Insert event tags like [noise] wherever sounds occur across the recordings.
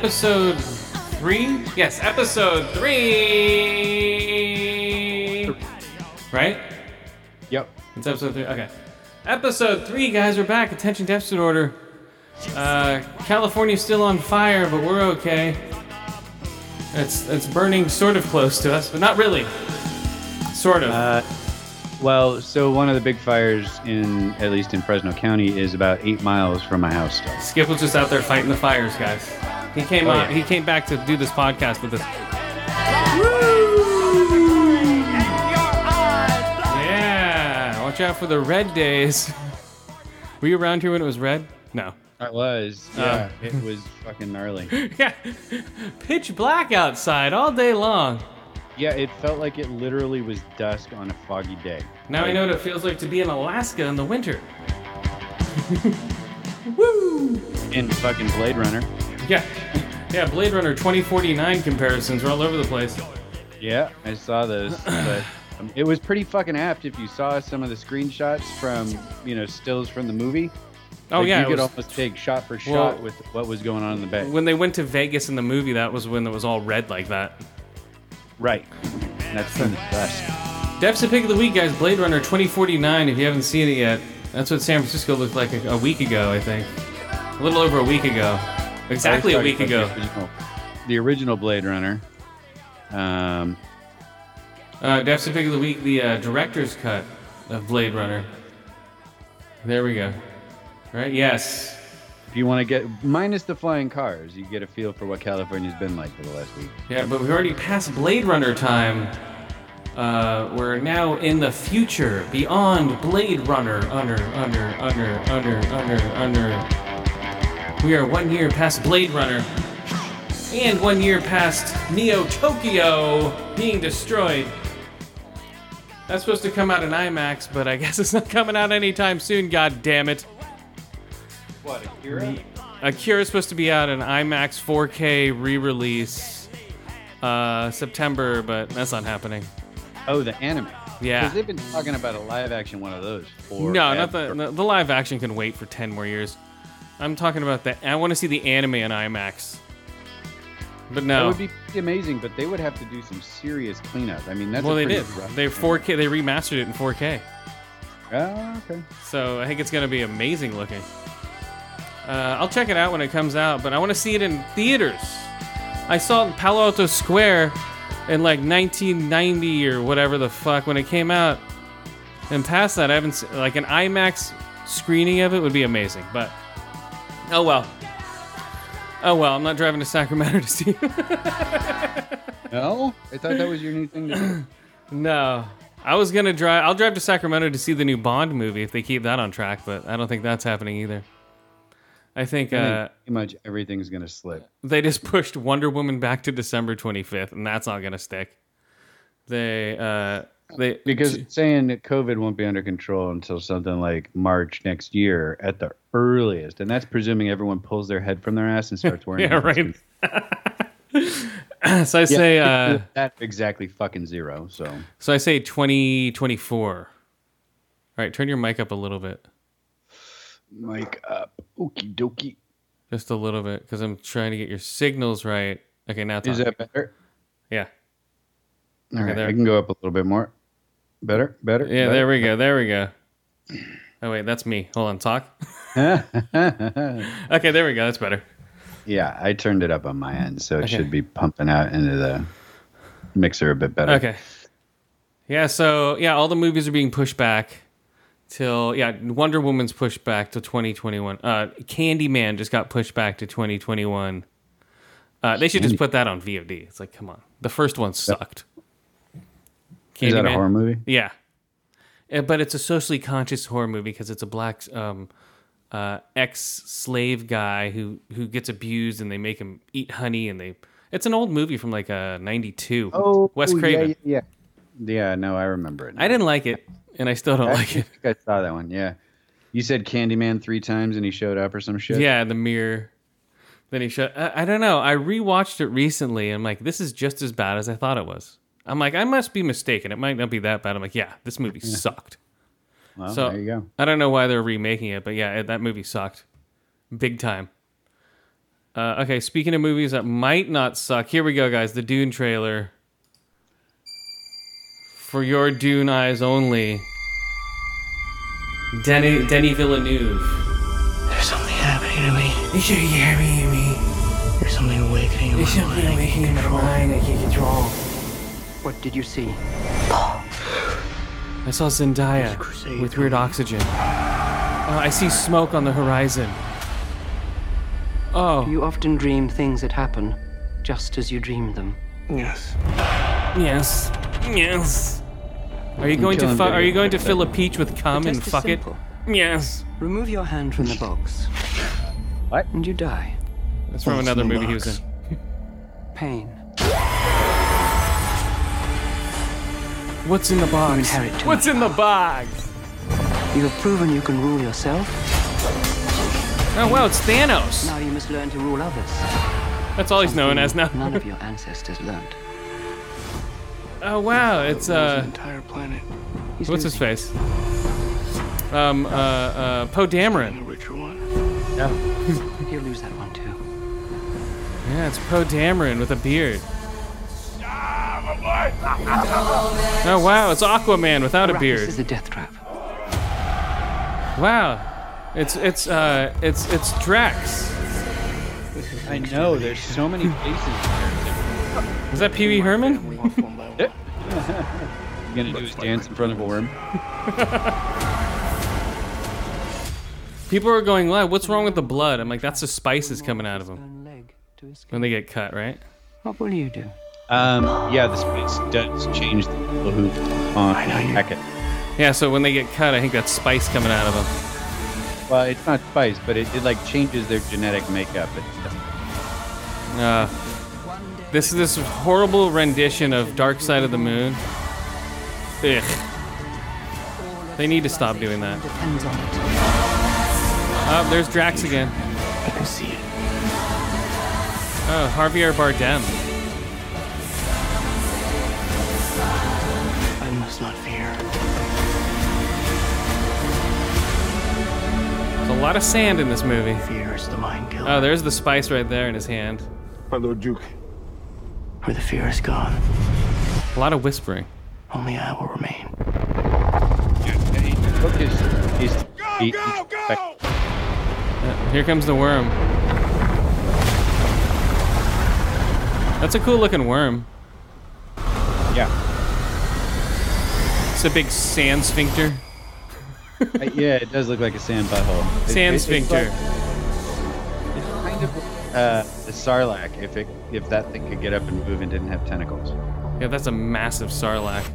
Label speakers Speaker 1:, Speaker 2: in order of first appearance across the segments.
Speaker 1: episode 3? Yes, episode 3. Right?
Speaker 2: Yep.
Speaker 1: It's episode 3. Okay. Episode 3, guys, we're back. Attention deficit order. Uh, California's still on fire, but we're okay. It's, it's burning sort of close to us, but not really. Sort of.
Speaker 2: Uh, well, so one of the big fires in, at least in Fresno County, is about eight miles from my house. Still.
Speaker 1: Skip was just out there fighting the fires, guys. He came
Speaker 2: Oh,
Speaker 1: out.
Speaker 2: yeah.
Speaker 1: He came back to do this podcast with us. Yeah, watch out for the red days. [laughs] Were you around here when it was red? No.
Speaker 2: I was. Um, yeah, it was fucking gnarly. [laughs]
Speaker 1: Yeah, pitch black outside all day long.
Speaker 2: Yeah, it felt like it literally was dusk on a foggy day.
Speaker 1: Now I know what it feels like to be in Alaska in the winter. [laughs] Woo!
Speaker 2: In fucking Blade Runner.
Speaker 1: Yeah, yeah. Blade Runner 2049 comparisons are all over the place.
Speaker 2: Yeah, I saw those, [clears throat] but um, it was pretty fucking apt if you saw some of the screenshots from, you know, stills from the movie.
Speaker 1: Oh
Speaker 2: Like,
Speaker 1: yeah,
Speaker 2: you could
Speaker 1: was-
Speaker 2: almost take shot for shot
Speaker 1: Well-
Speaker 2: with what was going on in the bay.
Speaker 1: when they went to Vegas in the movie, that was when it was all red like that.
Speaker 2: Right. And that's from the dusk.
Speaker 1: Deficit pick of the week, guys. Blade Runner 2049. If you haven't seen it yet, that's what San Francisco looked like a, a week ago, I think. A little over a week ago. Exactly a week ago.
Speaker 2: The original, the original Blade Runner. Um,
Speaker 1: Uh, deficit pick of the week, the uh, director's cut of Blade Runner. There we go. Right? Yes.
Speaker 2: if you want to get minus the flying cars, you get a feel for what California's been like for the last week.
Speaker 1: Yeah, but we've already passed Blade Runner time. Uh, we're now in the future, beyond Blade Runner. Under, under, under, under, under, under. We are one year past Blade Runner, and one year past Neo Tokyo being destroyed. That's supposed to come out in IMAX, but I [laughs] guess it's not coming out anytime soon. God damn it!
Speaker 2: What, Akira?
Speaker 1: Akira's supposed to be out in IMAX 4K re-release uh, September, but that's not happening.
Speaker 2: Oh, the anime.
Speaker 1: Yeah.
Speaker 2: Because they've been talking about a live action one of those for.
Speaker 1: No, not the, the the live action can wait for 10 more years. I'm talking about that. I want to see the anime in IMAX. But
Speaker 2: That
Speaker 1: it
Speaker 2: would be amazing, but they would have to do some serious cleanup. I mean, that's
Speaker 1: well,
Speaker 2: a
Speaker 1: they did. They 4K they remastered it in 4K.
Speaker 2: Oh, okay.
Speaker 1: So I think it's going to be amazing looking. Uh, I'll check it out when it comes out, but I want to see it in theaters. I saw it in Palo Alto Square in like 1990 or whatever the fuck when it came out. And past that, I haven't se- like an IMAX screening of it would be amazing. But oh well. Oh well, I'm not driving to Sacramento to see. it.
Speaker 2: No, I thought that was your new thing to do. [clears throat]
Speaker 1: no, I was gonna drive. I'll drive to Sacramento to see the new Bond movie if they keep that on track, but I don't think that's happening either. I think uh,
Speaker 2: pretty much everything's gonna slip.
Speaker 1: they just pushed Wonder Woman back to December 25th, and that's not gonna stick. They uh, they
Speaker 2: Because it's saying that COVID won't be under control until something like March next year at the earliest, and that's presuming everyone pulls their head from their ass and starts wearing. [laughs]
Speaker 1: yeah right. [laughs] so I say uh,
Speaker 2: that's exactly fucking zero. So
Speaker 1: so I say 2024. All right, turn your mic up a little bit,
Speaker 2: mic up, okie dokie.
Speaker 1: just a little bit, because I'm trying to get your signals right. Okay, now talk.
Speaker 2: Is that better?
Speaker 1: yeah,
Speaker 2: All right,
Speaker 1: there.
Speaker 2: I can go up a little bit more. Better, better.
Speaker 1: yeah. There we go. There we go. Oh wait, that's me. Hold on, talk. [laughs] Okay, there we go. That's better.
Speaker 2: yeah, I turned it up on my end, so it
Speaker 1: Okay.
Speaker 2: should be pumping out into the mixer a bit better.
Speaker 1: Okay. Yeah, so yeah, all the movies are being pushed back till yeah, Wonder Woman's pushed back to 2021. Uh Candyman just got pushed back to 2021. Uh, they should just put that on VOD. It's like, come on. The first one sucked.
Speaker 2: Is that a horror movie?
Speaker 1: Yeah. Uh, But it's a socially conscious horror movie because it's a black um, uh, ex-slave guy who who gets abused and they make him eat honey and they. It's an old movie from like uh, '92. Wes Craven.
Speaker 2: Oh, Yeah, yeah, yeah. Yeah, no, I remember it. now.
Speaker 1: I didn't like it, and I still don't
Speaker 2: I
Speaker 1: like it.
Speaker 2: I saw that one. Yeah, you said Candyman three times and he showed up or some shit.
Speaker 1: Yeah, the mirror. Then he shut. I, I don't know. I rewatched it recently. And I'm like, this is just as bad as I thought it was. I'm like, I must be mistaken. It might not be that bad. I'm like, yeah, this movie sucked.
Speaker 2: Well,
Speaker 1: So
Speaker 2: there you go.
Speaker 1: I don't know why they're remaking it, but yeah, it- that movie sucked, big time. Uh, okay, speaking of movies that might not suck, here we go, guys. The Dune trailer for your Dune eyes only. Denis Denis Villeneuve.
Speaker 3: There's something happening to me.
Speaker 1: You should hear me.
Speaker 3: There's something awakening in my mind. I can't control.
Speaker 1: mind. I can't control.
Speaker 4: What did you see?
Speaker 1: I saw Zendaya with weird oxygen. Uh, I see smoke on the horizon. Oh,
Speaker 4: You often dream things that happen just as you dream them.
Speaker 3: Yes.
Speaker 1: yes, yes. Are you going to
Speaker 2: killing
Speaker 1: fu- Are you going to fill a peach with cum and fuck it? Yes.
Speaker 4: Remove your hand from the box.
Speaker 2: What?
Speaker 4: And you die.
Speaker 1: That's from
Speaker 3: What's
Speaker 1: another
Speaker 3: in the
Speaker 1: movie he was in.
Speaker 4: Pain. [laughs]
Speaker 1: What's in the box?
Speaker 4: You inherit too
Speaker 1: What's
Speaker 4: much
Speaker 1: in the
Speaker 4: power.
Speaker 1: box?
Speaker 4: You have proven you can rule yourself.
Speaker 1: Oh wow, it's Thanos.
Speaker 4: Now you must learn to rule others.
Speaker 1: That's all he's known as now.
Speaker 4: None of your ancestors learned.
Speaker 1: Oh wow, it's uh,
Speaker 3: the entire planet.
Speaker 4: He's
Speaker 1: what's his
Speaker 4: losing.
Speaker 1: face? Um, uh, uh, Poe
Speaker 3: The
Speaker 1: Dameron.
Speaker 3: richer one. Yeah. [laughs]
Speaker 4: He'll lose that one too.
Speaker 1: Yeah, it's Poe Dameron with a beard. Oh wow, it's Aquaman without a
Speaker 4: Arrakis
Speaker 1: beard.
Speaker 4: is a death trap.
Speaker 1: Wow, it's it's uh it's it's Drax.
Speaker 2: I know. There's so many faces there.
Speaker 1: Is that Pee Wee Herman?
Speaker 3: We off one.
Speaker 2: You gonna do his dance in front of a worm?
Speaker 1: People are going, "Wow, what's wrong with the blood?" I'm like, "That's the spices coming out of them
Speaker 4: Own leg to escape.
Speaker 1: when they get cut, right?"
Speaker 4: What will you do?
Speaker 2: Um, yeah, the space does change the people who on
Speaker 3: I know you-
Speaker 2: packet.
Speaker 1: Yeah, so when they get cut, I think that's spice coming out of them.
Speaker 2: Well, it's not spice, but it, it like changes their genetic makeup and stuff.
Speaker 1: Uh, this is this horrible rendition of Dark Side of the Moon. Ugh. They need to stop doing that.
Speaker 4: Depends on it.
Speaker 1: Oh, there's Drax again.
Speaker 3: I can see it.
Speaker 1: Oh, Javier Bardem.
Speaker 3: I must not fear.
Speaker 1: There's a lot of sand in this movie.
Speaker 3: Fear is the mind killer.
Speaker 1: Oh, there's the spice right there in his hand.
Speaker 5: My Lord Duke,
Speaker 3: Where the fear is gone,
Speaker 1: A lot of whispering.
Speaker 3: only I will remain.
Speaker 2: Look, his, his he-
Speaker 1: Uh, here comes the worm. That's a cool looking worm.
Speaker 2: Yeah,
Speaker 1: It's a big sand sphincter.
Speaker 2: Uh, yeah, it does look like a sand butthole. It-
Speaker 1: Sand
Speaker 2: it- it's
Speaker 1: sphincter.
Speaker 2: like- It's kind of uh, the Sarlacc if it if that thing could get up and move and didn't have tentacles.
Speaker 1: Yeah, that's a massive sarlacc.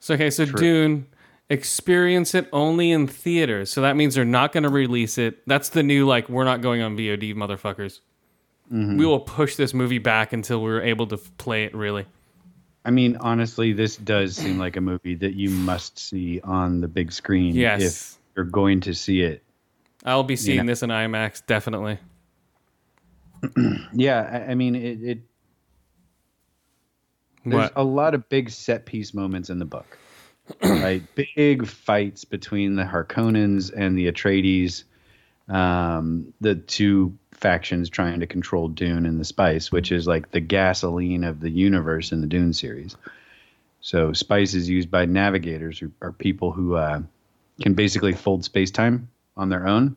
Speaker 1: So okay, so
Speaker 2: True.
Speaker 1: Dune, experience it only in theaters. So that means they're not going to release it. That's the new like we're not going on VOD, motherfuckers.
Speaker 2: Mm-hmm.
Speaker 1: We will push this movie back until we're able to play it. Really,
Speaker 2: I mean, honestly, this does seem like a movie that you must see on the big screen
Speaker 1: Yes.
Speaker 2: if you're going to see it.
Speaker 1: I'll be seeing
Speaker 2: Yeah.
Speaker 1: this in IMAX definitely. [clears throat]
Speaker 2: Yeah, I, I mean, it, it there's
Speaker 1: What?
Speaker 2: a lot of big set piece moments in the book. [clears throat] right? Big fights between the Harkonnens and the Atreides, um, the two factions trying to control Dune and the Spice, which is like the gasoline of the universe in the Dune series. So Spice is used by navigators, who are people who uh, can basically fold space time on their own,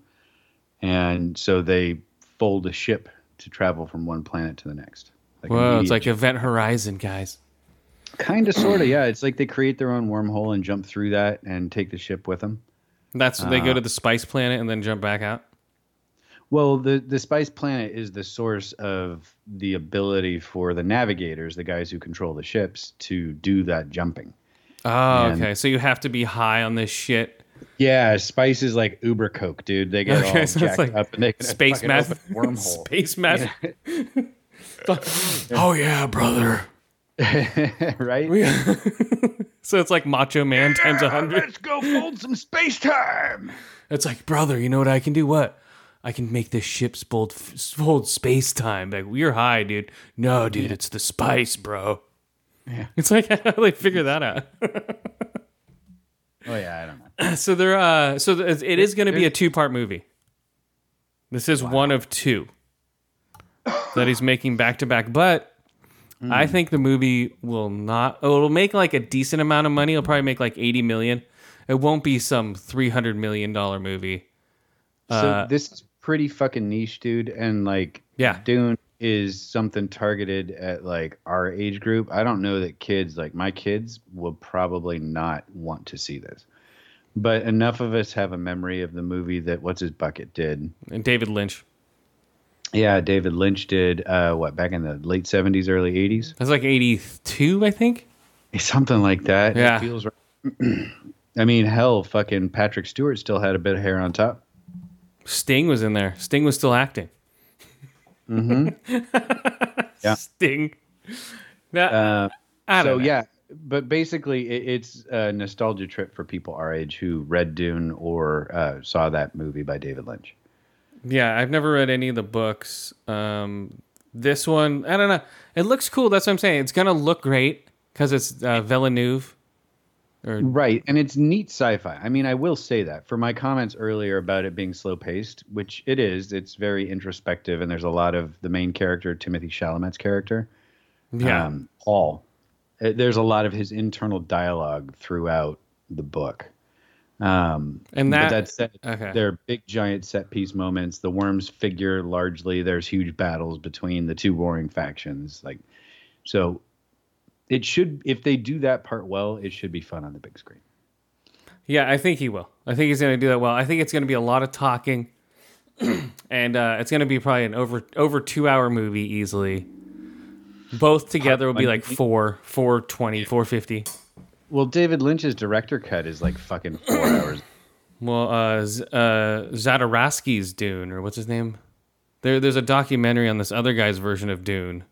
Speaker 2: and so they fold a ship to travel from one planet to the next. Like
Speaker 1: Whoa, it's like Event Horizon, guys.
Speaker 2: Kind of, sort of, yeah. It's like they create their own wormhole and jump through that and take the ship with them.
Speaker 1: That's they
Speaker 2: Uh.
Speaker 1: go to the Spice Planet and then jump back out.
Speaker 2: Well, the the Spice Planet is the source of the ability for the navigators, the guys who control the ships, to do that jumping.
Speaker 1: Oh,
Speaker 2: And-
Speaker 1: okay. So you have to be high on this shit.
Speaker 2: Yeah, Spice is like Uber Coke, dude. They get [laughs]
Speaker 1: Okay,
Speaker 2: all
Speaker 1: so
Speaker 2: jacked
Speaker 1: like
Speaker 2: up and they can
Speaker 1: Space math,
Speaker 2: wormhole. [laughs]
Speaker 1: space math. [laughs] oh yeah, brother.
Speaker 2: right?
Speaker 1: so it's like Macho Man times a hundred.
Speaker 2: Let's go fold some space time.
Speaker 1: It's like, brother, you know what I can do? What? I can make this ship's fold, fold space time. Like, we're high, dude. No, dude, it's the spice, bro.
Speaker 2: Yeah. [laughs]
Speaker 1: It's like [laughs] how do they figure that out?
Speaker 2: Oh yeah, I don't know. [laughs]
Speaker 1: so there, uh, so it is going to be a two-part movie. This is one of two that he's making back to back, but I think the movie will not. Oh, it'll make like a decent amount of money. It'll probably make like eighty million. It won't be some three hundred million dollar movie.
Speaker 2: So
Speaker 1: Uh,
Speaker 2: this is pretty fucking niche, dude, and like
Speaker 1: Yeah.
Speaker 2: Dune is something targeted at like our age group. I don't know that kids like my kids will probably not want to see this. But enough of us have a memory of the movie that what's his bucket did.
Speaker 1: And David Lynch.
Speaker 2: Yeah, David Lynch did uh what back in the late 70s early 80s.
Speaker 1: That's like eighty-two, I think. [laughs]
Speaker 2: Something like that. It
Speaker 1: Yeah.
Speaker 2: feels right. [clears throat] I mean, hell, fucking Patrick Stewart still had a bit of hair on top.
Speaker 1: Sting was in there. Sting was still acting. Mm-hmm. [laughs]
Speaker 2: Yeah.
Speaker 1: Sting. Now,
Speaker 2: Uh, so
Speaker 1: know.
Speaker 2: yeah, but basically, it, it's a nostalgia trip for people our age who read Dune or uh, saw that movie by David Lynch.
Speaker 1: Yeah, I've never read any of the books. Um, this one, I don't know. It looks cool. That's what I'm saying. It's gonna look great because it's uh, Villeneuve. Or
Speaker 2: Right, and it's neat sci-fi. I mean, I will say that for my comments earlier about it being slow-paced, which it is. It's very introspective, and there's a lot of the main character, Timothée Chalamet's character,
Speaker 1: yeah,
Speaker 2: um, Paul. uh, There's a lot of his internal dialogue throughout the book. Um,
Speaker 1: and that,
Speaker 2: that said,
Speaker 1: okay.
Speaker 2: There are big, giant set piece moments. The worms figure largely. There's huge battles between the two warring factions. Like, so it should, if they do that part well, it should be fun on the big screen.
Speaker 1: Yeah, I think he will. I think he's going to do that well. I think it's going to be a lot of talking, [clears throat] and uh, it's going to be probably an over over two hour movie easily. Both together will be like four, four twenty, four fifty.
Speaker 2: Well, David Lynch's director cut is like fucking four [clears throat] hours.
Speaker 1: Well, uh, Z- uh, Dune, or what's his name? There, there's a documentary on this other guy's version of Dune.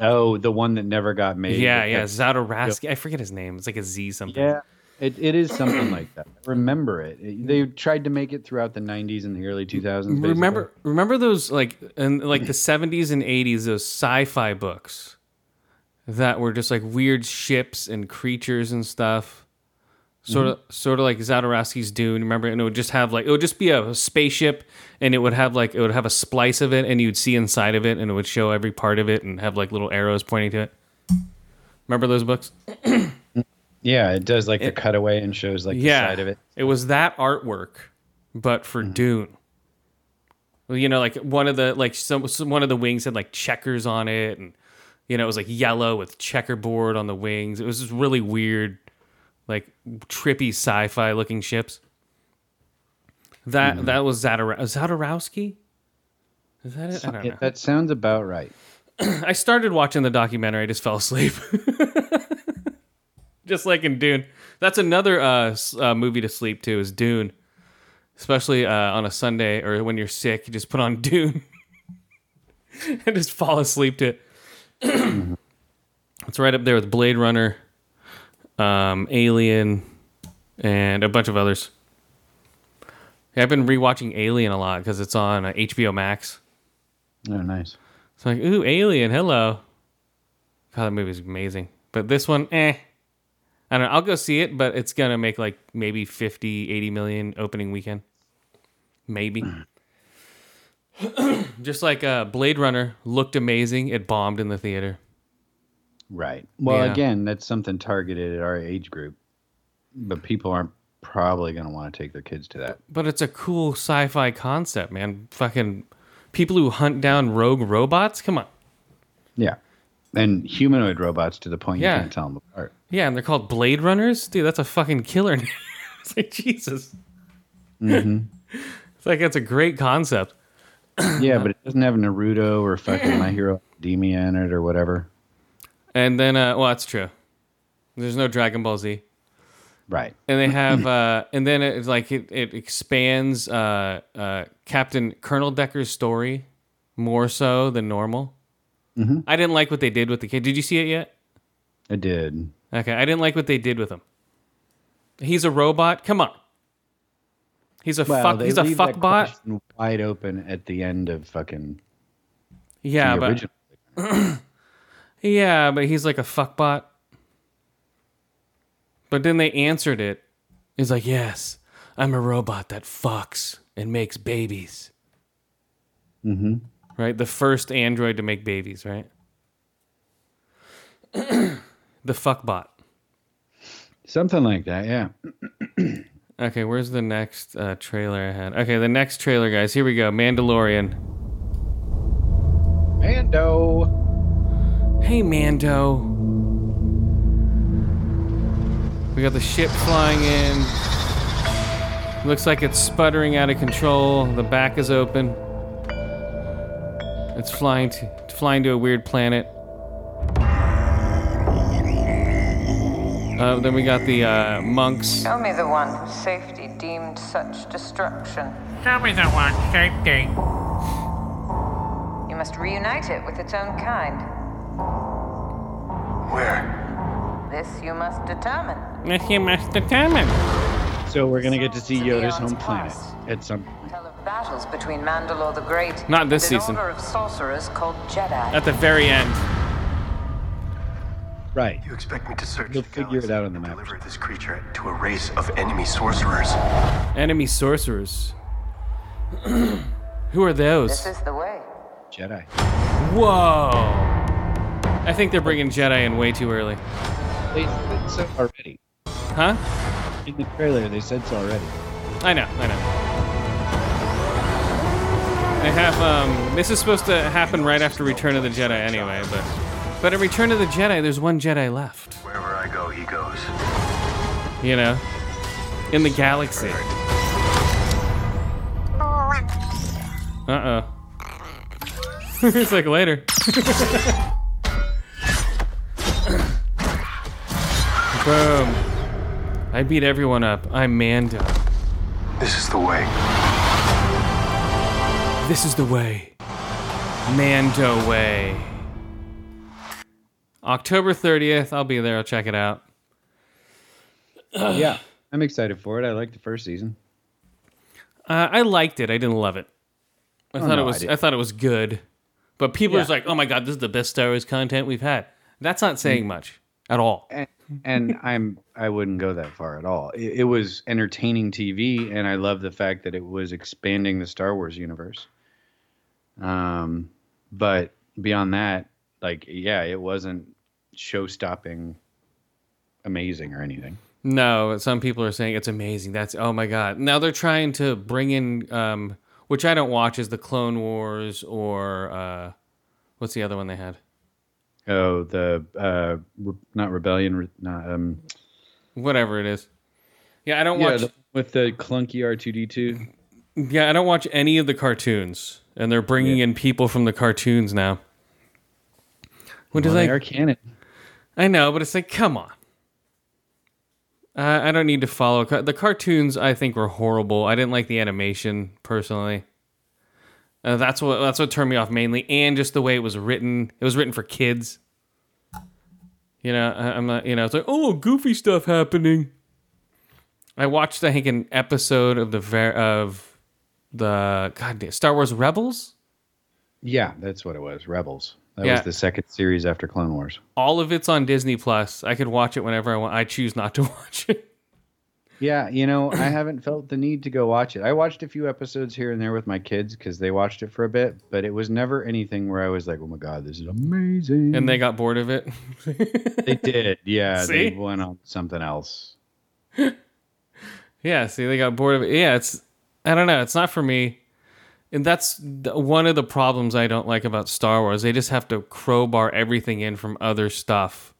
Speaker 2: Oh, the one that never got made.
Speaker 1: Yeah, yeah, Zadarsky. I forget his name. It's like a Z something.
Speaker 2: Yeah, it, it is something like that. I remember it. It- They tried to make it throughout the 90s and the early 2000s. basically.
Speaker 1: Remember, remember those like in like the 70s and 80s those sci-fi books that were just like weird ships and creatures and stuff. Sort of, mm-hmm. sort of like Zadarsky's Dune. Remember, and it would just have like it would just be a spaceship, and it would have like it would have a splice of it, and you'd see inside of it, and it would show every part of it, and have like little arrows pointing to it. Remember those books?
Speaker 2: Yeah, it does like the cutaway and shows like
Speaker 1: yeah,
Speaker 2: the side of it.
Speaker 1: It was that artwork, but for mm-hmm. Dune. Well, you know, like one of the like some, some one of the wings had like checkers on it, and you know it was like yellow with checkerboard on the wings. It was just really weird, like trippy sci-fi looking ships. That that was Zadar- Zadarowski. Is that it? I don't know.
Speaker 2: That sounds about right. [clears throat]
Speaker 1: I started watching the documentary. I just fell asleep. [laughs] just like in Dune. That's another uh, uh, movie to sleep to is Dune. Especially uh, on a Sunday or when you're sick, you just put on [laughs] Dune [laughs] and just fall asleep to it. [clears throat] it's right up there with Blade Runner, um, Alien, and a bunch of others. Yeah, I've been rewatching Alien a lot because it's on uh, HBO Max.
Speaker 2: Oh, nice.
Speaker 1: It's like, ooh, Alien, hello. God, that movie's amazing. But this one, eh. I don't know. I'll go see it, but it's going to make like maybe 50, 80 million opening weekend. Maybe. [clears throat] Just like uh, Blade Runner looked amazing. It bombed in the theater.
Speaker 2: Right. Well,
Speaker 1: Yeah.
Speaker 2: again, that's something targeted at our age group, but people aren't probably going to want to take their kids to that.
Speaker 1: But it's a cool sci fi concept, man. Fucking people who hunt down rogue robots? Come on.
Speaker 2: Yeah. And humanoid robots to the point
Speaker 1: Yeah.
Speaker 2: you can't tell them apart.
Speaker 1: Yeah, and they're called Blade Runners? Dude, that's a fucking killer [laughs] name. it's like, Jesus. It's like, it's a great concept. [clears throat]
Speaker 2: Yeah, but it doesn't have Naruto or fucking My Hero Academia in it or whatever.
Speaker 1: And then, uh, well, that's true. There's no Dragon Ball Z.
Speaker 2: Right.
Speaker 1: And they have, uh, and then it's like it, it expands uh, uh, Captain Colonel Decker's story more so than normal. I didn't like what they did with the kid. Did you see it yet?
Speaker 2: I did.
Speaker 1: Okay, I didn't like what they did with him. He's a robot. Come on. He's a fuck. He's a
Speaker 2: leave
Speaker 1: fuck bot.
Speaker 2: wide open at the end of fucking
Speaker 1: Yeah,
Speaker 2: the
Speaker 1: but [clears throat] yeah, but he's like a fuck bot. But then they answered it. He's like, yes, I'm a robot that fucks and makes babies.
Speaker 2: Mm-hmm.
Speaker 1: Right? The first android to make babies, right? [clears throat] the fuckbot.
Speaker 2: Something like that, yeah. [clears throat]
Speaker 1: Okay, where's the next uh, trailer I had? Okay, the next trailer, guys. Here we go. Mandalorian.
Speaker 2: Mando.
Speaker 1: Hey, Mando. We got the ship flying in. Looks like it's sputtering out of control. The back is open. It's flying to flying to a weird planet. Uh, then we got the uh, monks.
Speaker 5: Show me the one whose safety deemed such destruction.
Speaker 6: Show me the one, safety.
Speaker 5: You must reunite it with its own kind.
Speaker 3: Where?
Speaker 5: This you must determine.
Speaker 1: This you must determine.
Speaker 2: So we're gonna get to see Yoda's home planet
Speaker 5: past.
Speaker 2: at some.
Speaker 5: Tell of battles between Mandalore the Great
Speaker 1: Not this
Speaker 5: and an
Speaker 1: season.
Speaker 5: order of sorcerers called Jedi.
Speaker 1: At the very end.
Speaker 2: Right.
Speaker 3: You expect me to search
Speaker 2: You'll
Speaker 3: the
Speaker 2: figure it out on the
Speaker 3: and
Speaker 2: map.
Speaker 3: Deliver this creature to a race of enemy sorcerers.
Speaker 1: Enemy sorcerers. [clears throat] Who are those?
Speaker 5: This is the way.
Speaker 2: Jedi.
Speaker 1: Whoa! I think they're bringing Jedi in way too early.
Speaker 2: They said so already.
Speaker 1: Huh?
Speaker 2: In the trailer, they said so already.
Speaker 1: I know, I know. They have, um, this is supposed to happen right after Return of the Jedi anyway, but. But in Return of the Jedi, there's one Jedi left.
Speaker 3: Wherever I go, he goes.
Speaker 1: You know? In the galaxy. Uh oh. [laughs] it's like later. [laughs] Boom. I beat everyone up. I'm Mando.
Speaker 3: This is the way.
Speaker 1: This is the way. Mando way. October 30th. I'll be there. I'll check it out.
Speaker 2: yeah, I'm excited for it. I liked the first season.
Speaker 1: Uh, I liked it. I didn't love it. I
Speaker 2: Oh,
Speaker 1: thought
Speaker 2: no,
Speaker 1: it was. I,
Speaker 2: didn't.
Speaker 1: thought it was good, but people are
Speaker 2: Yeah.
Speaker 1: just like, "Oh my god, this is the best Star Wars content we've had." That's not saying
Speaker 2: Mm.
Speaker 1: much at all.
Speaker 2: and, and I'm I wouldn't go that far at all. It, it was entertaining TV, and I love the fact that it was expanding the Star Wars universe. Um, but beyond that, like yeah, it wasn't show-stopping, amazing or anything.
Speaker 1: No, some people are saying it's amazing. That's oh my god. Now they're trying to bring in, um, which I don't watch, is the Clone Wars or uh, what's the other one they had?
Speaker 2: Oh, the uh, re- not rebellion, re- not, um,
Speaker 1: Whatever it is. Yeah, I don't
Speaker 2: yeah,
Speaker 1: watch.
Speaker 2: the, with the clunky R two D two.
Speaker 1: Yeah, I don't watch any of the cartoons, and they're bringing in people from the cartoons now. Which
Speaker 2: Well,
Speaker 1: is like,
Speaker 2: are canon.
Speaker 1: I know, but it's like, come on. Uh, I don't need to follow the cartoons. I think were horrible. I didn't like the animation personally. Uh, that's what that's what turned me off mainly, and just the way it was written. It was written for kids. You know, I, I'm not. You know, it's like, oh, goofy stuff happening. I watched, I think, an episode of the ver- of the God damn Star Wars Rebels.
Speaker 2: Yeah, that's what it was. Rebels. That
Speaker 1: Yeah.
Speaker 2: was the second series after Clone Wars.
Speaker 1: All of it's on Disney Plus. I could watch it whenever I want. I choose not to [laughs] watch it.
Speaker 2: Yeah, you know, I [coughs] haven't felt the need to go watch it. I watched a few episodes here and there with my kids because they watched it for a bit, but it was never anything where I was like, "Oh my god, this is amazing!"
Speaker 1: and they got bored of it. [laughs]
Speaker 2: they did, yeah.
Speaker 1: See?
Speaker 2: They went on something else. [laughs]
Speaker 1: yeah, see, they got bored of it. Yeah, it's I don't know. It's not for me. And that's one of the problems I don't like about Star Wars. They just have to crowbar everything in from other stuff.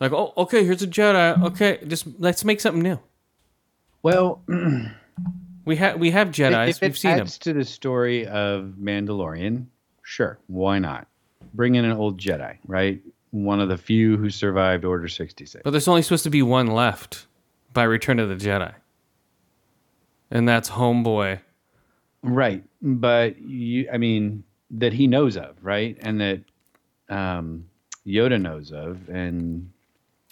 Speaker 1: Like, oh, okay, here's a Jedi. Okay, just let's make something new.
Speaker 2: Well, [clears throat]
Speaker 1: We have we have Jedi's.
Speaker 2: if it
Speaker 1: We've seen them.
Speaker 2: adds to the story of Mandalorian, sure, why not? Bring in an old Jedi, right? One of the few who survived Order sixty six.
Speaker 1: But there's only supposed to be one left by Return of the Jedi. And that's Homeboy.
Speaker 2: Right. But you I mean that he knows of, right? And that um Yoda knows of and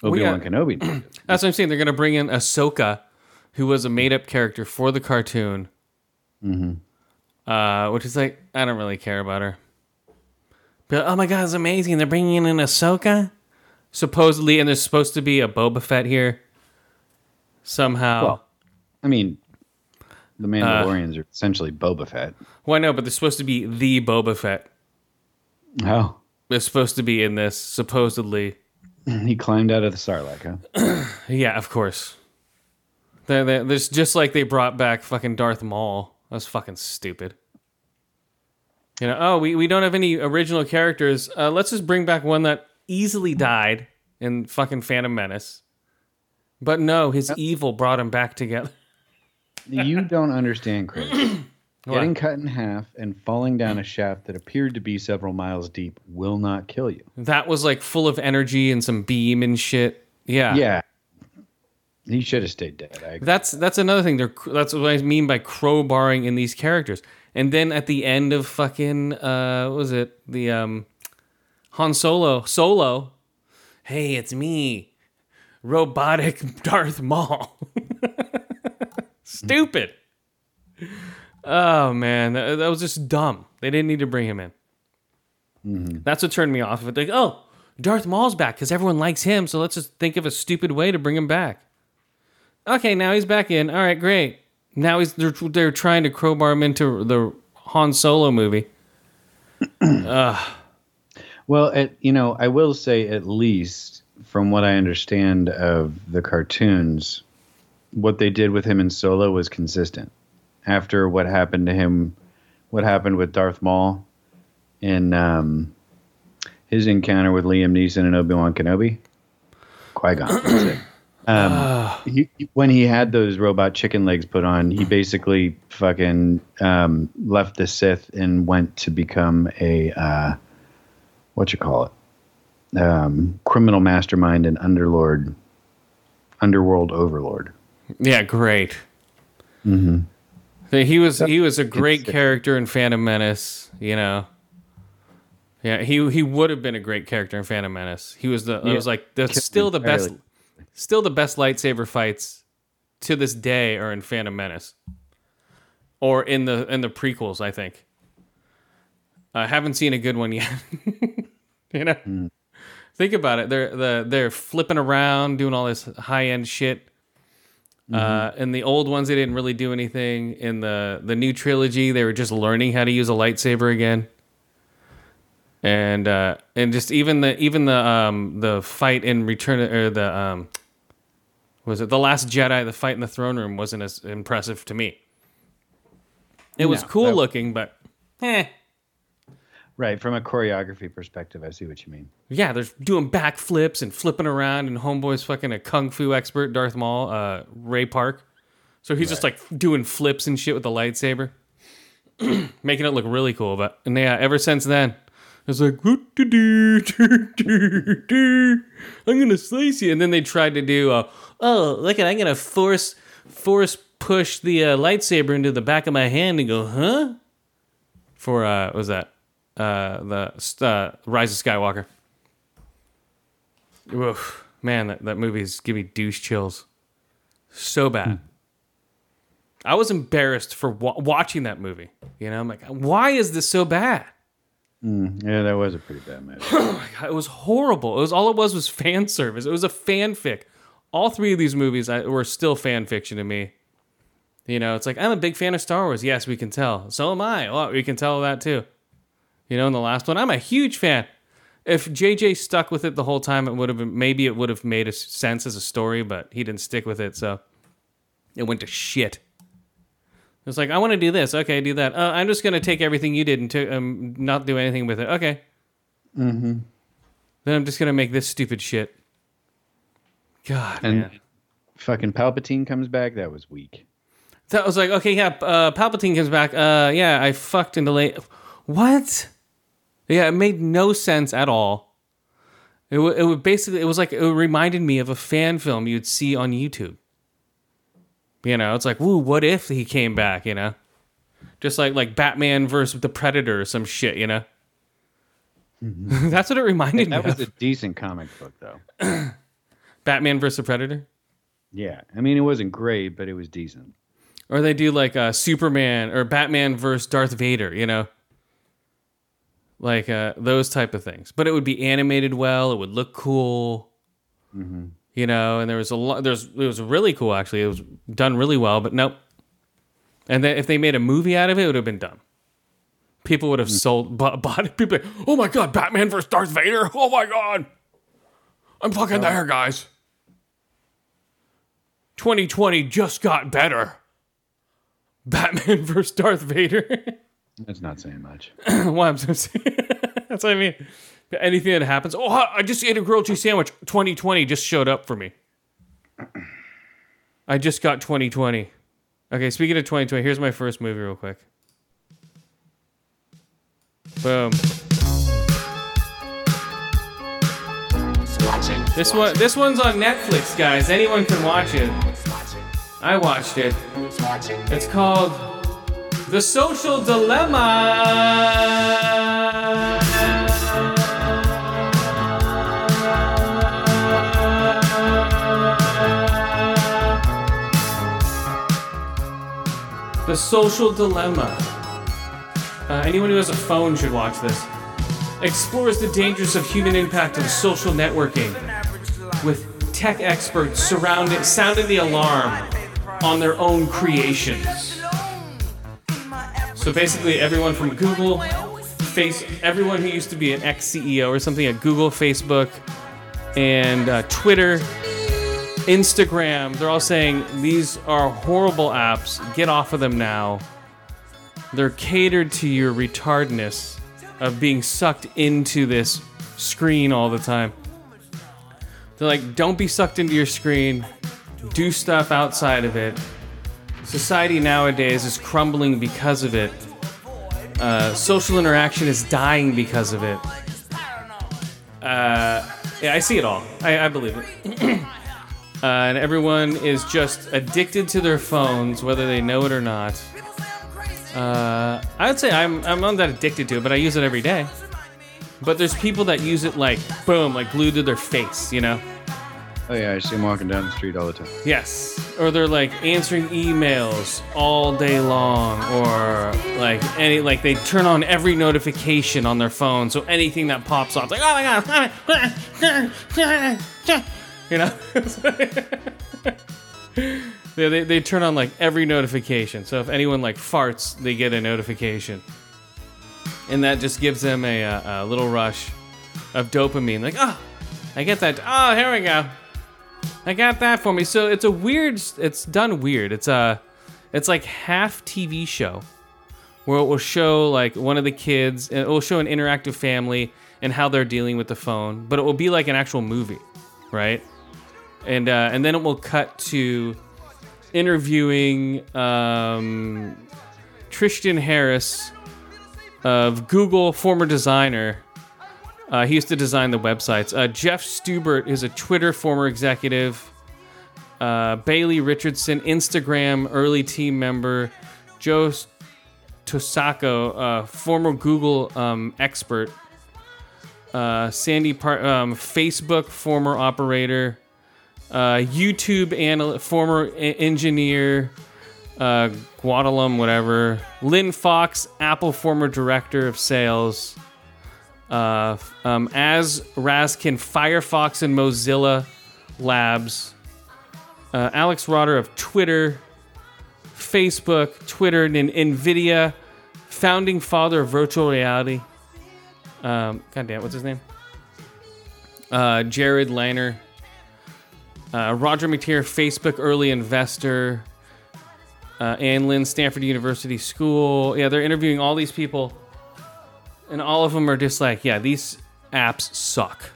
Speaker 1: yeah.
Speaker 2: Obi-Wan Kenobi knows of. [clears throat]
Speaker 1: That's what I'm saying. They're going to bring in Ahsoka, who was a made up character for the cartoon. Mm-hmm. Uh, which is like, I don't really care about her. But oh my god, it's amazing. They're bringing in an Ahsoka? Supposedly, and there's supposed to be a Boba Fett here. somehow.
Speaker 2: Well, I mean, the Mandalorians are essentially Boba Fett.
Speaker 1: well, I know, but they're supposed to be the Boba Fett.
Speaker 2: Oh,
Speaker 1: They're supposed to be in this, supposedly. [clears throat]
Speaker 2: he climbed out of the Sarlacc, huh? [clears throat]
Speaker 1: Yeah, of course. They're, they're, there's just like they brought back fucking Darth Maul. That's fucking stupid. You know, oh, we, we don't have any original characters. Uh, let's just bring back one that easily died in fucking Phantom Menace. But no, his evil brought him back together. [laughs]
Speaker 2: you don't understand, Chris. [clears throat] Getting cut in half and falling down a shaft that appeared to be several miles deep will not kill you.
Speaker 1: That was like full of energy and some beam and shit. Yeah.
Speaker 2: Yeah. He should have stayed dead.
Speaker 1: That's that's another thing. They're that's what I mean by crowbarring in these characters. And then at the end of fucking uh what was it? The um Han Solo Solo. Hey, it's me. Robotic [laughs] Darth Maul. [laughs] Stupid. Oh man, that, that was just dumb. They didn't need to bring him in. That's what turned me off of it. Like, oh, Darth Maul's back because everyone likes him, so let's just think of a stupid way to bring him back. Okay, now he's back in. All right, great. Now he's they're, they're trying to crowbar him into the Han Solo movie. [clears throat]
Speaker 2: Well, it, you know, I will say at least from what I understand of the cartoons, what they did with him in Solo was consistent. After what happened to him, what happened with Darth Maul in um, his encounter with Liam Neeson and Obi Wan Kenobi, Qui Gon. That's it. Um, he, when he had those robot chicken legs put on, he basically fucking um, left the Sith and went to become a uh, what you call it, um, criminal mastermind and underlord, underworld overlord.
Speaker 1: Yeah, great. Mm-hmm. He was he was a great character in Phantom Menace. You know. Yeah, he he would have been a great character in Phantom Menace. He was the it was like the still the best
Speaker 2: entirely.
Speaker 1: Still the best lightsaber fights to this day are in Phantom Menace. Or in the in the prequels, I think. I haven't seen a good one yet. [laughs] you know. Think about it. They're the they're flipping around, doing all this high end shit. Uh, in the old ones, they didn't really do anything. In the the new trilogy, they were just learning how to use a lightsaber again. And uh, and just even the even the um the fight in Return or the um was it the Last Jedi? The fight in the throne room wasn't as impressive to me. It was cool
Speaker 2: that-
Speaker 1: looking, but eh.
Speaker 2: Right, from a choreography perspective, I see what you mean.
Speaker 1: Yeah, they're doing backflips and flipping around, and Homeboy's fucking a kung fu expert, Darth Maul, uh, Ray Park. So he's just like doing flips and shit with the lightsaber, [clears throat] making it look really cool. But and yeah, ever since then, it's like I'm gonna slice you, and then they tried to do, uh, oh look at I'm gonna force force push the uh, lightsaber into the back of my hand and go, huh? For uh, what was that? uh, the uh, Rise of Skywalker. Oof, man, that, that movie's give me douche chills. So bad. I was embarrassed for wa- watching that movie. You know, I'm like, why is this so bad?
Speaker 2: Mm, yeah, that was a pretty bad movie. [clears throat]
Speaker 1: Oh it was horrible. It was all it was was fan service. It was a fanfic. All three of these movies I, were still fan fiction to me. You know, it's like I'm a big fan of Star Wars. Yes, we can tell. So am I. Well, we can tell that too. You know, in the last one, I'm a huge fan. If JJ stuck with it the whole time, it would have been maybe it would have made sense as a story, but he didn't stick with it, so it went to shit. It's like I want to do this. Okay, do that. Uh, I'm just gonna take everything you did and to, um, not do anything with it. Okay. Mm-hmm. Then I'm just gonna make this stupid shit. God,
Speaker 2: And
Speaker 1: man.
Speaker 2: fucking Palpatine comes back. That was weak.
Speaker 1: So I was like, okay, yeah, uh, Palpatine comes back. Uh, yeah, I fucked in the late. What? Yeah, it made no sense at all. It wa- it would basically it was like it reminded me of a fan film you'd see on YouTube. You know, it's like, woo, what if he came back? You know, just like like Batman versus the Predator or some shit. You know, [laughs] that's what it reminded me of.
Speaker 2: That was
Speaker 1: of.
Speaker 2: a decent comic book, though. [clears throat]
Speaker 1: Batman versus the Predator.
Speaker 2: Yeah, I mean, it wasn't great, but it was decent.
Speaker 1: Or they do like uh, Superman or Batman versus Darth Vader, you know? Like uh, those type of things. But it would be animated well, it would look cool. You you know, and there was a lot. There's it was really cool actually. It was done really well, but nope. And then if they made a movie out of it, it would have been dumb. People would have hmm. sold [laughs] bought, bought it. People, like, oh my god, Batman versus Darth Vader! [laughs] Oh my god, I'm fucking there, guys. 2020 just got better. [laughs] Batman versus Darth Vader.
Speaker 2: That's not saying much.
Speaker 1: well, I'm so That's what I mean. Anything that happens. Oh, I just ate a grilled cheese sandwich. 2020 just showed up for me. [clears throat] I just got 2020. Okay, speaking of 2020, here's my first movie, real quick. Boom. This one, this one's on Netflix, guys. Anyone can watch it. I watched it. It's called The Social Dilemma. The Social Dilemma. Uh, anyone who has a phone should watch this. Explores the dangers of human impact of social networking with tech experts surrounding sounding the alarm on their own creations. So basically, everyone from Google, face everyone who used to be an ex CEO or something at Google, Facebook, and uh, Twitter, Instagram, they're all saying these are horrible apps. Get off of them now. They're catered to your retardness of being sucked into this screen all the time. They're like, don't be sucked into your screen. Do stuff outside of it. Society nowadays is crumbling because of it. Uh, social interaction is dying because of it. Uh, yeah, I see it all. I, I believe it. [clears throat] uh, and everyone is just addicted to their phones, whether they know it or not. Uh, I'd say I'm I'm not that addicted to it, but I use it every day. But there's people that use it like boom, like glued to their face, you know?
Speaker 2: Oh yeah, I see them walking down the street all the time.
Speaker 1: Yes. Or they're like answering emails all day long, or like any like they turn on every notification on their phone, so anything that pops up, it's like oh my god, [laughs] [laughs] you know. they, they, they turn on like every notification. So if anyone like farts, they get a notification, and that just gives them a, a, a little rush of dopamine. Like oh, I get that. Oh, here we go. I got that for me. So it's a weird. It's done weird. It's a, it's like half TV show, where it will show like one of the kids. It will show an interactive family and how they're dealing with the phone, but it will be like an actual movie, right? And uh, and then it will cut to interviewing um, Tristan Harris of Google, former designer. Uh, he used to design the websites. Uh, Jeff Stubert is a Twitter former executive. Uh, Bailey Richardson, Instagram early team member. Joe Tosako, uh, former Google um, expert. Uh, Sandy, Par- um, Facebook former operator. Uh, YouTube former e- engineer. Uh, Guadalum, whatever. Lynn Fox, Apple former director of sales uh, um, Aza Raskin, Firefox and Mozilla Labs, uh, Alex Roetter of Twitter, Facebook, Twitter, and NVIDIA, founding father of virtual reality. Um, God damn, what's his name? Uh, Jared Liner. Uh, Roger McTeer, Facebook early investor. Uh, Ann Lynn, Stanford University School. Yeah, they're interviewing all these people and all of them are just like, yeah, these apps suck.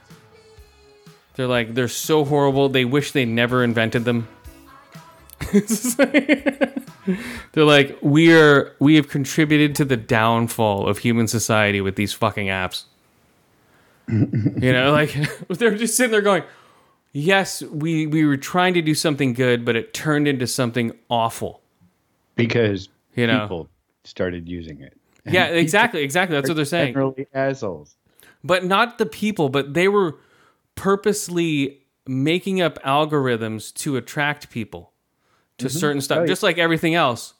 Speaker 1: They're like, they're so horrible. They wish they never invented them. [laughs] they're like, we are, we have contributed to the downfall of human society with these fucking apps. you know, like [laughs] they're just sitting there going, yes, we we were trying to do something good, but it turned into something awful.
Speaker 2: Because
Speaker 1: You know.
Speaker 2: people started using it.
Speaker 1: Yeah, exactly, exactly. That's what they're saying.
Speaker 2: Generally assholes.
Speaker 1: but not the people, but they were purposely making up algorithms to attract people to mm-hmm. certain stuff,
Speaker 2: Oh, yeah.
Speaker 1: just like everything else.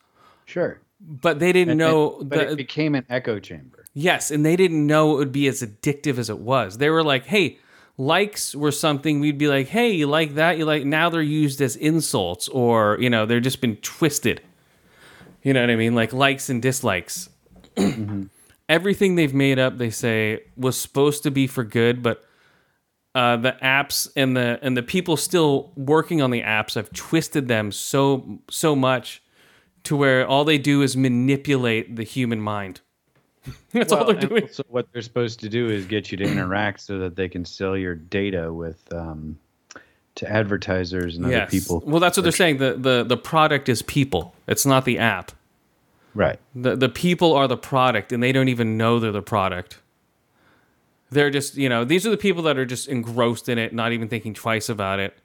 Speaker 2: Sure.
Speaker 1: But they didn't know
Speaker 2: And- but
Speaker 1: the,
Speaker 2: it became an echo chamber.
Speaker 1: yes, and they didn't know it would be as addictive as it was. They were like, "Hey, likes were something we'd be like, "Hey, you like that? You like?" Now they're used as insults, or you know, they're just been twisted. You know what I mean? Like likes and dislikes. [clears throat] Everything they've made up, they say, was supposed to be for good, but uh, the apps and the and the people still working on the apps have twisted them so so much to where all they do is manipulate the human mind. [laughs] That's all they're doing.
Speaker 2: So what they're supposed to do is get you to interact so that they can sell your data with um, to advertisers and other people.
Speaker 1: Well, that's what they're saying. The, the the product is people. It's not the app.
Speaker 2: Right.
Speaker 1: The the people are the product, and they don't even know they're the product. They're just you know these are the people that are just engrossed in it, not even thinking twice about it.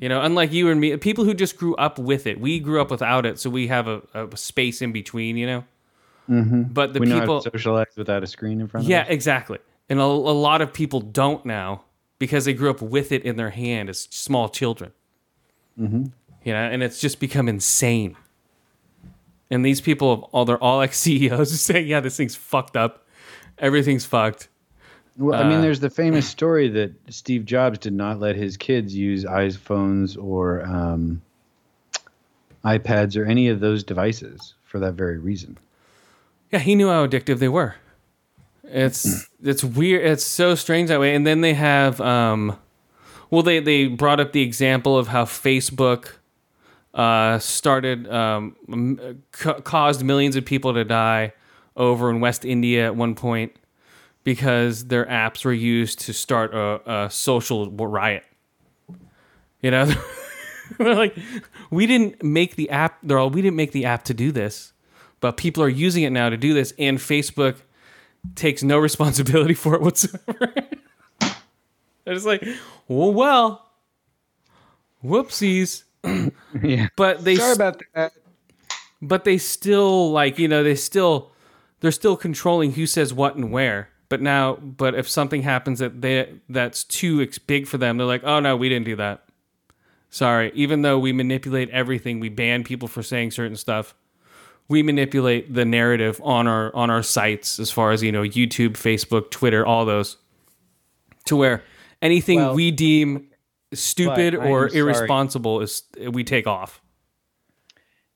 Speaker 1: You know, unlike you and me, people who just grew up with it. We grew up without it, so we have a, a space in between. You know. Mm-hmm. But the
Speaker 2: we
Speaker 1: people,
Speaker 2: socialize without a screen in front
Speaker 1: yeah,
Speaker 2: of us.
Speaker 1: exactly. And a, a lot of people don't now because they grew up with it in their hand as small children. Mm-hmm. You know, and it's just become insane. And these people, all they're all [laughs] ex CEOs, saying, "Yeah, this thing's fucked up. Everything's fucked."
Speaker 2: Well, I
Speaker 1: Uh,
Speaker 2: mean, there's the famous [clears throat] story that Steve Jobs did not let his kids use iPhones or um, iPads or any of those devices for that very reason.
Speaker 1: Yeah, he knew how addictive they were. It's [clears throat] it's weird. It's so strange that way. And then they have, um, well, they they brought up the example of how Facebook uh, started um, ca- caused millions of people to die over in West India at one point because their apps were used to start a, a social riot. You know, they're [laughs] like, we didn't make the app. They're all, we didn't make the app to do this, but people are using it now to do this, and Facebook takes no [laughs] responsibility for it whatsoever. [laughs] They're just like, well, well, whoopsies. [clears throat]
Speaker 2: yeah.
Speaker 1: But they
Speaker 2: Sorry about that.
Speaker 1: but they still like you know they still they're still controlling who says what and where but now but if something happens that they that's too ex- big for them they're like oh no we didn't do that sorry even though we manipulate everything we ban people for saying certain stuff we manipulate the narrative on our on our sites as far as you know youtube facebook twitter all those to where anything
Speaker 2: Well,
Speaker 1: we deem stupid or irresponsible is we take off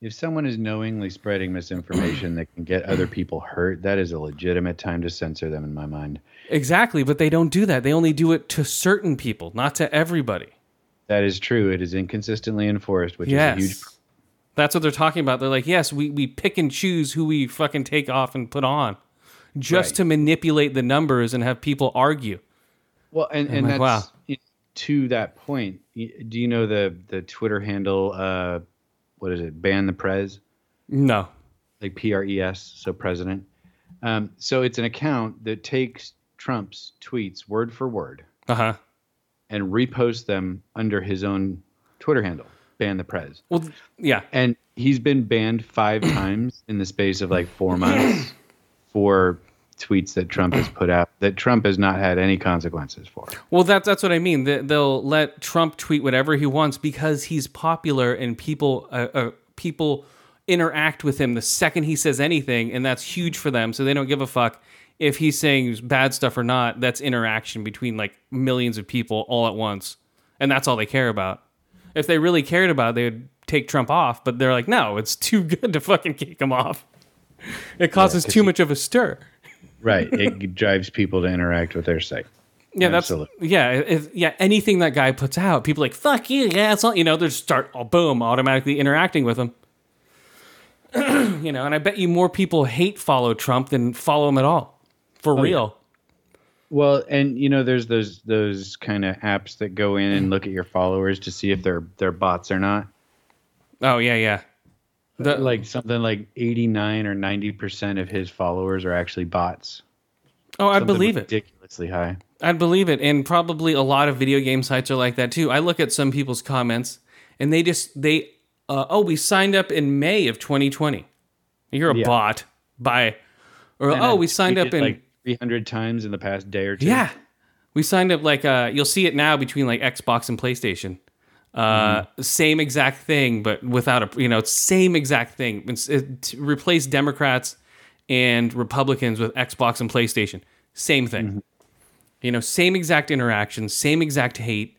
Speaker 2: If someone is knowingly spreading misinformation that can get other people hurt, that is a legitimate time to censor them in my mind.
Speaker 1: Exactly, but they don't do that. They only do it to certain people, not to everybody.
Speaker 2: That is true. It is inconsistently enforced, which
Speaker 1: yes.
Speaker 2: is a huge
Speaker 1: That's what they're talking about. They're like, yes, we, we pick and choose who we fucking take off and put on just
Speaker 2: Right.
Speaker 1: to manipulate the numbers and have people argue.
Speaker 2: Well, and, and
Speaker 1: like,
Speaker 2: that's
Speaker 1: wow.
Speaker 2: to that point. Do you know the the Twitter handle? Uh, what is it? Ban the Prez,
Speaker 1: No.
Speaker 2: like P R E S, so president. Um, so it's an account that takes Trump's tweets word for word
Speaker 1: Uh huh.
Speaker 2: and reposts them under his own Twitter handle, Ban the Prez.
Speaker 1: Well, yeah.
Speaker 2: And he's been banned five [clears throat] times in the space of like four months for tweets that Trump has put out that Trump has not had any consequences for.
Speaker 1: Well, that, that's what I mean. They, they'll let Trump tweet whatever he wants because he's popular and people uh, uh, people interact with him the second he says anything, and that's huge for them. So they don't give a fuck if he's saying bad stuff or not. That's interaction between like millions of people all at once, and that's all they care about. If they really cared about, it, they would take Trump off. But they're like, no, it's too good to fucking kick him off. It causes
Speaker 2: 'cause
Speaker 1: too much of a stir.
Speaker 2: Right. It drives people to interact with their site.
Speaker 1: Yeah, that's
Speaker 2: Absolutely.
Speaker 1: yeah, if, yeah. Anything that guy puts out, people are like fuck you, yeah, it's all you know. They just start oh, boom, automatically interacting with him. [clears throat] you know, and I bet you more people hate follow Trump than follow him at all, for oh, real.
Speaker 2: Well, and you know, there's those those kind of apps that go in and look at your followers to see if they're they're bots or not.
Speaker 1: Oh yeah, yeah. The,
Speaker 2: Like something like 89 or 90 percent of his followers are actually bots.
Speaker 1: oh,
Speaker 2: Something
Speaker 1: believe it.
Speaker 2: Ridiculously high.
Speaker 1: I'd believe it, and probably a lot of video game sites are like that too. I look at some people's comments, and they just they, uh, oh, we signed up in May of 2020. You're a
Speaker 2: Yeah.
Speaker 1: bot. by, Or
Speaker 2: And
Speaker 1: oh,
Speaker 2: I've
Speaker 1: we signed up in
Speaker 2: like 300 times in the past day or two.
Speaker 1: Yeah. We signed up like uh you'll see it now between like Xbox and PlayStation. Uh same exact thing but without a you know, same exact thing. It's, it, replace Democrats and Republicans with Xbox and PlayStation. Same thing. You know, same exact interaction, same exact hate,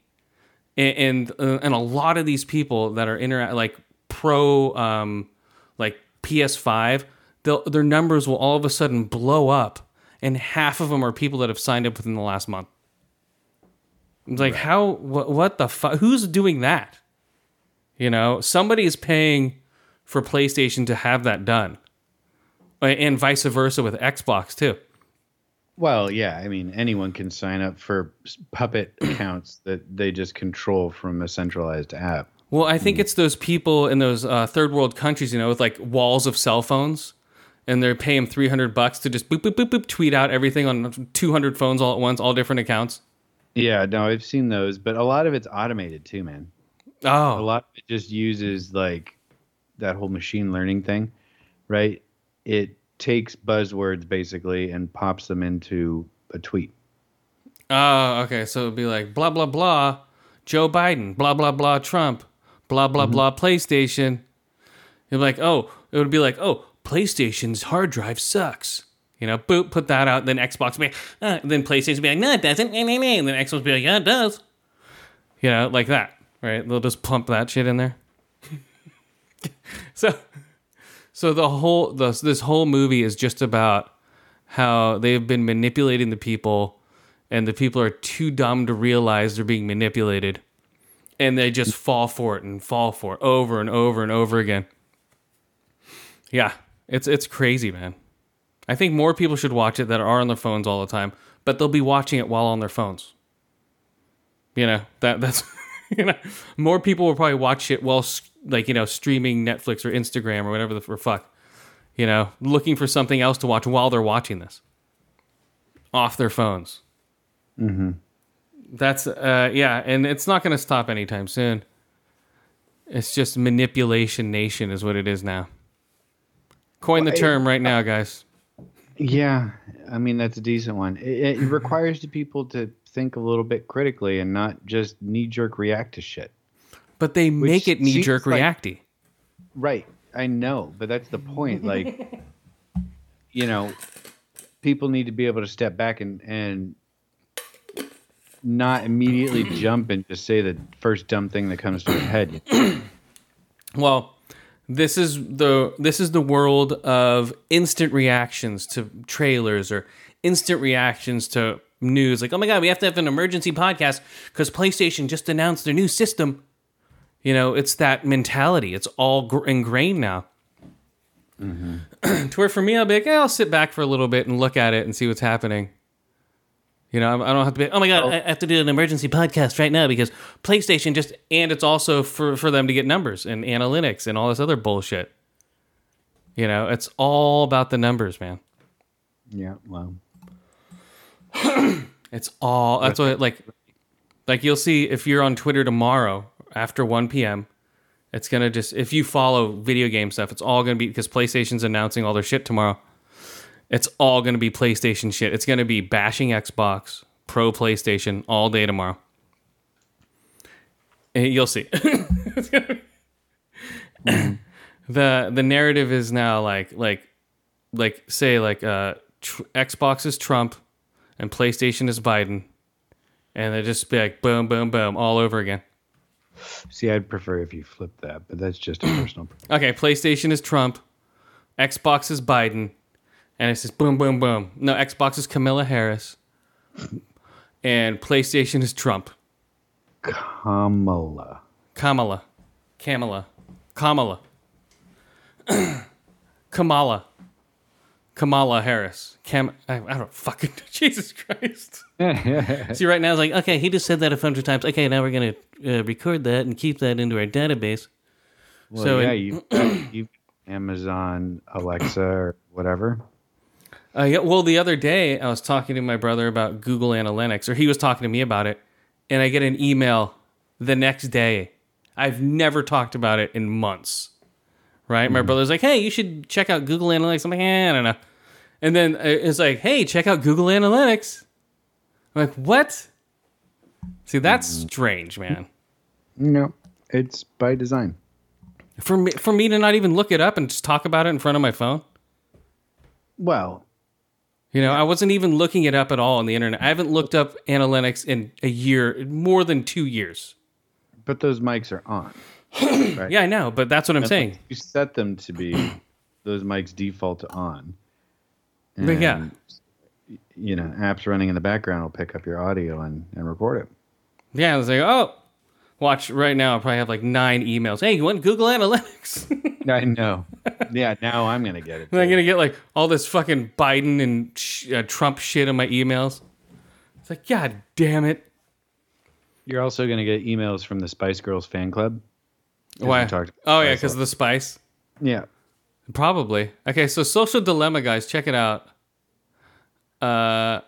Speaker 1: and and, uh, and a lot of these people that are intera- like pro um, like PS5, they'll, their numbers will all of a sudden blow up, and half of them are people that have signed up within the last month. It's like how what what the fuck? Who's doing that? You know, somebody is paying for PlayStation to have that done, and vice versa with Xbox too.
Speaker 2: Well, yeah, I mean, anyone can sign up for puppet [clears throat] accounts that they just control from a centralized app.
Speaker 1: Well, I think it's those people in those uh, third world countries, you know, with like walls of cell phones, and they're paying three hundred bucks to just boop boop boop boop tweet out everything on two hundred phones all at once, all different accounts.
Speaker 2: Yeah, no, I've seen those, but a lot of it's automated too, man.
Speaker 1: Oh.
Speaker 2: A lot of it just uses like that whole machine learning thing, right? It takes buzzwords basically and pops them into a tweet.
Speaker 1: oh, okay. So it'd be like blah blah blah, Joe Biden, blah blah blah, Trump, blah blah mm-hmm. blah, PlayStation. You'd be like, oh, it would be like, oh, PlayStation's hard drive sucks. You know, boop, put that out. Then Xbox be, uh, then PlayStation be like, no, it doesn't. And then Xbox be like, yeah, it does. You know, like that, right? They'll just pump that shit in there. [laughs] so, so the whole the, this whole movie is just about how they've been manipulating the people, and the people are too dumb to realize they're being manipulated, and they just fall for it and fall for it over and over and over again. Yeah, it's it's crazy, man. I think more people should watch it that are on their phones all the time, but they'll be watching it while on their phones. You know that [laughs] that's you know more people will probably watch it while like you know streaming Netflix or Instagram or whatever the for fuck, you know, looking for something else to watch while they're watching this off their phones. Mm-hmm. That's uh yeah, and it's not going to stop anytime soon. It's just manipulation nation is what it is now. Coin the
Speaker 2: Well,
Speaker 1: term right now, guys.
Speaker 2: Yeah, I mean that's a decent one. It, it requires the people to think a little bit critically and not just knee jerk react to shit.
Speaker 1: But they make it knee jerk
Speaker 2: like-
Speaker 1: reacty.
Speaker 2: Right. I know, but that's the point. Like, [laughs] you know, people need to be able to step back and and not immediately jump and just say the first dumb thing that comes to their head.
Speaker 1: Well, this is the this is the world of instant reactions to trailers or instant reactions to news. Like, oh my god, we have to have an emergency podcast because PlayStation just announced their new system. You know, it's that mentality. It's all gr- ingrained now. [clears throat] to where for me, I'll be like, eh, I'll sit back for a little bit and look at it and see what's happening. You know, I don't have to be. Oh my god, I I have to do an emergency podcast right now because PlayStation just and it's also for for them to get numbers and analytics and all this other bullshit. You know, it's all about the numbers, man.
Speaker 2: Yeah, well, [clears throat]
Speaker 1: It's all that's what like like you'll see if you're on Twitter tomorrow after 1 p.m. It's gonna just if you follow video game stuff, it's all gonna be because PlayStation's announcing all their shit tomorrow. It's all gonna be PlayStation shit. It's gonna be bashing Xbox, pro PlayStation all day tomorrow. And you'll see. It's gonna be- the the narrative is now like like like say like uh tr- Xbox is Trump and PlayStation is Biden, and they just be like boom boom boom all over again.
Speaker 2: see, I'd prefer if you flip that, but that's just a personal. [clears throat]
Speaker 1: Okay, PlayStation is Trump, Xbox is Biden, and it says boom, boom, boom. No, Xbox is Camilla Harris, and PlayStation is Trump.
Speaker 2: Kamala.
Speaker 1: Kamala, Kamala, Kamala, [clears throat] Kamala, Kamala Harris. Cam, I, I don't fucking [laughs] Jesus Christ. [laughs] See, right now it's like, okay, he just said that a hundred times. Okay, now we're gonna uh, record that and keep that into our database.
Speaker 2: Well,
Speaker 1: So
Speaker 2: yeah,
Speaker 1: in-
Speaker 2: you've you've Amazon Alexa or whatever.
Speaker 1: Uh, yeah, well, the other day I was talking to my brother about Google Analytics, or he was talking to me about it, and I get an email the next day. I've never talked about it in months. Right? My brother's like, "Hey, you should check out Google Analytics." I'm like, eh, "I don't know." And then uh, it's like, "Hey, check out Google Analytics." I'm like, "What?" See, that's strange, man.
Speaker 2: No, it's by design.
Speaker 1: For me, for me to not even look it up and just talk about it in front of my phone.
Speaker 2: Well,
Speaker 1: You know, I wasn't even looking it up at all on the internet. I haven't looked up analytics in a year, more than two years.
Speaker 2: But those mics are on. [clears throat] right?
Speaker 1: Yeah, I know, but that's what I'm
Speaker 2: And
Speaker 1: saying.
Speaker 2: You set them to be [clears throat] those mics default to on.
Speaker 1: But yeah.
Speaker 2: You know, apps running in the background will pick up your audio and, and record it.
Speaker 1: Yeah, I was like, oh, watch right now. I probably have like nine emails. Hey, you want Google Analytics? [laughs] [laughs]
Speaker 2: I know. yeah, now I'm gonna get it.
Speaker 1: I'm gonna get like all this fucking Biden and sh- uh, Trump shit on my emails. It's like, God damn it!
Speaker 2: You're also gonna get emails from the Spice Girls fan club.
Speaker 1: Why? Oh yeah, because of the spice.
Speaker 2: Yeah.
Speaker 1: Probably. Okay, so social dilemma, guys. Check it out. Uh,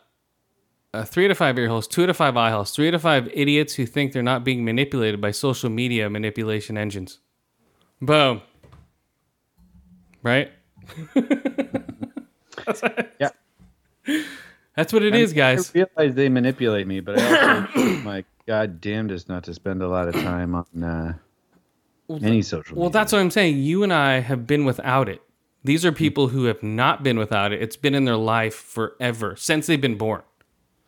Speaker 1: uh, three to five ear holes, two to five eye holes, three to five idiots who think they're not being manipulated by social media manipulation engines. Boom. Right? [laughs]
Speaker 2: Yeah.
Speaker 1: That's what it is, guys.
Speaker 2: I realize they manipulate me, but I also [coughs] my god damnedest not to spend a lot of time on uh, any social.
Speaker 1: Well,
Speaker 2: media.
Speaker 1: that's what I'm saying. You and I have been without it. These are people who have not been without it. It's been in their life forever, since they've been born.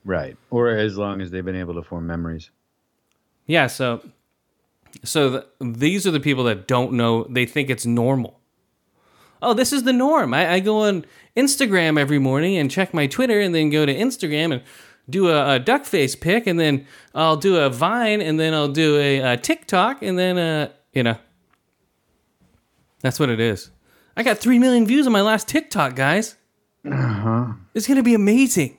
Speaker 2: right, or as long as they've been able to form memories.
Speaker 1: Yeah, so so the, these are the people that don't know. They think it's normal. Oh, this is the norm. I, I go on Instagram every morning and check my Twitter, and then go to Instagram and do a, a duck face pic, and then I'll do a Vine, and then I'll do a, a TikTok, and then uh, you know, that's what it is. I got three million views on my last TikTok, guys. Uh-huh. It's gonna be amazing.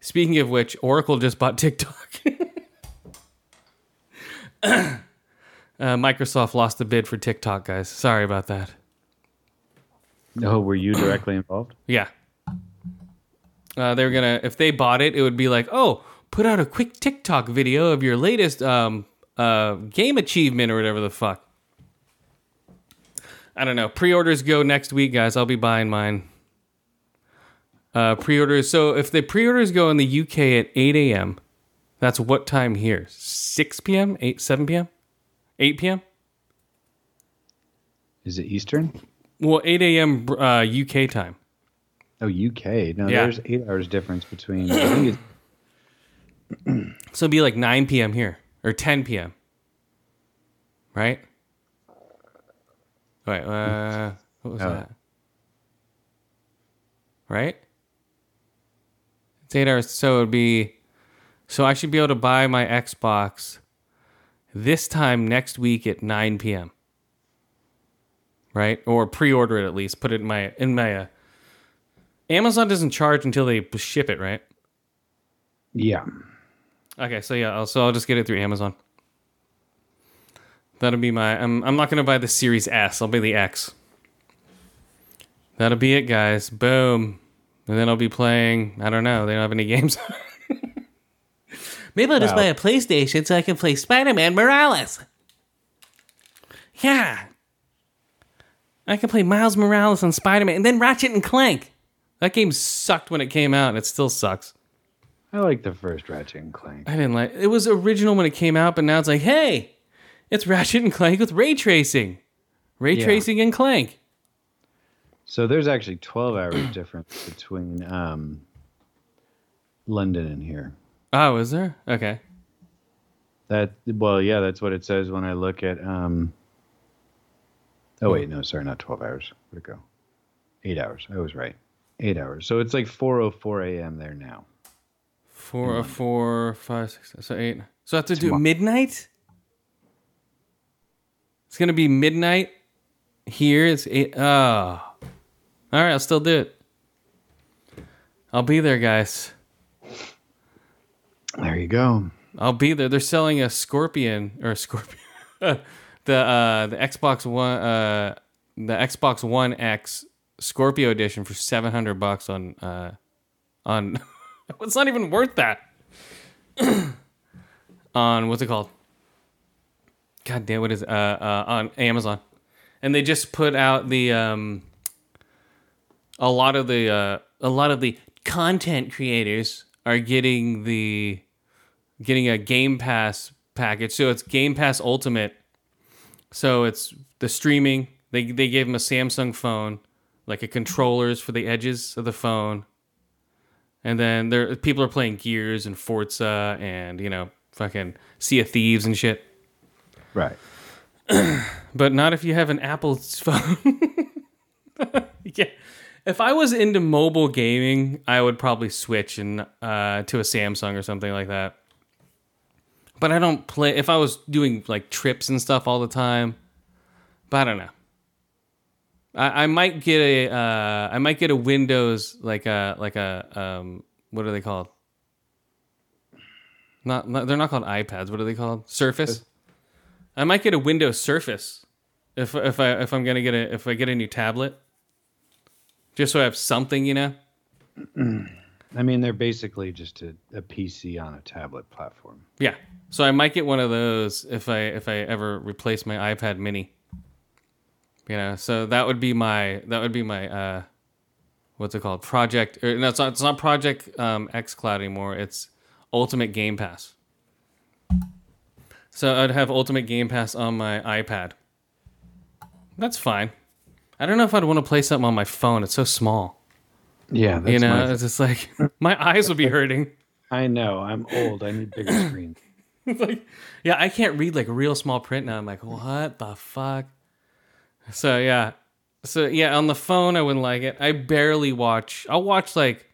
Speaker 1: Speaking of which, Oracle just bought TikTok. [laughs] uh, Microsoft lost the bid for TikTok, guys. Sorry about that.
Speaker 2: Oh, were you directly involved? [clears throat]
Speaker 1: Yeah. Uh, they were gonna if they bought it, it would be like, oh, put out a quick TikTok video of your latest um, uh, game achievement or whatever the fuck. I don't know. Pre-orders go next week, guys. I'll be buying mine. Uh, pre-orders. So if the pre-orders go in the UK at 8 a.m., that's what time here? 6 p.m., 8, 7 p.m., 8 p.m.
Speaker 2: Is it Eastern?
Speaker 1: Well, 8 a.m. Uh, UK time.
Speaker 2: Oh, UK. No,
Speaker 1: Yeah.
Speaker 2: there's eight hours difference between. I think it's, [clears throat]
Speaker 1: So it'd be like 9 p.m. here or 10 p.m. Right? Wait, uh, what was
Speaker 2: Oh.
Speaker 1: that? Right? It's eight hours. So it'd be. So I should be able to buy my Xbox this time next week at 9 p.m. Right? Or pre-order it at least. Put it in my in my. Uh, Amazon doesn't charge until they ship it, right?
Speaker 2: yeah.
Speaker 1: Okay, so yeah, I'll, so I'll just get it through Amazon. That'll be my. I'm. I'm not gonna buy the Series S. I'll buy the X. That'll be it, guys. Boom. And then I'll be playing. I don't know. They don't have any [laughs] games. Maybe I'll just
Speaker 2: Wow.
Speaker 1: buy a PlayStation so I can play Spider-Man Morales. Yeah. I can play Miles Morales and Spider-Man, and then Ratchet and Clank. That game sucked when it came out, and it still sucks.
Speaker 2: I like the first Ratchet and Clank.
Speaker 1: I didn't like it was original when it came out, but now it's like, hey, it's Ratchet and Clank with ray tracing. Ray
Speaker 2: Yeah.
Speaker 1: tracing and Clank.
Speaker 2: So there's actually 12 hours [clears throat] difference between um, London and here.
Speaker 1: Oh, is there? Okay.
Speaker 2: That well, yeah, that's what it says when I look at. Um, oh wait, no, sorry, not 12 hours. Where'd it go? Eight hours. I was right. Eight hours. So it's like 4:04 a.m. there now.
Speaker 1: Four, uh, four, five, six, so eight. So I have to do midnight? It's gonna be midnight here. It's eight. Oh. All right, I'll still do it. I'll be there, guys.
Speaker 2: There you go.
Speaker 1: I'll be there. They're selling a Scorpion or a Scorpion, [laughs] the uh, the Xbox One, uh, the Xbox One X Scorpio edition for seven hundred bucks on uh, on. [laughs] it's not even worth that. [clears throat] on what's it called? God damn, what is? Uh, uh, on Amazon, and they just put out the um, a lot of the uh, a lot of the content creators are getting the getting a Game Pass package. So it's Game Pass Ultimate. So it's the streaming. They they gave him a Samsung phone, like a controllers for the edges of the phone, and then there people are playing Gears and Forza and you know fucking Sea of Thieves and shit.
Speaker 2: Right. [clears throat]
Speaker 1: But not if you have an Apple [laughs] phone. yeah. If I was into mobile gaming, I would probably switch and uh, to a Samsung or something like that. But I don't play. If I was doing like trips and stuff all the time, but I don't know. I, I might get a uh, I might get a Windows like a like a um what are they called? Not, not they're not called iPads. What are they called? Surface. I might get a Windows Surface if if I if I'm gonna get a if I get a new tablet, just so I have something, you know. [clears throat]
Speaker 2: I mean, they're basically just a, a PC on a tablet platform.
Speaker 1: Yeah. So I might get one of those if I if I ever replace my iPad Mini. You know, so that would be my that would be my uh, what's it called? Project or no, it's not it's not Project um, X Cloud anymore. It's Ultimate Game Pass. So I'd have Ultimate Game Pass on my iPad. That's fine. I don't know if I'd want to play something on my phone. It's so small.
Speaker 2: Yeah, that's
Speaker 1: you know,
Speaker 2: my-
Speaker 1: it's just like [laughs] my eyes would be hurting.
Speaker 2: I know. I'm old. I need bigger screens. [laughs]
Speaker 1: It's like, yeah, I can't read like real small print now. I'm like, what the fuck? So yeah, so yeah, on the phone I wouldn't like it. I barely watch. I'll watch like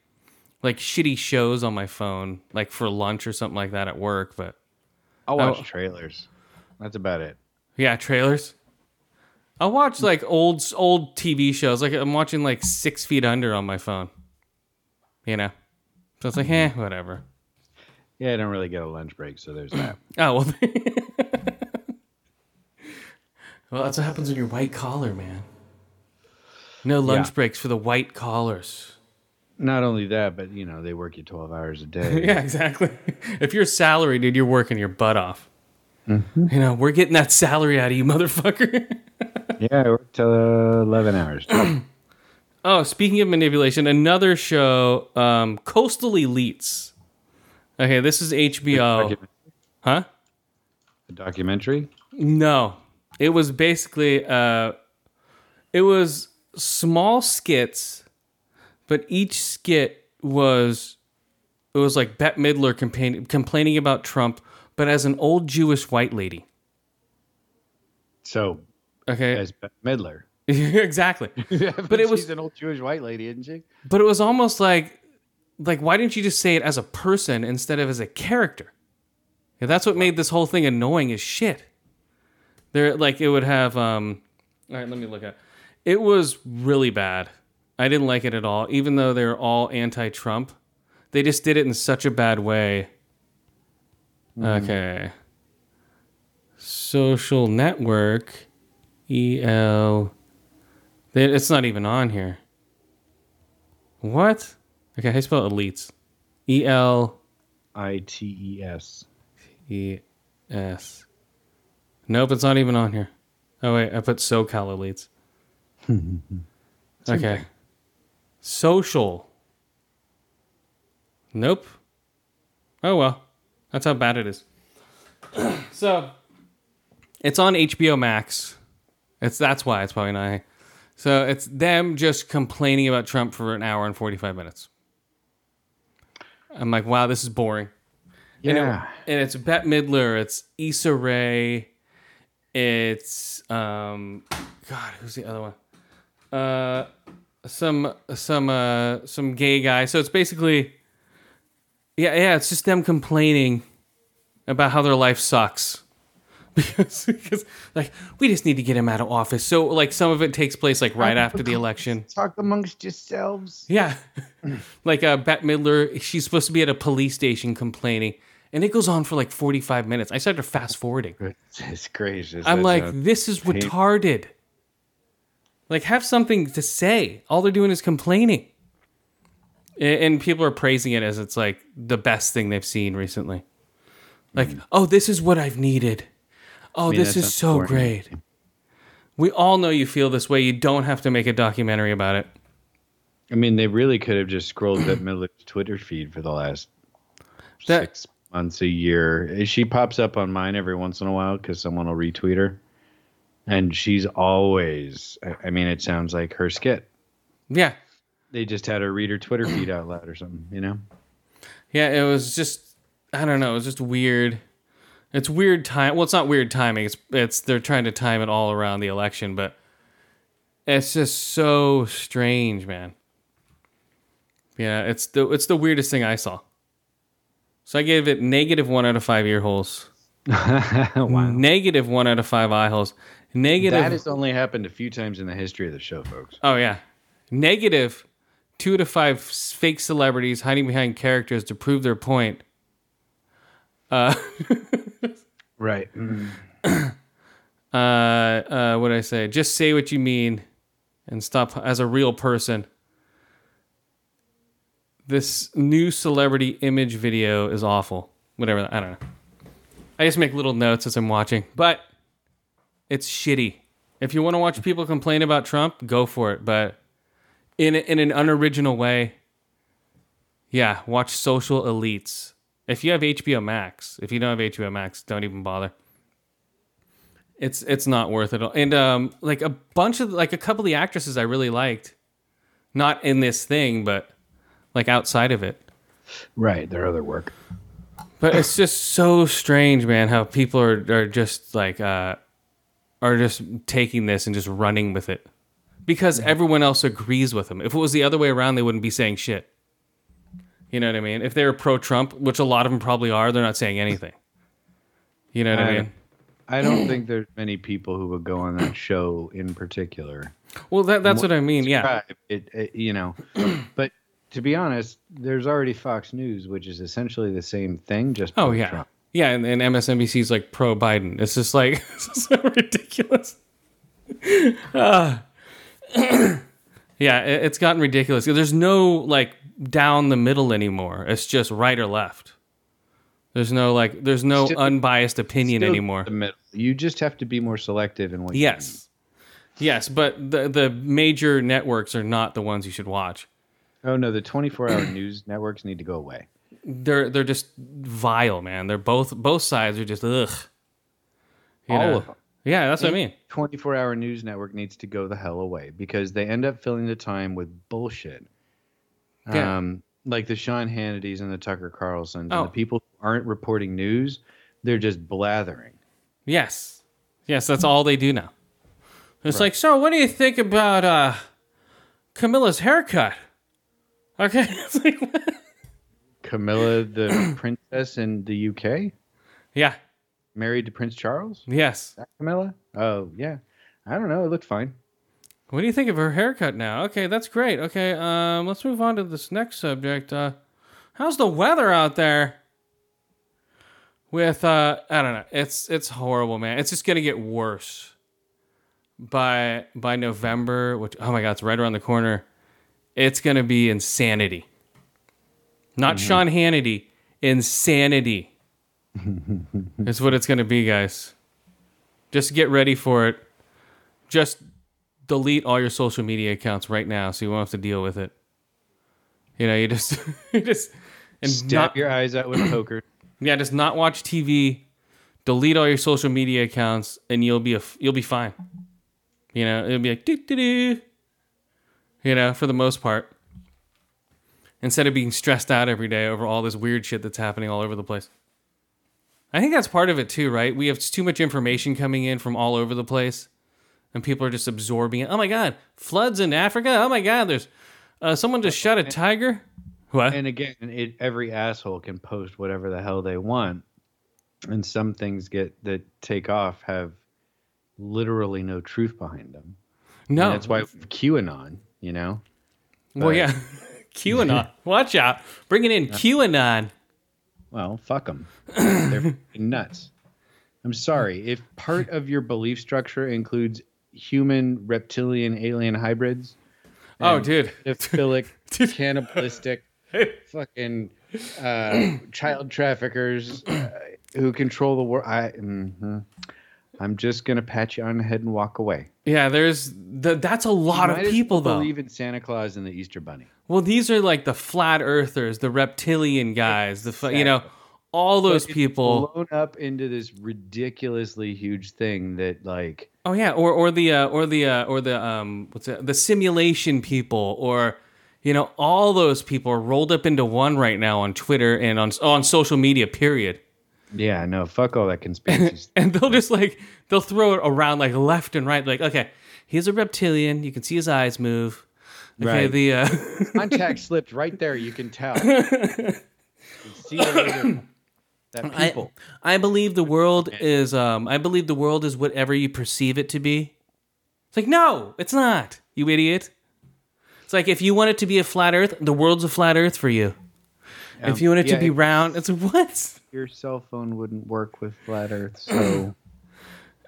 Speaker 1: like shitty shows on my phone, like for lunch or something like that at work. But
Speaker 2: I'll watch
Speaker 1: Oh.
Speaker 2: trailers. That's about it.
Speaker 1: yeah, trailers. I'll watch like old old TV shows. Like I'm watching like Six Feet Under on my phone. You know, so it's like, eh, whatever.
Speaker 2: Yeah, I don't really get a lunch break, so there's that. [clears throat]
Speaker 1: Oh well. [laughs] well, that's what happens when you're white collar, man. No lunch
Speaker 2: Yeah.
Speaker 1: breaks for the white collars.
Speaker 2: Not only that, but you know, they work you 12 hours a day. [laughs]
Speaker 1: Yeah, exactly. If you're salary, dude, you're working your butt off. You know, we're getting that salary out of you, motherfucker. [laughs]
Speaker 2: yeah, I worked till uh, 11 hours. [clears throat]
Speaker 1: oh, speaking of manipulation, another show, um, Coastal Elites. Okay, this is HBO. Huh?
Speaker 2: A documentary?
Speaker 1: No, it was basically uh, it was small skits, but each skit was it was like Bette Midler complaining complaining about Trump, but as an old Jewish white lady.
Speaker 2: So,
Speaker 1: Okay,
Speaker 2: as Bette Midler. [laughs]
Speaker 1: exactly. [laughs] But it was-
Speaker 2: an old Jewish white lady, isn't she?
Speaker 1: But it was almost like like why didn't you just say it as a person instead of as a character? Yeah, that's what made this whole thing annoying as shit. There like it would have um all right, let me look at it was really bad. I didn't like it at all, even though they're all anti Trump. They just did it in such a bad way. Okay. Social network. EL. It's not even on here. What? Okay, how do you spell elites? E L
Speaker 2: I T E S.
Speaker 1: E S. Nope, it's not even on here. Oh wait, I put SoCal elites. [laughs] okay. Social. Nope. Oh well. That's how bad it is. [clears throat] so it's on HBO Max. It's that's why it's probably not. So it's them just complaining about Trump for an hour and forty five minutes. I'm like, wow, this is boring. And, it-
Speaker 2: Yeah.
Speaker 1: and it's Bette Midler, it's Issa Rae, it's um, God, who's the other one? Uh, some some uh some gay guy. So it's basically, yeah, yeah, it's just them complaining about how their life sucks. Because, [laughs] because like we just need to get him out of office. So like some of it takes place like right after the election.
Speaker 2: Talk amongst yourselves.
Speaker 1: Yeah. [laughs] like uh, Bette Midler, she's supposed to be at a police station complaining. And it goes on for like 45 minutes. I started fast forwarding.
Speaker 2: It's crazy.
Speaker 1: I'm like, this is retarded. Like, have something to say. All they're doing is complaining. And people are praising it as it's like the best thing they've seen recently. Like, oh, this is what I've needed. Oh,
Speaker 2: mean,
Speaker 1: this is so great. We all know you feel this way. You don't have to make a documentary about it.
Speaker 2: I mean, they really could have just scrolled Bette Midler's Twitter feed for the last
Speaker 1: That-
Speaker 2: six months, a year. She pops up on mine every once in a while because someone will retweet her. And she's always, I mean, it sounds like her skit.
Speaker 1: Yeah.
Speaker 2: they just had her read her Twitter feed out loud or something, you know?
Speaker 1: Yeah, it was just I don't know, it was just weird. It's weird time. Well, it's not weird timing. It's it's they're trying to time it all around the election, but it's just so strange, man. Yeah, it's the it's the weirdest thing I saw. So I gave it negative one out of five ear holes, [laughs]
Speaker 2: wow.
Speaker 1: negative one out of five eye holes, negative.
Speaker 2: That has only happened a few times in the history of the show, folks.
Speaker 1: oh yeah, negative two of five fake celebrities hiding behind characters to prove their point.
Speaker 2: Uh, [laughs] Right.
Speaker 1: uh, uh, what did I say? Just say what you mean and stop as a real person. This new celebrity image video is awful. Whatever, I don't know. I just make little notes as I'm watching, but it's shitty. If you want to watch people complain about Trump, go for it, but in in an unoriginal way. Yeah, watch Social Elites. If you have HBO Max, if you don't have HBO Max, don't even bother it's it's not worth it. All. And um, like a bunch of like a couple of the actresses I really liked, not in this thing, but like outside of it.
Speaker 2: Right. Their other work.
Speaker 1: But it's just so strange, man, how people are are just like uh, are just taking this and just running with it because everyone else agrees with them. If it was the other way around, they wouldn't be saying shit. You know what I mean? If they're pro Trump, which a lot of them probably are, they're not saying anything. [laughs] You know what I
Speaker 2: I-
Speaker 1: mean?
Speaker 2: I don't think there's many people who would go on that show in particular.
Speaker 1: Well, that, that's what I mean. Yeah.
Speaker 2: It, it, you know, [clears throat] but to be honest, there's already Fox News, which is essentially the same thing. Just
Speaker 1: Oh yeah,
Speaker 2: Trump.
Speaker 1: yeah, and, and MSNBC's like pro Biden. It's just like [laughs] it's so ridiculous. [laughs] Ah. [clears throat] yeah, it, it's gotten ridiculous. There's no like down the middle anymore. It's just right or left. There's no like, there's no
Speaker 2: Still-
Speaker 1: unbiased opinion anymore.
Speaker 2: You just have to be more selective in what. you
Speaker 1: Yes, yes, but the the major networks are not the ones you should watch.
Speaker 2: Oh no, the 24-hour [clears throat] news networks need to go away.
Speaker 1: They're they're just vile, man. They're both both sides are just ugh. You
Speaker 2: All
Speaker 1: know?
Speaker 2: of them.
Speaker 1: Yeah, that's what I mean.
Speaker 2: 24 hour news network needs to go the hell away because they end up filling the time with bullshit.
Speaker 1: Yeah.
Speaker 2: Um, like the Sean Hannitys and the Tucker Carlsons
Speaker 1: Oh.
Speaker 2: and the people who aren't reporting news, they're just blathering.
Speaker 1: Yes. Yes, that's all they do now. It's like, so what do you think about uh Camilla's haircut? Okay. [laughs] It's like, what?
Speaker 2: Camilla, the [clears throat] princess in the UK,
Speaker 1: yeah.
Speaker 2: married to Prince Charles.
Speaker 1: Yes.
Speaker 2: That Camilla? Oh yeah, I don't know. It looked fine.
Speaker 1: What do you think of her haircut now? Okay, that's great. Okay, um, let's move on to this next subject. Uh, how's the weather out there? With uh, I don't know. It's it's horrible, man. It's just gonna get worse. By by November, which oh my god, it's right around the corner. It's gonna be insanity. Not Sean Hannity, insanity. [laughs] Is what it's gonna be, guys. Just get ready for it. Just delete all your social media accounts right now so you won't have to deal with it. You know, you just [laughs] you just and
Speaker 2: Stab your eyes out with a poker. [clears throat]
Speaker 1: yeah, just not watch TV, delete all your social media accounts, and you'll be a, you'll be fine. You know, it'll be like doo doo doo. You know, for the most part, instead of being stressed out every day over all this weird shit that's happening all over the place. I think that's part of it too, right? We have too much information coming in from all over the place, and people are just absorbing it. Oh my god, floods in Africa! Oh my god, there's uh, someone just shot a tiger. What?
Speaker 2: and again, it, every asshole can post whatever the hell they want, and some things get that take off have literally no truth behind them.
Speaker 1: no,
Speaker 2: And that's why QAnon, you know,
Speaker 1: Well, yeah, [laughs] QAnon. [laughs] Watch out, bringing in QAnon.
Speaker 2: well, fuck them. They're [clears throat] nuts. I'm sorry if part of your belief structure includes human, reptilian, alien hybrids.
Speaker 1: Oh, dude. [laughs]
Speaker 2: pedophilic, [laughs] cannibalistic, [laughs] fucking uh, child traffickers uh, who control the world. I, mhm. I'm just gonna pat you on the head and walk away.
Speaker 1: Yeah, there's the, that's a lot of people though.
Speaker 2: Believe in Santa Claus and the Easter Bunny.
Speaker 1: Well, these are like the flat earthers, the reptilian guys, the you know, all those people.
Speaker 2: blown up into this ridiculously huge thing that like
Speaker 1: Oh yeah, or or the uh, or the uh, or the um what's it, the simulation people or You know, all those people are rolled up into one right now on Twitter and on on social media. Period.
Speaker 2: Yeah, no, fuck all that conspiracy. [laughs]
Speaker 1: And they'll just like they'll throw it around like left and right. Like, okay, he's a reptilian. You can see his eyes move. Okay,
Speaker 2: Right.
Speaker 1: the uh,
Speaker 2: Contact slipped right there. You can tell. [laughs] See that
Speaker 1: I,
Speaker 2: people.
Speaker 1: I believe the world is um I believe the world is whatever you perceive it to be. It's like no, it's not. You idiot. It's like if you want it to be a flat earth, the world's a flat earth for you. if you want it
Speaker 2: yeah,
Speaker 1: to be round, it's what?
Speaker 2: Your cell phone wouldn't work with flat Earth, so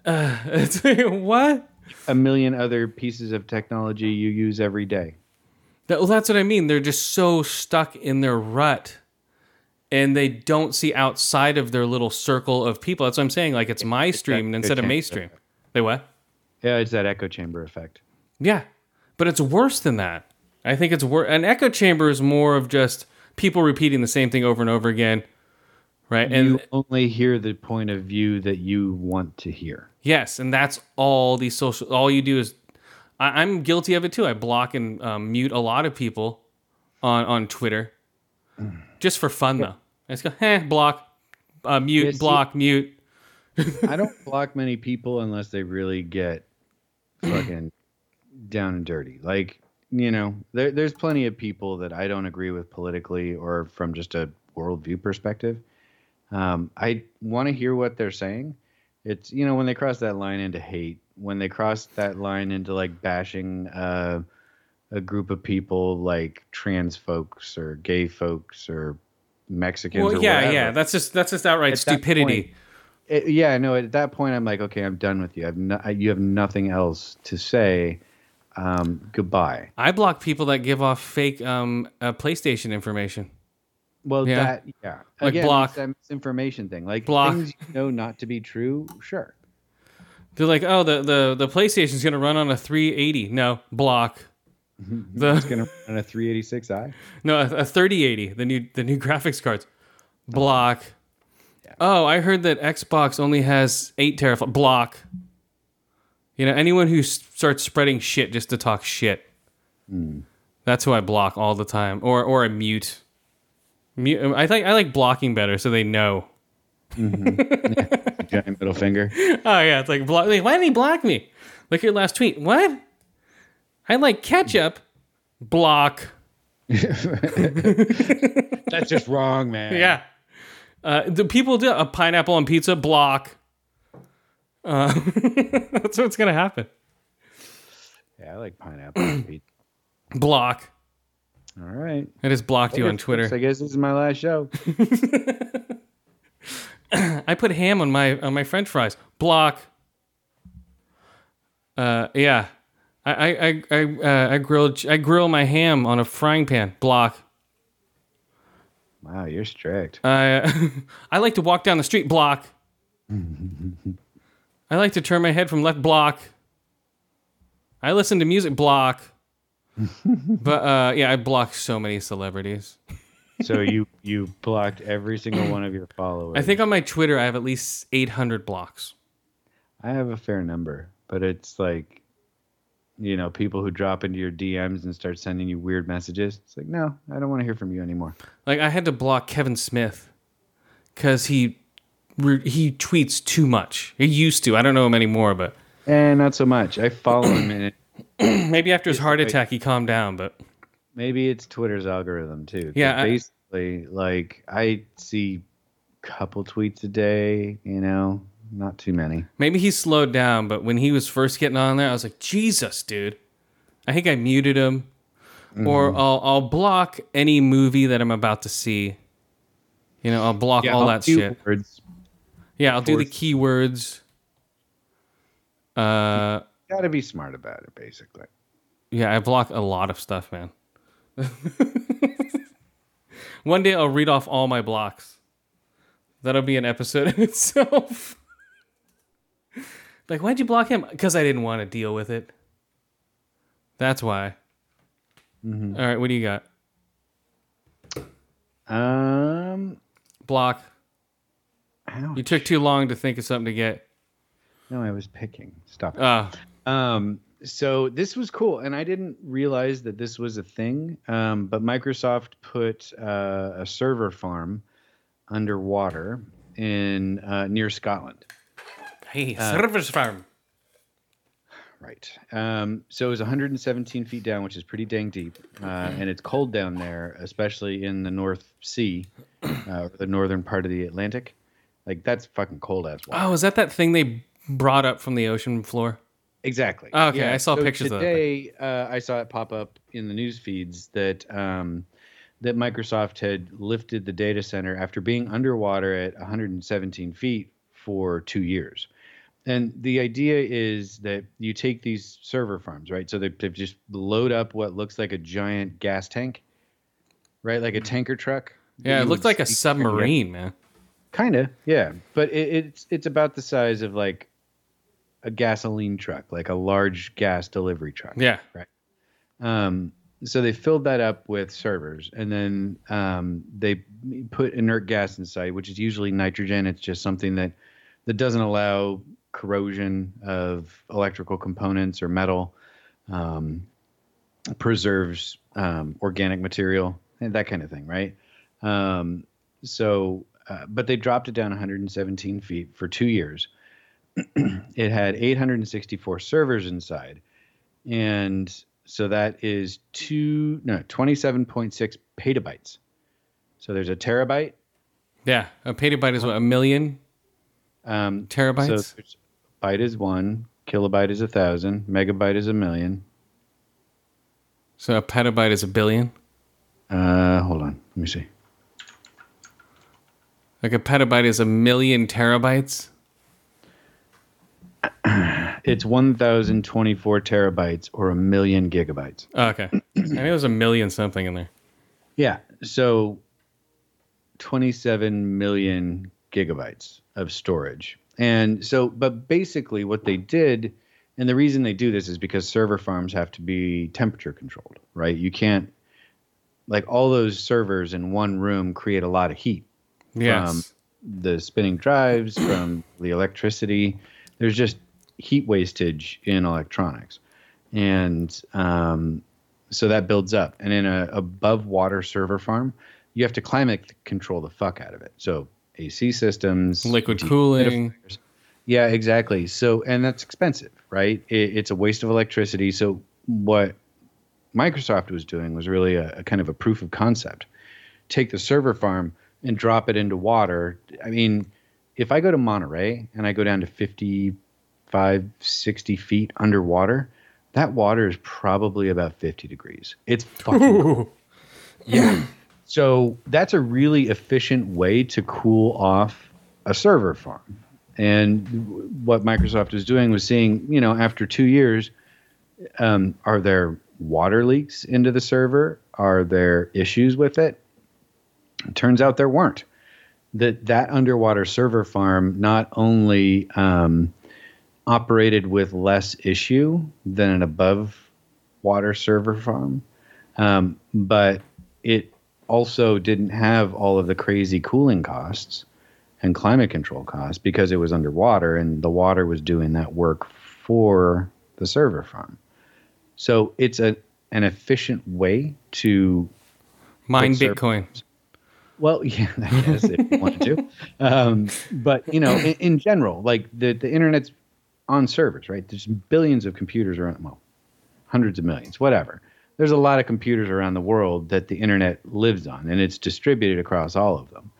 Speaker 2: [clears throat]
Speaker 1: It's like, what?
Speaker 2: a million other pieces of technology you use every day.
Speaker 1: That, well, that's what I mean. They're just so stuck in their rut, and they don't see outside of their little circle of people. That's what I'm saying. Like it's my stream instead of mainstream. They what?
Speaker 2: Yeah, it's that echo chamber effect.
Speaker 1: Yeah, but it's worse than that. I think it's worse. An echo chamber is more of just people repeating the same thing over and over again, right? And
Speaker 2: you only hear the point of view that you want to hear.
Speaker 1: yes, and that's all these social. All you do is, I, I'm guilty of it too. I block and um, mute a lot of people on on Twitter, just for fun though. I just go, eh, block, uh, mute, block, mute.
Speaker 2: I don't block many people unless they really get fucking down and dirty. Like, you know, there, there's plenty of people that I don't agree with politically or from just a worldview perspective. Um, I want to hear what they're saying. It's, you know, when they cross that line into hate, when they cross that line into like bashing uh, a group of people like trans folks or gay folks or Mexicans
Speaker 1: Well,
Speaker 2: or
Speaker 1: yeah,
Speaker 2: whatever.
Speaker 1: yeah. That's just that's just outright
Speaker 2: At that
Speaker 1: stupidity.
Speaker 2: point, it, yeah, no. At that point, I'm like, okay, I'm done with you. I've no, I- you have nothing else to say. Um, goodbye.
Speaker 1: I block people that give off fake um, uh, PlayStation information.
Speaker 2: Well,
Speaker 1: Yeah.
Speaker 2: that yeah.
Speaker 1: Like
Speaker 2: Again,
Speaker 1: block.
Speaker 2: that misinformation thing. Like
Speaker 1: Block.
Speaker 2: things you know not to be true. Sure.
Speaker 1: They're like, oh, the the the PlayStation's gonna run on a 380. No, block. Mm-hmm. The
Speaker 2: It's gonna run a 386i.
Speaker 1: no a, a 3080. The new the new [laughs] graphics cards. Block. Oh, I heard that Xbox only has eight teraflops. Block. You know, anyone who s- starts spreading shit just to talk shit. Hmm. That's who I block all the time, or or I mute. Mute. I think I like blocking better, so they know. Mm-hmm. [laughs]
Speaker 2: Giant middle finger. [laughs]
Speaker 1: Oh yeah, it's like block. Like, why did he block me? Look at your last tweet. What? I like ketchup. Block. [laughs]
Speaker 2: That's just wrong, man.
Speaker 1: Yeah. Uh, the people do a pineapple on pizza. Block. Uh, [laughs] that's what's gonna happen.
Speaker 2: Yeah, I like pineapple. on pizza. [clears throat]
Speaker 1: Block.
Speaker 2: All right.
Speaker 1: I just blocked you on
Speaker 2: So
Speaker 1: Twitter.
Speaker 2: I guess this is my last show. [laughs]
Speaker 1: I put ham on my on my French fries. Block. Uh, yeah. I I I I, uh, I grilled I grill my ham on a frying pan. Block.
Speaker 2: Wow, you're strict.
Speaker 1: I [laughs] I like to walk down the street block. [laughs] I like to turn my head from left block. I listen to music block. [laughs] but uh, yeah, I block so many celebrities.
Speaker 2: so you you blocked every single one of your followers.
Speaker 1: I think on my Twitter I have at least 800 blocks.
Speaker 2: I have a fair number, but it's like, you know, people who drop into your DMs and start sending you weird messages. It's like, no, I don't want to hear from you anymore.
Speaker 1: Like I had to block Kevin Smith cuz he he tweets too much. He used to. I don't know him anymore, but
Speaker 2: And not so much. I follow him, and it, [clears throat]
Speaker 1: maybe after his heart attack he calmed down, but
Speaker 2: maybe it's Twitter's algorithm too.
Speaker 1: Yeah, I-
Speaker 2: basically, like I see couple tweets a day. You know, not too many.
Speaker 1: Maybe he slowed down, but when he was first getting on there, I was like, Jesus, dude. I think I muted him. Or I'll, I'll block any movie that I'm about to see. You know, I'll block all
Speaker 2: I'll
Speaker 1: that shit.
Speaker 2: Words.
Speaker 1: Yeah, I'll do the keywords. Uh,
Speaker 2: Got to be smart about it, basically.
Speaker 1: yeah, I block a lot of stuff, man. [laughs] One day I'll read off all my blocks. That'll be an episode in [laughs] itself. Like, why'd you block him? Because I didn't want to deal with it. That's why. All right, what do you got?
Speaker 2: Um,
Speaker 1: Block.
Speaker 2: ouch.
Speaker 1: You took too long to think of something to get.
Speaker 2: no, I was picking. Stop it.
Speaker 1: Uh,
Speaker 2: Um, so this was cool, and I didn't realize that this was a thing. Um, but Microsoft put uh, a server farm underwater in uh, near Scotland.
Speaker 1: Hey,
Speaker 2: Uh,
Speaker 1: service farm.
Speaker 2: Right. Um, so it was 117 feet down, which is pretty dang deep, uh, and it's cold down there, especially in the North Sea, uh, the northern part of the Atlantic. Like that's fucking cold as well.
Speaker 1: Oh, is that that thing they brought up from the ocean floor?
Speaker 2: Exactly.
Speaker 1: Oh, okay, I saw pictures of that
Speaker 2: today, uh, I saw it pop up in the news feeds that um, that Microsoft had lifted the data center after being underwater at 117 feet for two years. And the idea is that you take these server farms, right? So they, they just load up what looks like a giant gas tank, right? Like a tanker truck.
Speaker 1: Yeah, it looked like a submarine, man.
Speaker 2: Kind of, yeah. But it, it's it's about the size of like a gasoline truck, like a large gas delivery truck.
Speaker 1: Yeah.
Speaker 2: Um, so they filled that up with servers, and then um, they put inert gas inside, which is usually nitrogen. It's just something that that doesn't allow corrosion of electrical components or metal. Um, preserves um, organic material and that kind of thing, right? Um, so, uh, but they dropped it down 117 feet for two years. [clears throat] it had 864 servers inside, and so that is two no 27.6 petabytes. So there's a terabyte.
Speaker 1: Yeah, a petabyte is what a million
Speaker 2: Um,
Speaker 1: terabytes.
Speaker 2: So byte is one, kilobyte is a thousand, megabyte is a million.
Speaker 1: So a petabyte is a billion.
Speaker 2: Uh, hold on, let me see.
Speaker 1: Like a petabyte is a million terabytes. [clears throat]
Speaker 2: It's 1,024 terabytes or a million gigabytes.
Speaker 1: Oh, okay, [clears throat] I think there was a million something in there.
Speaker 2: Yeah. So 27 million gigabytes of storage. And so, but basically, what they did, and the reason they do this is because server farms have to be temperature controlled, right? You can't, like, all those servers in one room create a lot of heat.
Speaker 1: Yes.
Speaker 2: From the spinning drives, [clears throat] from the electricity. There's just heat wastage in electronics. And um, so that builds up. And in a above water server farm, you have to climate control the fuck out of it. So AC systems,
Speaker 1: Liquid cooling.
Speaker 2: Yeah, exactly. So, and that's expensive, right? It, it's a waste of electricity. So, what Microsoft was doing was really a, a kind of a proof of concept. Take the server farm and drop it into water. I mean, if I go to Monterey and I go down to 55, 60 feet underwater, that water is probably about 50 degrees. It's fucking cold. [laughs] Yeah. So that's a really efficient way to cool off a server farm. And what Microsoft was doing was seeing, you know, after two years, um, are there water leaks into the server? Are there issues with it? It turns out there weren't. That that underwater server farm not only um, operated with less issue than an above water server farm, um, but it also didn't have all of the crazy cooling costs and climate control costs because it was underwater and the water was doing that work for the server farm. So it's a an efficient way to
Speaker 1: Mine Bitcoin.
Speaker 2: well, [laughs] yeah, I guess if you wanted to. Um, but you know, in, in general, like the the internet's on servers, right? There's billions of computers around. Well, hundreds of millions, whatever. There's a lot of computers around the world that the internet lives on, and it's distributed across all of them.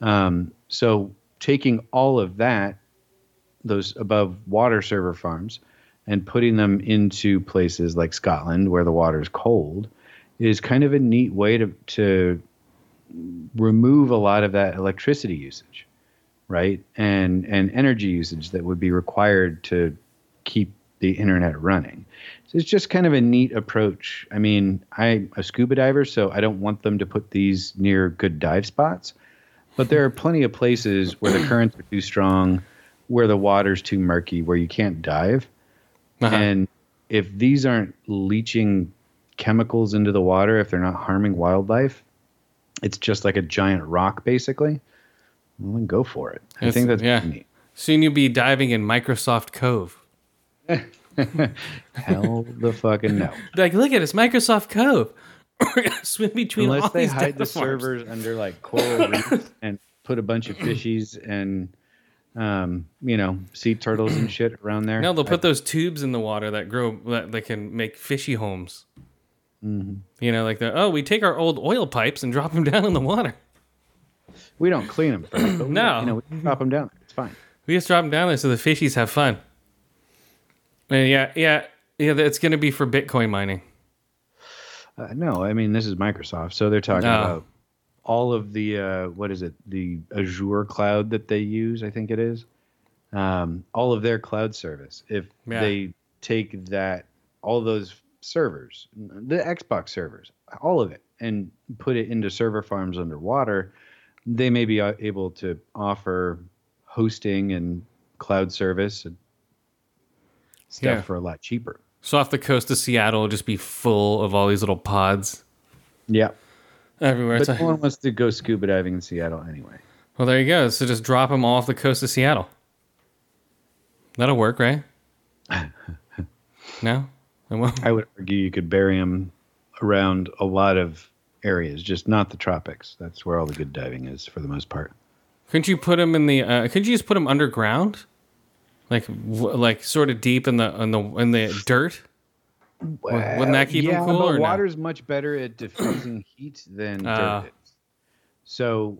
Speaker 2: Um, so taking all of that, those above water server farms, and putting them into places like Scotland where the water is cold, is kind of a neat way to to remove a lot of that electricity usage, right? And and energy usage that would be required to keep the internet running. So it's just kind of a neat approach. I mean, I'm a scuba diver, so I don't want them to put these near good dive spots. But there are plenty of places where the currents are too strong, where the water's too murky, where you can't dive.
Speaker 1: Uh-huh.
Speaker 2: And if these aren't leaching chemicals into the water, if they're not harming wildlife, it's just like a giant rock, basically. Well, then go for it. I think that's
Speaker 1: yeah.
Speaker 2: neat.
Speaker 1: Soon you'll be diving in Microsoft Cove. [laughs]
Speaker 2: Hell the fucking no.
Speaker 1: Like, look at us, Microsoft Cove. We're [laughs] gonna swim between all
Speaker 2: Unless they
Speaker 1: these
Speaker 2: hide the servers under like coral reefs [laughs] and put a bunch of fishies and um, you know, sea turtles and shit around there.
Speaker 1: No, they'll put those tubes in the water that grow that they can make fishy homes.
Speaker 2: Mm-hmm.
Speaker 1: You know, like the oh, we take our old oil pipes and drop them down in the water.
Speaker 2: we don't clean them first,
Speaker 1: No.
Speaker 2: you know, we drop them down. It's fine.
Speaker 1: We just drop them down there so the fishies have fun. Yeah, yeah, yeah. It's gonna be for Bitcoin mining.
Speaker 2: Uh, no, I mean this is Microsoft, so they're talking
Speaker 1: No.
Speaker 2: about all of the uh, what is it? The Azure cloud that they use, I think it is. Um, all of their cloud service. If
Speaker 1: Yeah.
Speaker 2: they take that, all those servers, the Xbox servers, all of it, and put it into server farms underwater, they may be uh, able to offer hosting and cloud service and stuff
Speaker 1: Yeah.
Speaker 2: for a lot cheaper.
Speaker 1: So off the coast of Seattle will just be full of all these little pods
Speaker 2: Yeah.
Speaker 1: everywhere.
Speaker 2: But
Speaker 1: It's a-
Speaker 2: no one wants to go scuba diving in Seattle anyway.
Speaker 1: well, there you go. So just drop them all off the coast of Seattle. That'll work, right? [laughs] no, it won't.
Speaker 2: I would argue you could bury them around a lot of areas, just not the tropics. That's where all the good diving is for the most part.
Speaker 1: Couldn't you put them in the? Uh, couldn't you just put them underground, like w- like sort of deep in the in the in the dirt? Wouldn't that keep
Speaker 2: yeah,
Speaker 1: cool,
Speaker 2: But
Speaker 1: or no?
Speaker 2: water's much better at diffusing [clears throat] heat than
Speaker 1: Ah.
Speaker 2: dirt is. So,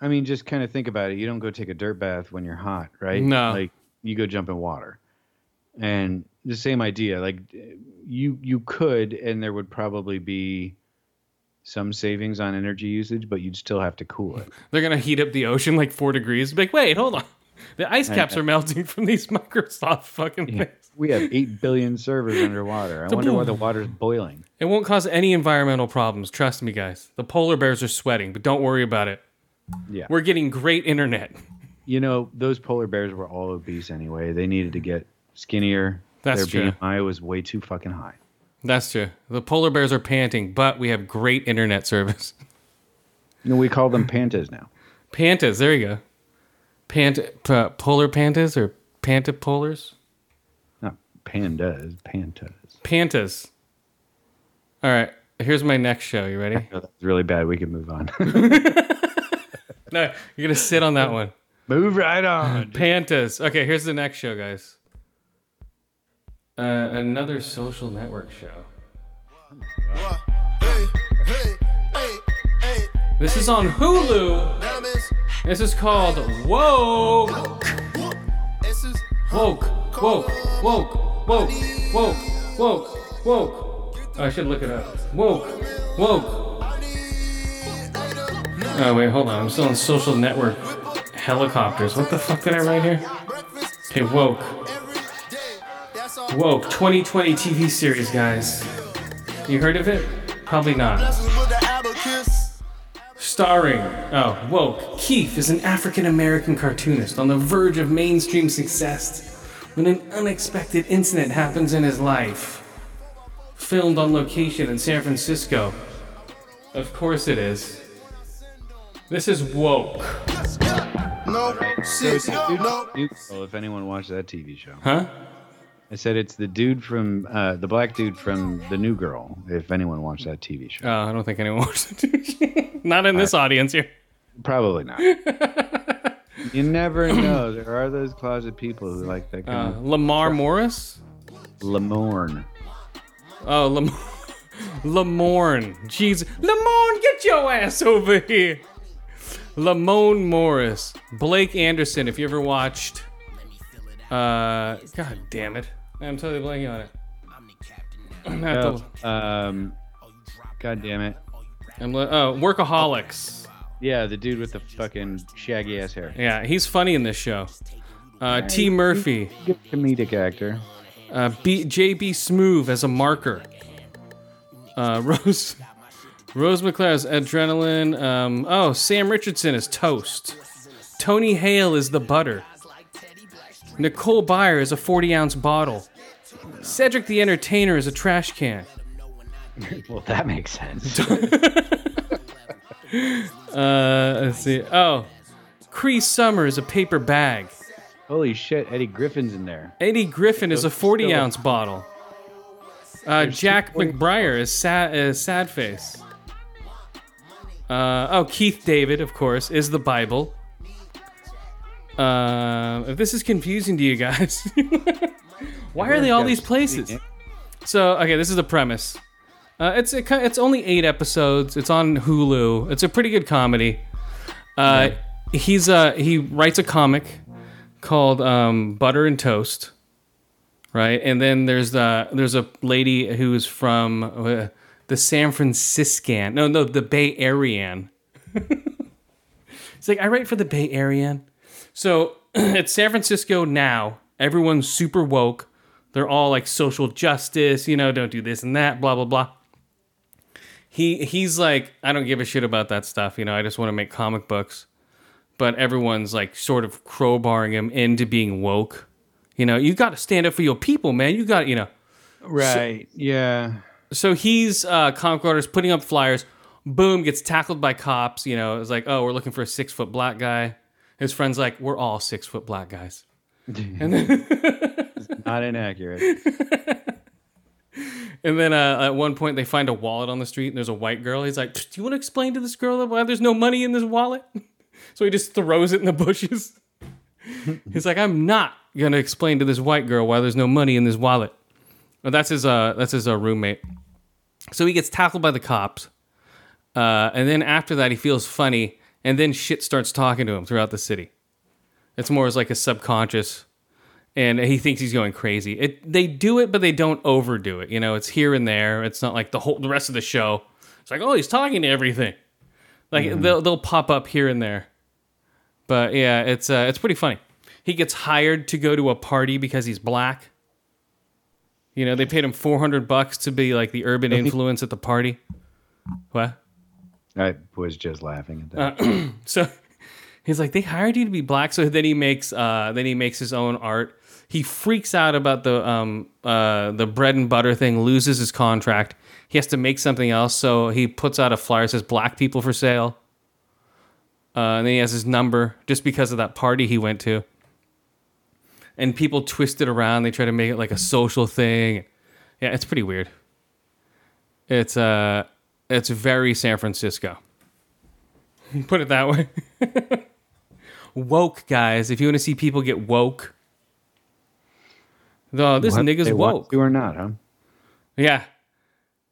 Speaker 2: I mean, just kind of think about it. You don't go take a dirt bath when you're hot, right?
Speaker 1: No.
Speaker 2: Like you go jump in water, and the same idea. Like you you could, and there would probably be some savings on energy usage, but you'd still have to cool it.
Speaker 1: They're gonna heat up the ocean like four degrees. Like, wait, hold on. The ice caps uh, are melting from these [laughs] Microsoft fucking things.
Speaker 2: We have eight billion servers underwater. I wonder why the water's boiling.
Speaker 1: It won't cause any environmental problems. Trust me, guys. The polar bears are sweating, but don't worry about it.
Speaker 2: Yeah.
Speaker 1: We're getting great internet.
Speaker 2: You know, those polar bears were all obese anyway. They needed to get skinnier.
Speaker 1: That's
Speaker 2: Their
Speaker 1: true.
Speaker 2: BMI was way too fucking high.
Speaker 1: That's true. The polar bears are panting, but we have great internet service.
Speaker 2: You know, we call them pantas now.
Speaker 1: Pantas, there you go. Pant, p- polar pantas or pantapolars?
Speaker 2: Not pandas, pantas.
Speaker 1: Pantas. All right, here's my next show. You ready? [laughs]
Speaker 2: No, that's really bad. We can move on. [laughs]
Speaker 1: No, you're gonna sit on that one.
Speaker 2: move right on. [laughs]
Speaker 1: Pantas. Okay, here's the next show, guys. Uh, another social network show. This is on Hulu. This is called Woke. Woke, woke, woke, woke, woke, woke, woke. Oh, I should look it up. Woke, woke. Oh, wait, hold on. I'm still on social network helicopters. What the fuck did I write here? Okay, woke. Woke, 2020 TV series, guys. You heard of it? Probably not. Starring, oh, Woke. Keith is an African American cartoonist on the verge of mainstream success when an unexpected incident happens in his life. Filmed on location in San Francisco. Of course it is. This is Woke.
Speaker 7: No, shit, no.
Speaker 2: Dude, well, if anyone watched that TV show,
Speaker 1: Huh?
Speaker 2: I said it's the dude from uh, the black dude from The New Girl. If anyone watched that TV show,
Speaker 1: Oh, I don't think anyone watched it. [laughs] Not in this audience here.
Speaker 2: probably not. [laughs] you never know. There are those closet people who like that
Speaker 1: Uh,
Speaker 2: kind of
Speaker 1: Lamar Morris?
Speaker 2: Lamorne.
Speaker 1: Oh, Lam- [laughs] Lamorne. Jeez. Lamorne, get your ass over here. Lamone Morris. Blake Anderson, if you ever watched. Uh, God damn it. I'm totally blanking on it. I'm not
Speaker 2: Oh,
Speaker 1: the-
Speaker 2: um, God damn it.
Speaker 1: I'm li- oh, Workaholics.
Speaker 2: Yeah, the dude with the fucking shaggy ass hair.
Speaker 1: Yeah, he's funny in this show. Uh, T. Murphy.
Speaker 2: Good comedic actor.
Speaker 1: Uh, B- JB Smoove as a marker. Uh, [laughs] Rose Rose McClare as Adrenaline. Um, oh, Sam Richardson is Toast. Tony Hale is the butter. Nicole Byer is a 40 ounce bottle. Cedric the Entertainer is a trash can. [laughs]
Speaker 2: Well, that makes sense. [laughs]
Speaker 1: Uh, let's see. Oh, Cree Summer is a paper bag.
Speaker 2: Holy shit, Eddie Griffin's in there.
Speaker 1: Eddie Griffin is a 40 ounce bottle. Uh, Jack McBrayer is sad, is sad face. Uh, oh, Keith David, of course, is the Bible. Uh, if this is confusing to you guys, [laughs] why are they all these places? So, okay, this is the premise. Uh, it's it, it's only eight episodes. It's on Hulu. It's a pretty good comedy. Uh, He's uh he writes a comic called um, Butter and Toast, right? And then there's the there's a lady who's from uh, the San Franciscan, no, no, the Bay Arean. [laughs] it's like I write for the Bay Arean, so [clears throat] it's San Francisco now. Everyone's super woke. They're all like social justice, you know, don't do this and that, blah blah blah. He he's like, I don't give a shit about that stuff, you know. I just want to make comic books but everyone's like sort of crowbarring him into being woke. You know, you got to stand up for your people, man. You got, you know.
Speaker 2: Right. yeah.
Speaker 1: So he's uh, comic artist putting up flyers. Boom, gets tackled by cops. You know, it's like, oh, we're looking for a six foot black guy. His friend's like, we're all six foot black guys. [laughs] and then, [laughs]
Speaker 2: Not inaccurate. [laughs]
Speaker 1: and then uh, at one point, they find a wallet on the street, and there's a white girl. He's like, do you want to explain to this girl why there's no money in this wallet? So he just throws it in the bushes. He's like, I'm not gonna explain to this white girl why there's no money in this wallet. But that's his uh that's his uh, roommate. So he gets tackled by the cops. Uh, and then after that he feels funny and then shit starts talking to him throughout the city. It's more as like a subconscious and he thinks he's going crazy. It they do it but they don't overdo it. You know, it's here and there. It's not like the whole the rest of the show. It's like, "Oh, he's talking to everything." Like they'll they'll pop up here and there. But yeah, it's uh, it's pretty funny. He gets hired to go to a party because he's black. You know, they paid him four hundred bucks to be like the urban influence at the party. What?
Speaker 2: I was just laughing at that.
Speaker 1: Uh, [clears throat] So he's like, they hired you to be black. So then he makes uh, then he makes his own art. He freaks out about the um, uh, the bread and butter thing. Loses his contract. He has to make something else. So he puts out a flyer that says "Black people for sale." Uh, and then he has his number just because of that party he went to. And people twist it around. They try to make it like a social thing. Yeah, it's pretty weird. It's uh, it's very San Francisco. [laughs] Put it that way. [laughs] woke guys, if you want to see people get woke. Though this
Speaker 2: What
Speaker 1: nigga's
Speaker 2: they
Speaker 1: woke.
Speaker 2: You are not, huh?
Speaker 1: Yeah.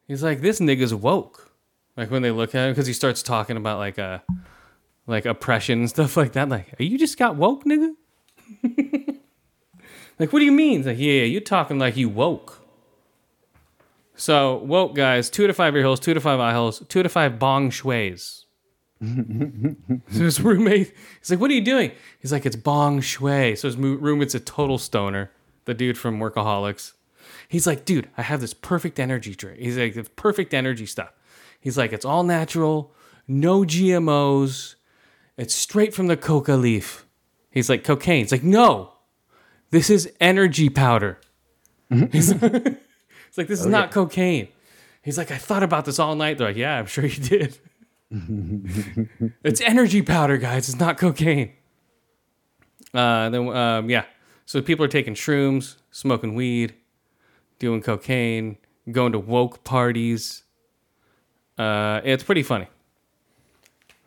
Speaker 1: He's like, this nigga's woke. Like when they look at him, because he starts talking about like uh like oppression and [laughs] stuff like that. Like, you just got woke, nigga? [laughs] like, what do you mean? It's like, yeah, you're talking like you woke. So, woke guys, two to five ear holes, two to five eye holes, two to five bong shuis. [laughs] so his roommate, he's like, what are you doing? He's like, it's bong shui. So his roommate's a total stoner, the dude from Workaholics. He's like, dude, I have this perfect energy drink. He's like, it's perfect energy stuff. He's like, it's all natural, no GMOs, it's straight from the coca leaf. He's like, cocaine. It's like, no, this is energy powder. [laughs] He's it's [laughs] like, this is oh, not cocaine. He's like, I thought about this all night. They're like, yeah, I'm sure you did. [laughs] it's energy powder, guys. It's not cocaine. Uh, then, um, yeah. So people are taking shrooms, smoking weed, doing cocaine, going to woke parties. Uh, it's pretty funny.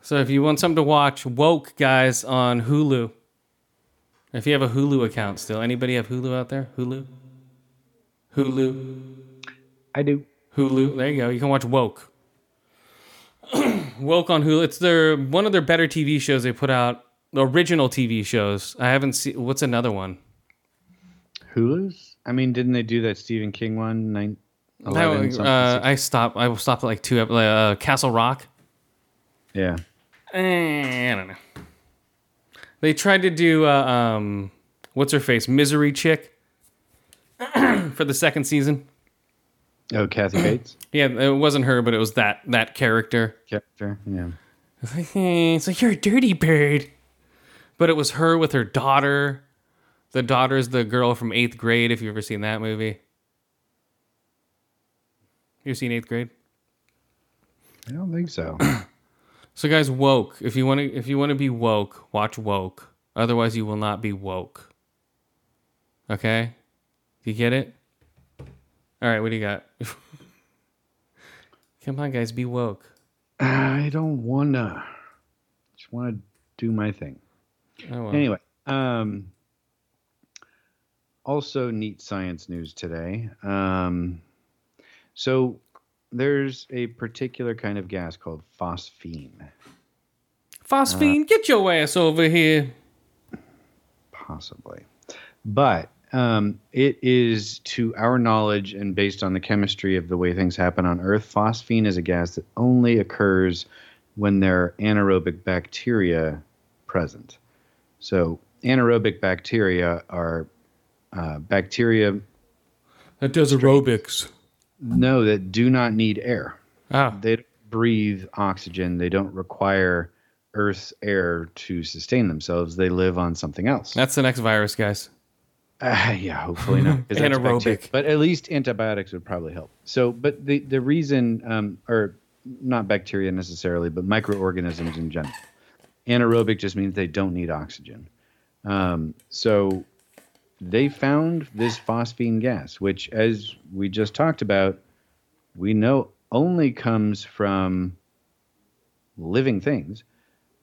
Speaker 1: So if you want something to watch, woke guys on Hulu. If you have a Hulu account still, anybody have Hulu out there? Hulu, Hulu,
Speaker 2: I do.
Speaker 1: Hulu. There you go. You can watch Woke. [clears throat] Woke on Hulu. It's their one of their better TV shows they put out. The original TV shows. I haven't seen. What's another one?
Speaker 2: Hulu's? I mean, didn't they do that Stephen King one? Nine,
Speaker 1: No,
Speaker 2: 11, something,
Speaker 1: uh, I stopped. I stopped at like two. ep- Uh, Castle Rock.
Speaker 2: yeah.
Speaker 1: Eh, I don't know. They tried to do uh, um, what's her face, Misery Chick, [clears throat] for the second season.
Speaker 2: Oh, Kathy Bates [clears throat]
Speaker 1: Yeah, it wasn't her, but it was that that character.
Speaker 2: character. Yeah.
Speaker 1: It's like, eh, it's like you're a dirty bird, but it was her with her daughter. The daughter's the girl from eighth grade. If you've ever seen that movie, you seen eighth grade?
Speaker 2: I don't think so. [clears throat]
Speaker 1: So guys, woke. If you want to, if you want to be woke, watch woke. Otherwise, you will not be woke. Okay, you get it. All right, what do you got? [laughs] Come on, guys, be woke.
Speaker 2: I don't wanna. Just want to do my thing.
Speaker 1: Oh, well.
Speaker 2: Anyway, um, also neat science news today. Um, so there's a particular kind of gas called phosphine.
Speaker 1: Phosphine, get your ass over here.
Speaker 2: possibly. But um, it is, to our knowledge and based on the chemistry of the way things happen on Earth, phosphine is a gas that only occurs when there are anaerobic bacteria present. So, anaerobic bacteria are uh, bacteria,
Speaker 1: That does aerobics.
Speaker 2: no, that do not need air.
Speaker 1: Oh,
Speaker 2: They don't breathe oxygen, they don't require Earth's air to sustain themselves. They live on something else.
Speaker 1: that's the next virus, guys.
Speaker 2: Uh, yeah, hopefully not. [laughs]
Speaker 1: Anaerobic.
Speaker 2: But at least antibiotics would probably help. So, but the, the reason, um, or not bacteria necessarily, but microorganisms in general. Anaerobic just means they don't need oxygen. Um, so they found this phosphine gas, which, as we just talked about, we know only comes from living things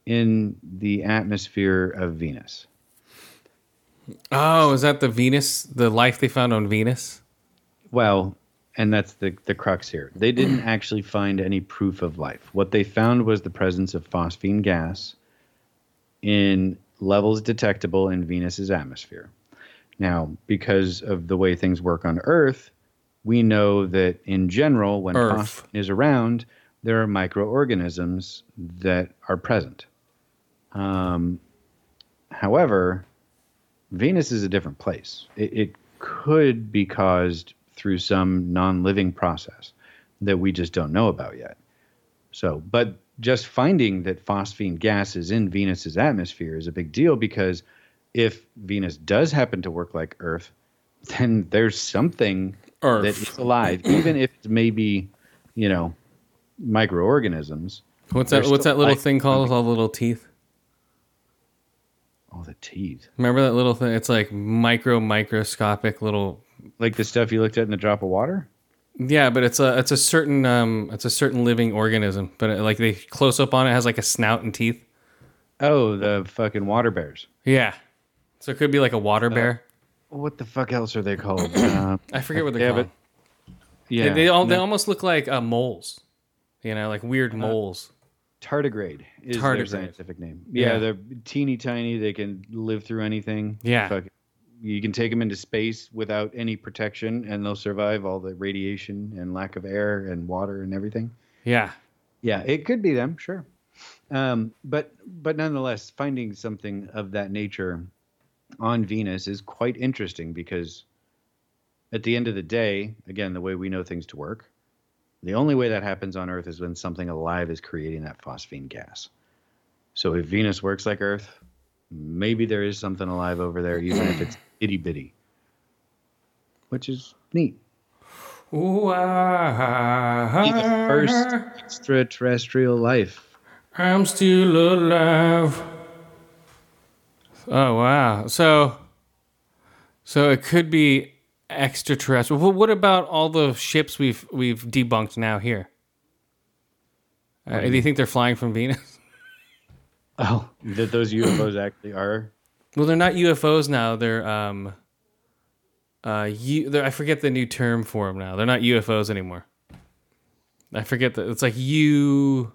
Speaker 2: in the atmosphere of Venus.
Speaker 1: Oh, is that the Venus, the life they found on Venus?
Speaker 2: Well, and that's the the crux here. They didn't [clears throat] actually find any proof of life. What they found was the presence of phosphine gas in levels detectable in Venus's atmosphere. Now, because of the way things work on Earth, we know that in general, when
Speaker 1: Earth.
Speaker 2: phosphine is around, there are microorganisms that are present. Um, however, Venus is a different place. It, it could be caused through some non-living process that we just don't know about yet. So, but just finding that phosphine gas is in Venus's atmosphere is a big deal because if Venus does happen to work like Earth, then there's something
Speaker 1: Earth.
Speaker 2: that is alive, [clears throat] even if it's maybe, you know, microorganisms.
Speaker 1: What's that? What's that little
Speaker 2: life.
Speaker 1: thing called all the little teeth?
Speaker 2: Oh, the teeth.
Speaker 1: Remember that little thing? It's like micro, microscopic little.
Speaker 2: Like the stuff you looked at in a drop of water?
Speaker 1: Yeah, but it's a it's a certain um it's a certain living organism. But it, like they close up on it, it has like a snout and teeth.
Speaker 2: Oh, the fucking water bears.
Speaker 1: Yeah, so it could be like a water bear.
Speaker 2: What the fuck else are they [clears throat] called? uh,
Speaker 1: I forget what they're
Speaker 2: yeah,
Speaker 1: called.
Speaker 2: yeah,
Speaker 1: they, they all they almost look like uh, moles. You know, like weird moles.
Speaker 2: Tardigrade is
Speaker 1: Tardigrade.
Speaker 2: their scientific name. Yeah,
Speaker 1: Yeah.
Speaker 2: they're teeny tiny. They can live through anything.
Speaker 1: Yeah.
Speaker 2: Fuck, you can take them into space without any protection, and they'll survive all the radiation and lack of air and water and everything.
Speaker 1: Yeah,
Speaker 2: Yeah, it could be them, sure. Um, but but nonetheless, finding something of that nature on Venus is quite interesting because at the end of the day, again, the way we know things to work, the only way that happens on Earth is when something alive is creating that phosphine gas. So if Venus works like Earth, maybe there is something alive over there, even if it's [clears throat] itty bitty, which is neat.
Speaker 1: Ooh,
Speaker 2: Be the first extraterrestrial life.
Speaker 1: I'm still alive. Oh wow! So, so it could be extraterrestrial. Well, what about all the ships we've we've debunked now here? Uh, do you think they're flying from Venus? [laughs]
Speaker 2: Oh, that those UFOs actually are
Speaker 1: Well, they're not UFOs now. They're um, uh, U- they're, I forget the new term for them now. They're not UFOs anymore. I forget that it's like U.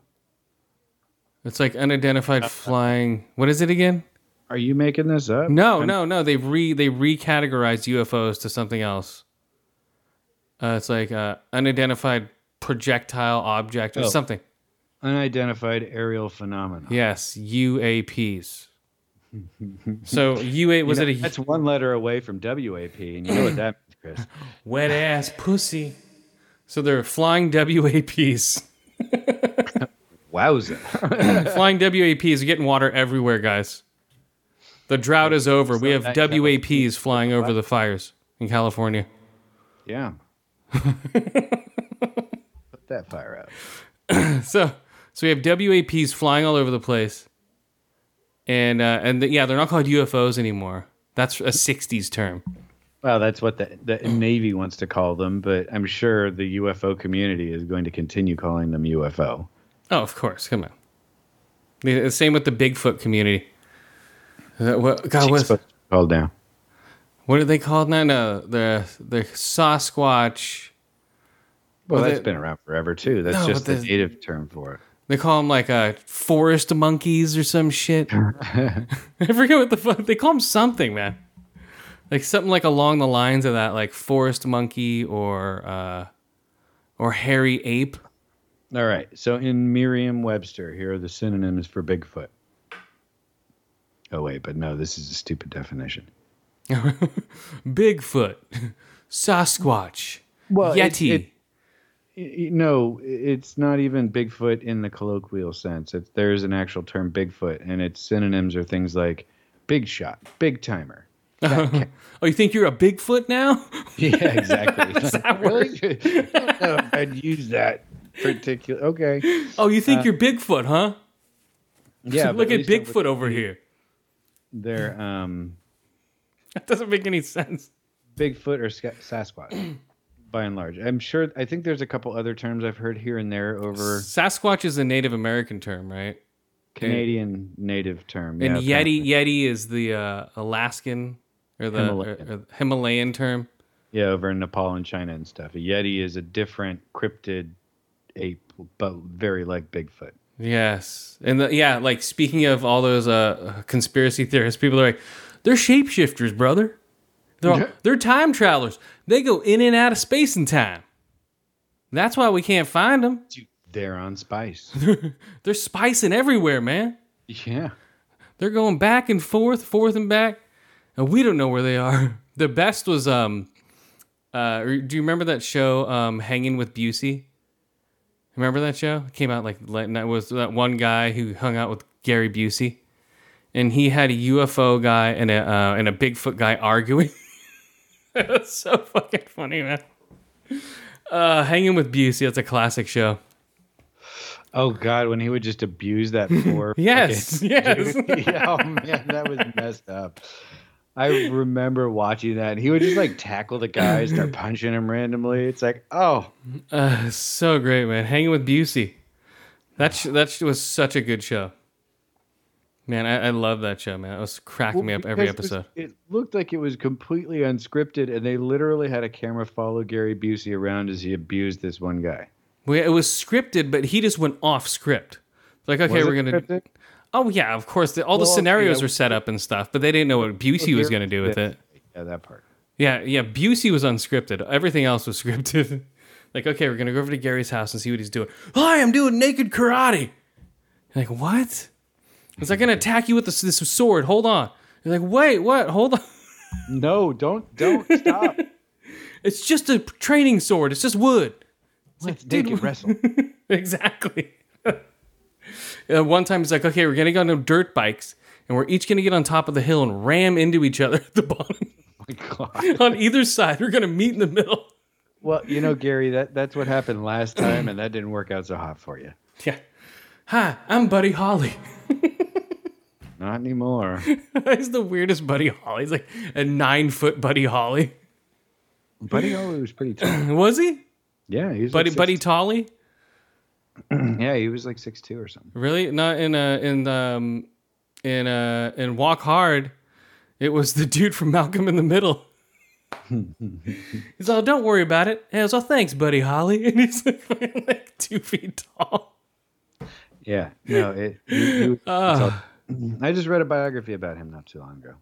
Speaker 1: It's like unidentified flying. What is it again?
Speaker 2: Are you making this up?
Speaker 1: No,
Speaker 2: I'm-
Speaker 1: no, no. They've re they recategorized UFOs to something else. Uh, it's like uh, unidentified projectile object or
Speaker 2: Oh.
Speaker 1: something.
Speaker 2: Unidentified aerial phenomena.
Speaker 1: Yes, UAPs. [laughs] so UA was
Speaker 2: You know,
Speaker 1: it a
Speaker 2: That's one letter away from WAP, and you know what that means, Chris. [laughs]
Speaker 1: wet ass pussy? So they're flying WAPs. [laughs]
Speaker 2: Wowza.
Speaker 1: flying WAPs are getting water everywhere, guys. The drought is over. We have
Speaker 2: that kind of
Speaker 1: WAPs flying over the fires in California.
Speaker 2: yeah. [laughs] Put that fire out. [clears throat]
Speaker 1: So, so we have WAPs flying all over the place, and uh, and the, yeah, they're not called UFOs anymore. That's a '60s term.
Speaker 2: Well, that's what the, the [clears throat] Navy wants to call them, but I'm sure the UFO community is going to continue calling them UFO.
Speaker 1: Oh, of course. Come on. The the same with the Bigfoot community. Uh, what, God,
Speaker 2: She's
Speaker 1: what,
Speaker 2: supposed called now.
Speaker 1: what are they called now? No, the the Sasquatch.
Speaker 2: Well,
Speaker 1: Well,
Speaker 2: that's
Speaker 1: they-
Speaker 2: been around forever too. That's
Speaker 1: No,
Speaker 2: just the
Speaker 1: the-
Speaker 2: native term for it.
Speaker 1: They call them like uh, forest monkeys or some shit. [laughs] [laughs] I forget what the fuck they call them. Something, man. Like something like along the lines of that, like forest monkey or uh, or hairy ape.
Speaker 2: All right. So in Merriam-Webster, here are the synonyms for Bigfoot. Oh wait, but no, this is a stupid definition. [laughs]
Speaker 1: Bigfoot, Sasquatch,
Speaker 2: Well,
Speaker 1: Yeti.
Speaker 2: it- Y- y- No, it's not even Bigfoot in the colloquial sense. It's, there's an actual term Bigfoot, and its synonyms are things like big shot, big timer. [laughs]
Speaker 1: oh, you think you're a Bigfoot now? [laughs]
Speaker 2: Yeah, exactly.
Speaker 1: that
Speaker 2: really? I don't know if I'd use that particular. Okay.
Speaker 1: Oh, you think uh, you're Bigfoot, huh?
Speaker 2: Yeah.
Speaker 1: Look at
Speaker 2: least
Speaker 1: Bigfoot over here.
Speaker 2: They're um,
Speaker 1: That doesn't make any sense.
Speaker 2: Bigfoot or Sasquatch, [clears throat] by and large. I'm sure. I think there's a couple other terms I've heard here and there over
Speaker 1: Sasquatch is a Native American term, right?
Speaker 2: Canadian native term.
Speaker 1: And
Speaker 2: yeah,
Speaker 1: Yeti,
Speaker 2: apparently.
Speaker 1: Yeti is the uh, Alaskan or the
Speaker 2: Himalayan.
Speaker 1: or- or Himalayan term.
Speaker 2: Yeah, over in Nepal and China and stuff. A Yeti is a different cryptid ape, but very like Bigfoot.
Speaker 1: Yes, and the, yeah, like speaking of all those uh, conspiracy theorists, people are like, they're shapeshifters, brother. They're all- they're time travelers. They go in and out of space and time. That's why we can't find them.
Speaker 2: They're on spice. [laughs]
Speaker 1: They're spicing everywhere, man.
Speaker 2: yeah.
Speaker 1: They're going back and forth, forth and back, and we don't know where they are. [laughs] The best was um, uh, do you remember that show, um, Hanging with Busey? Remember that show? It came out like that. Was that one guy who hung out with Gary Busey, and he had a UFO guy and a uh, and a Bigfoot guy arguing. [laughs] it was so fucking funny, man. Uh, Hanging with Busey. That's a classic show.
Speaker 2: Oh God, when he would just abuse that [laughs] poor.
Speaker 1: Yes, yes. [laughs]
Speaker 2: oh man, that was messed up. I remember watching that. He would just like tackle the guy, start punching him randomly. It's like, oh,
Speaker 1: Uh, so great, man. Hanging with Busey. That sh- that sh- was such a good show. Man, I, I love that show, man. It was cracking me up every
Speaker 2: because it was-
Speaker 1: episode.
Speaker 2: It, looked like it was completely unscripted, and they literally had a camera follow Gary Busey around as he abused this one guy.
Speaker 1: We, it was scripted, but he just went off script. Like, okay,
Speaker 2: Was
Speaker 1: we're gonna. Oh yeah, of course. The, all the scenarios
Speaker 2: yeah.
Speaker 1: were set up and stuff, but they didn't know what Busey was gonna do with it.
Speaker 2: Yeah, that part.
Speaker 1: Yeah, yeah. Busey was unscripted. Everything else was [laughs] scripted. like, okay, we're gonna go over to Gary's house and see what he's doing. Hi, I'm doing naked karate. You're like, what? It's like gonna attack you with this, this sword. Hold on. You're like, wait, what? Hold on. [laughs]
Speaker 2: No, don't, don't stop. [laughs]
Speaker 1: It's just a training sword. It's just wood.
Speaker 2: Let's naked wrestle.
Speaker 1: exactly. Uh, one time he's like, okay, we're gonna go on dirt bikes, and we're each gonna get on top of the hill and ram into each other [laughs] at the bottom. [laughs]
Speaker 2: my God. [laughs]
Speaker 1: on either side, we're gonna meet in the middle.
Speaker 2: Well, you know, Gary, that that's what happened last time, and that didn't work out so hot for you.
Speaker 1: Yeah. Hi, I'm Buddy Holly.
Speaker 2: Not anymore.
Speaker 1: He's the weirdest Buddy Holly. He's like a nine foot Buddy Holly.
Speaker 2: Buddy Holly was pretty tall. [clears throat]
Speaker 1: Was he?
Speaker 2: Yeah, he was
Speaker 1: Buddy
Speaker 2: like
Speaker 1: Buddy Tolly? [clears throat]
Speaker 2: Yeah, he was like six two or something.
Speaker 1: Really? Not in uh in um in uh in Walk Hard. It was the dude from Malcolm in the Middle. [laughs] he's all, don't worry about it. And I was all, thanks, Buddy Holly. [laughs] And he's like, like two feet tall.
Speaker 2: Yeah, no, it. Was, it's all- I just read a biography about him not too long ago.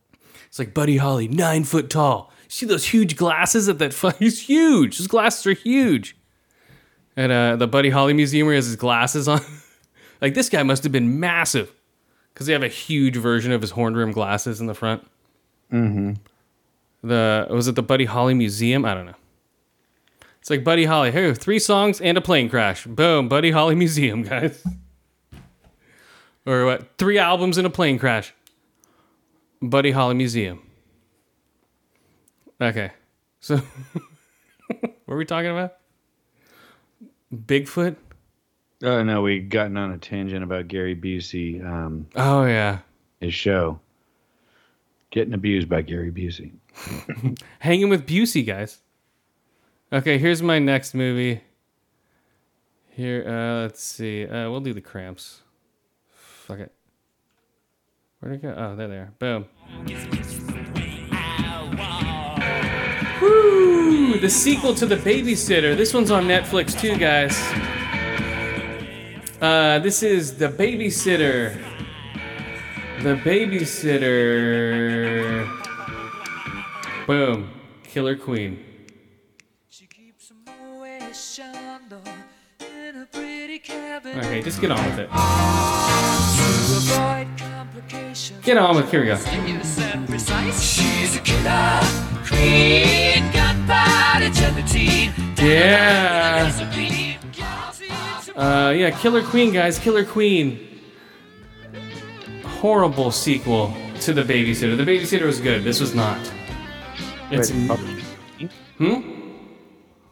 Speaker 1: It's like Buddy Holly, nine foot tall. See those huge glasses at that? Fu- [laughs] he's huge. His glasses are huge. At uh, the Buddy Holly Museum, where he has his glasses on. [laughs] like this guy must have been massive, because they have a huge version of his horn rim glasses in the front. Mm-hmm. The was it the Buddy Holly Museum? I don't know. It's like Buddy Holly. Hey, three songs and a plane crash. Boom, Buddy Holly [laughs] Museum, guys. or what? Three albums and a plane crash. Buddy Holly Museum. Okay. So, [laughs] what were we talking about? Bigfoot?
Speaker 2: Oh no, we gotten on a tangent about Gary Busey, um,
Speaker 1: Oh, yeah.
Speaker 2: his show. Getting abused by Gary Busey. [laughs]
Speaker 1: Hanging with Busey, guys. Okay, here's my next movie. Here, uh, let's see. Uh, we'll do the cramps. Fuck it. Where'd it go? Oh, there they are. Boom. Woo! The sequel to The Babysitter. This one's on Netflix too, guys. Uh, this is The Babysitter. The Babysitter. Boom. Killer Queen. Okay, just get on with it. Get on with. Here we go. Yeah. Uh, yeah, Killer Queen, guys. Killer Queen. Horrible sequel to The Babysitter. The Babysitter was good. This was not. It's
Speaker 2: Wait,
Speaker 1: hmm.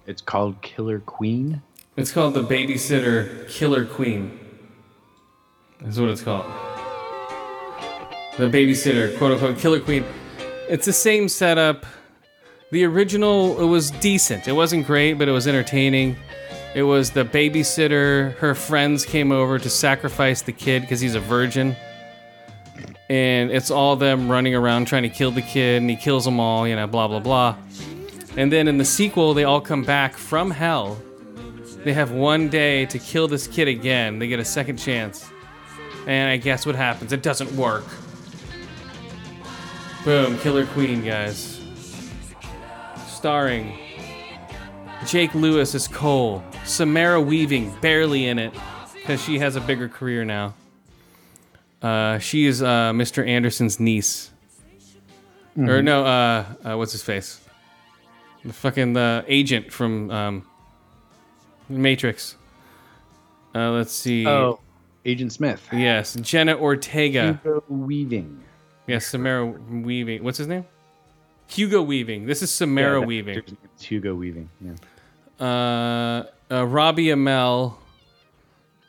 Speaker 2: It's called Killer Queen.
Speaker 1: It's called The Babysitter Killer Queen. That's what it's called. The Babysitter, quote unquote, Killer Queen. It's the same setup. The original, it was decent. It wasn't great, but it was entertaining. It was the babysitter. Her friends came over to sacrifice the kid because he's a virgin. And it's all them running around trying to kill the kid, and he kills them all, you know, blah, blah, blah. And then in the sequel, they all come back from hell they have one day to kill this kid again. They get a second chance. And I guess what happens? It doesn't work. Boom, Killer Queen, guys. Starring Jake Lewis as Cole, Samara Weaving, barely in it, because she has a bigger career now. Uh, she is uh, Mr. Anderson's niece. Or no, uh, uh, what's his face? The fucking the agent from um, Matrix. Uh, let's see.
Speaker 2: Oh, Agent Smith.
Speaker 1: Yes, Jenna Ortega.
Speaker 2: Hugo Weaving.
Speaker 1: Yes, Samara Weaving. What's his name? Hugo Weaving. This is Samara
Speaker 2: Yeah,
Speaker 1: Weaving.
Speaker 2: It's Hugo Weaving. Yeah.
Speaker 1: Uh, uh, Robbie Amell.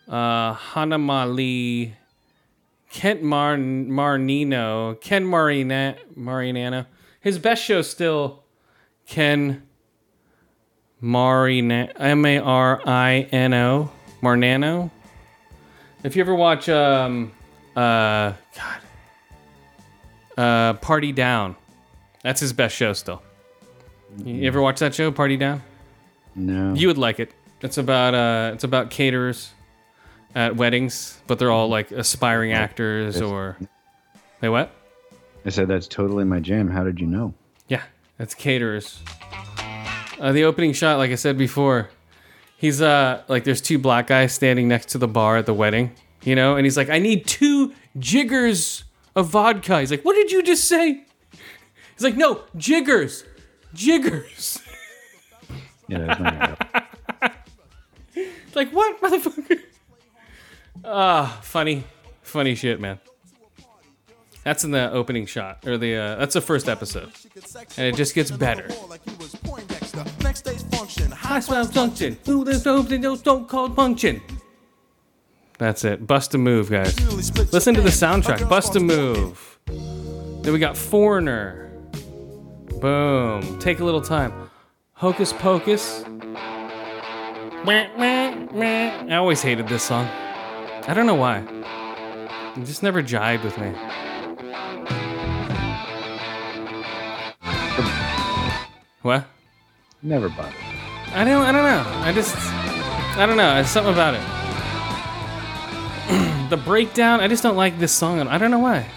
Speaker 1: Uh, Hana Mae Lee. Kent Mar- Marnino. Ken Marina- Marinano. His best show still Ken Marina M A R I N O Marnano. If you ever watch um uh God uh Party Down, that's his best show still. You ever watch that show Party Down?
Speaker 2: No.
Speaker 1: You would like it. It's about uh it's about caterers at weddings, but they're all like aspiring actors or they what?
Speaker 2: I said that's totally my jam. How did you know?
Speaker 1: Yeah, that's caterers. Uh, the opening shot, like I said before, he's uh like there's two black guys standing next to the bar at the wedding, you know, and he's like, I need two jiggers of vodka. He's like, What did you just say? He's like, No, jiggers, jiggers.
Speaker 2: Yeah,
Speaker 1: It's like what, motherfucker? Ah, funny, funny shit, man. That's in the opening shot, or the uh, that's the first episode, and it just gets better.
Speaker 7: Function.
Speaker 1: High swell junction. No no stone called punction. That's it. Bust a move, guys. Listen to the soundtrack. Bust a move. Then we got Foreigner. Boom. Take a little time. Hocus Pocus. I always hated this song. I don't know why. It just never jived with me. What?
Speaker 2: Never bothered.
Speaker 1: I don't. I don't know. I just. I don't know. It's something about it. [clears throat] the breakdown. I just don't like this song. I don't know why.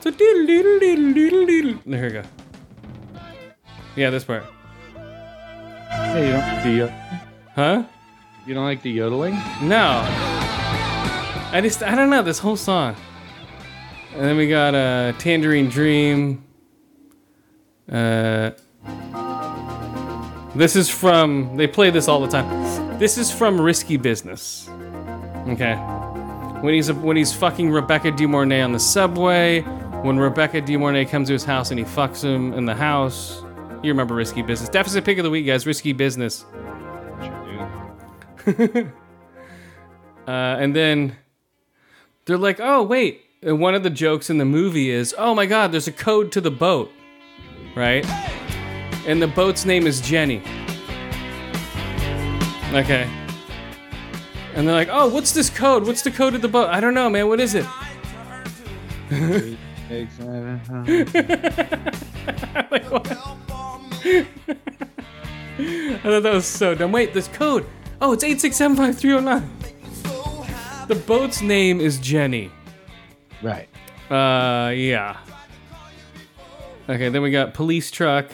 Speaker 1: So. There we go. Yeah, this part.
Speaker 2: Hey, you don't like the yo-
Speaker 1: Huh?
Speaker 2: you don't like the yodeling?
Speaker 1: No. I just. I don't know this whole song. And then we got uh, Tangerine Dream. Uh. This is from. They play this all the time. This is from Risky Business. Okay. When he's when he's fucking Rebecca De Mornay on the subway, when Rebecca De Mornay comes to his house and he fucks him in the house. You remember Risky Business? Deficit pick of the week, guys. Risky Business. [laughs] Uh, and then they're like, "Oh wait, And one of the jokes in the movie is, "Oh my God, there's a code to the boat," right? And the boat's name is Jenny. Okay. And they're like, "Oh, what's this code? What's the code of the boat? I don't know, man. What is it?" [laughs] Like, what? [laughs] I thought that was so dumb. Wait, this code. Oh, it's 8675309. The boat's name is Jenny.
Speaker 2: right.
Speaker 1: Uh, yeah. Okay, then we got police truck.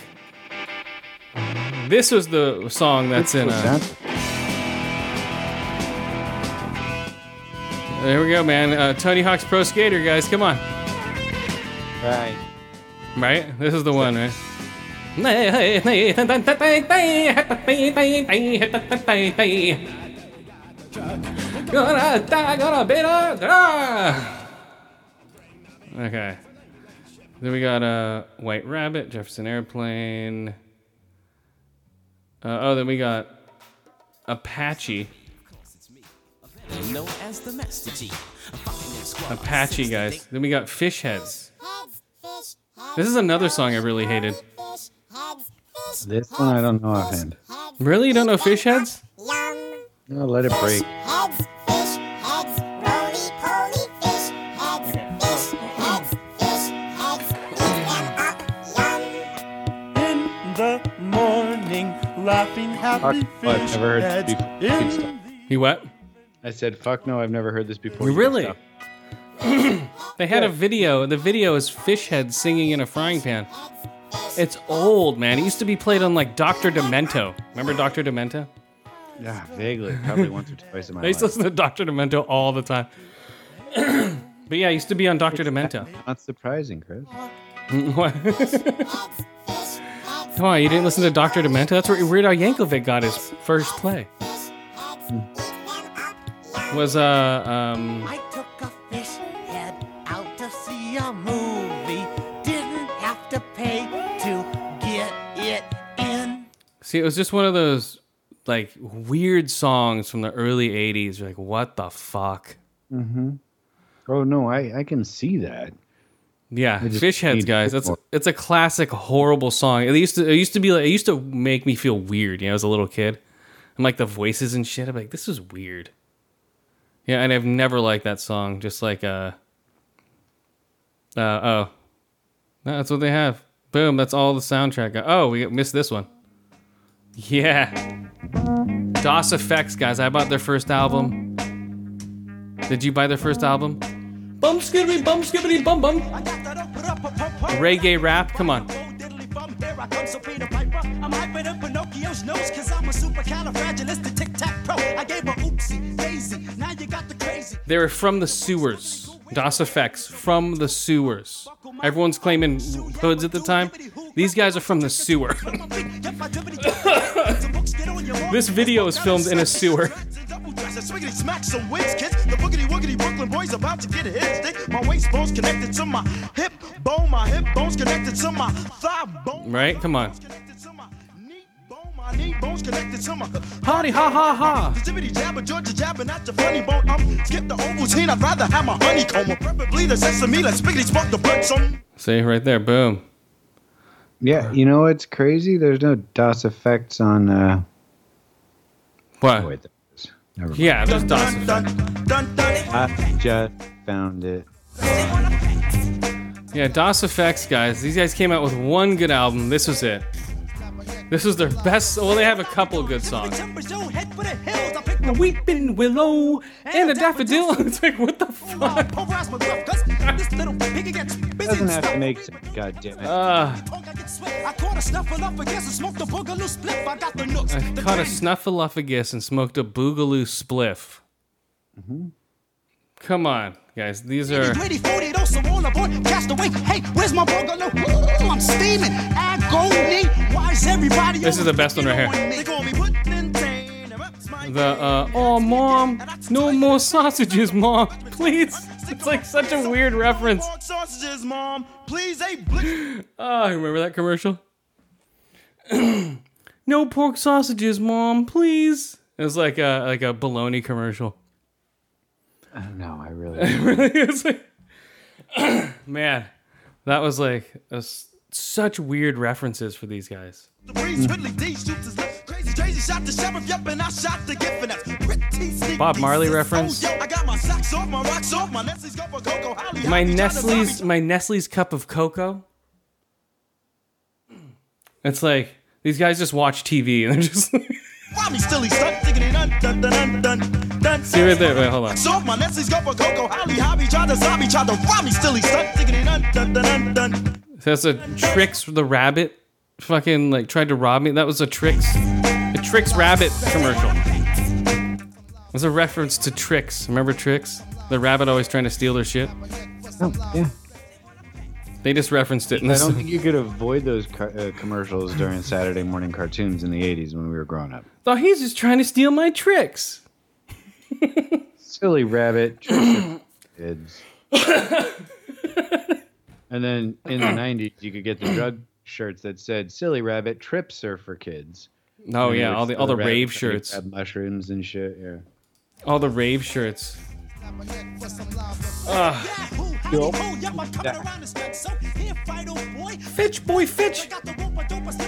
Speaker 1: This was the song that's in. Uh, there we go, man. Uh, Tony Hawk's Pro Skater, guys, come on.
Speaker 2: Right.
Speaker 1: Right? This is the one, right? Okay. Then we got a uh, White Rabbit, Jefferson Airplane. Uh, oh, then we got Apache. Apache, guys. Then we got Fish Heads. This is another song I really hated.
Speaker 2: This one I don't know offhand.
Speaker 1: Really? You don't know Fish Heads?
Speaker 2: No, let it break.
Speaker 8: in the morning, laughing happy
Speaker 2: Fuck, I've
Speaker 8: fish
Speaker 2: never heard
Speaker 8: heads
Speaker 2: this before. Good
Speaker 8: in
Speaker 2: stuff.
Speaker 1: You what?
Speaker 2: I said, fuck no, I've never heard this before. You
Speaker 1: Really? [clears throat] They had a video. The video is Fish Head singing in a frying pan. It's old, man. It used to be played on like Dr. Demento. Remember Dr. Demento?
Speaker 2: Yeah, vaguely. Probably once or twice in my
Speaker 1: I used to listen to Dr. Demento all the time. [clears throat] but yeah, I used to be on Dr. Demento.
Speaker 2: Not surprising, Chris. [laughs]
Speaker 1: What? Come on, you didn't listen to Dr. Demento? That's where Weird Al Yankovic got his first play. Was uh um
Speaker 8: I took a fish head out to see a movie.
Speaker 1: See it was just one of those like weird songs from the early 80s. You're like, what the fuck?
Speaker 2: Oh no, I I can see that.
Speaker 1: Yeah,
Speaker 2: just
Speaker 1: fish heads, guys. That's it's a classic horrible song. It used to it used to be like it used to make me feel weird. You know, as a little kid, and like the voices and shit. I'm like, this is weird. Yeah, and I've never liked that song. Just like uh, uh oh, no, that's what they have. Boom, that's all the soundtrack. Oh, we missed this one. Yeah, Das EFX, guys. I bought their first album. Did you buy their first album? Bum skibbity bum skibbity bum bum. Reggae rap, come on. They were from the sewers. Das EFX from the sewers. Everyone's claiming hoods at the time. These guys are from the sewer. [laughs] this video is filmed in a sewer.
Speaker 8: My connected to my hip bone. My hip bone's connected to my thigh bone.
Speaker 1: Right? Come on.
Speaker 8: Bone's connected to my
Speaker 1: Howdy ha ha ha.
Speaker 8: Jibbity jabber, Georgia jabber, not your funny bone. I'm skip the Ovaltine. I'd rather have my honeycomb. Preferably the sesame. Let's spiggity spark the blood some.
Speaker 1: See, right there, boom.
Speaker 2: Yeah, you know what's crazy? There's no Das EFX on. uh
Speaker 1: What?
Speaker 2: oh, wait, there is. Never mind.
Speaker 1: Yeah, there's DOS
Speaker 8: Dun,
Speaker 1: Effects.
Speaker 8: dun, dun, dun.
Speaker 2: I just found it.
Speaker 1: Yeah, Das EFX, guys. These guys came out with one good album. This was it. This is their best. Well, they have a couple good songs.
Speaker 8: Tempers your head for the hills. I pick the
Speaker 1: A weeping willow and a daffodil. [laughs] It's like, what the fuck?
Speaker 8: Pulverize my gruff guts. This little piggy gets busy.
Speaker 2: Doesn't have to make sense. God damn it.
Speaker 1: Uh,
Speaker 8: I get sweat. I caught a snuffleupagus and smoked a boogaloo spliff. I got the nooks.
Speaker 1: I caught a snuffleupagus and smoked a boogaloo spliff. Come on, guys. These are.
Speaker 8: Gritty 40, those are all aboard. Cast away. Hey, where's my? Ooh, I'm steaming. Agony. Why is everybody
Speaker 1: This is the best one right here.
Speaker 8: here. They call me Puddington. That's my
Speaker 1: The uh oh mom, no more sausages, mom, please. It's like such a weird reference.
Speaker 8: Sausages, mom. Please, hey, blick. [sighs]
Speaker 1: Oh, remember that commercial? [clears throat] no pork sausages, mom, please. It was like a like a bologna commercial. [laughs]
Speaker 2: no, I really. [laughs]
Speaker 1: really, [laughs] it's like, [clears throat] Man, that was like a s such weird references for these guys.
Speaker 8: The breeze, Ridley D shoots his lip. Crazy, crazy, shot the sheriff, yep, and I shot the gift, and that's pretty sneaky.
Speaker 1: Bob Marley reference.
Speaker 8: Yo, I got my socks off, my rocks off, my Nestle's go for cocoa. Holly,
Speaker 1: My Nestle's my Nestle's cup of cocoa. It's like these guys just watch TV and they're just like,
Speaker 8: Robbie still he's stuck, diggity dun dun dun dun dun dun.
Speaker 1: see right there. Wait, hold on.
Speaker 8: So my Nestle's go for cocoa. Holly, Hobby, tried to zombie, tried to rob me, still he's stuck, diggity dun dun dun dun dun.
Speaker 1: That's a Trix the Rabbit fucking like tried to rob me. That was a Trix a Trix Rabbit commercial. It was a reference to Trix. Remember Trix? The rabbit always trying to steal their shit.
Speaker 2: Oh, yeah.
Speaker 1: They just referenced it in
Speaker 2: I don't [laughs] think you could avoid those car- uh, commercials during Saturday morning cartoons in the 80s when we were growing up.
Speaker 1: Thought he's just trying to steal my tricks. [laughs]
Speaker 2: Silly rabbit, [coughs] kids. [coughs] and then in the 90s, you could get the drug shirts that said "Silly Rabbit Trips are for kids."
Speaker 1: Oh
Speaker 2: And
Speaker 1: yeah, all the all the rave shirts,
Speaker 2: mushrooms and shit. Yeah.
Speaker 1: all the rave shirts. Fitch boy, Fitch.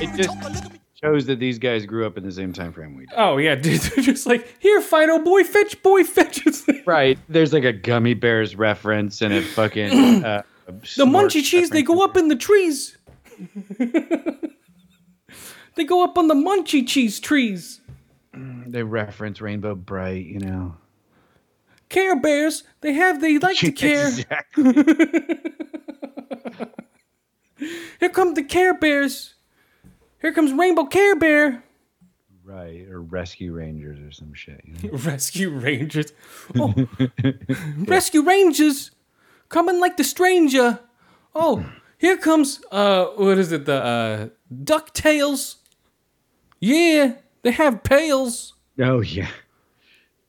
Speaker 2: It just shows that these guys grew up in the same time frame we did.
Speaker 1: Oh yeah, [laughs] dude. They're just like here, Fido boy, Fitch boy, Fitch. Like- [laughs]
Speaker 2: Right. There's like a gummy bears reference and a fucking [clears throat] uh,
Speaker 1: the munchy cheese, they go up in the trees. [laughs] they go up on the munchy cheese trees.
Speaker 2: They reference Rainbow Brite, you know.
Speaker 1: Care Bears, they have they like to [laughs] care.
Speaker 2: Exactly. [laughs]
Speaker 1: Here come the Care Bears. Here comes Rainbow Care Bear.
Speaker 2: right. Or Rescue Rangers or some shit. You know? [laughs]
Speaker 1: Rescue Rangers. Oh, Rescue Rangers coming like the stranger. Oh, here comes uh what is it? The uh DuckTales. Yeah, they have pails.
Speaker 2: Oh yeah.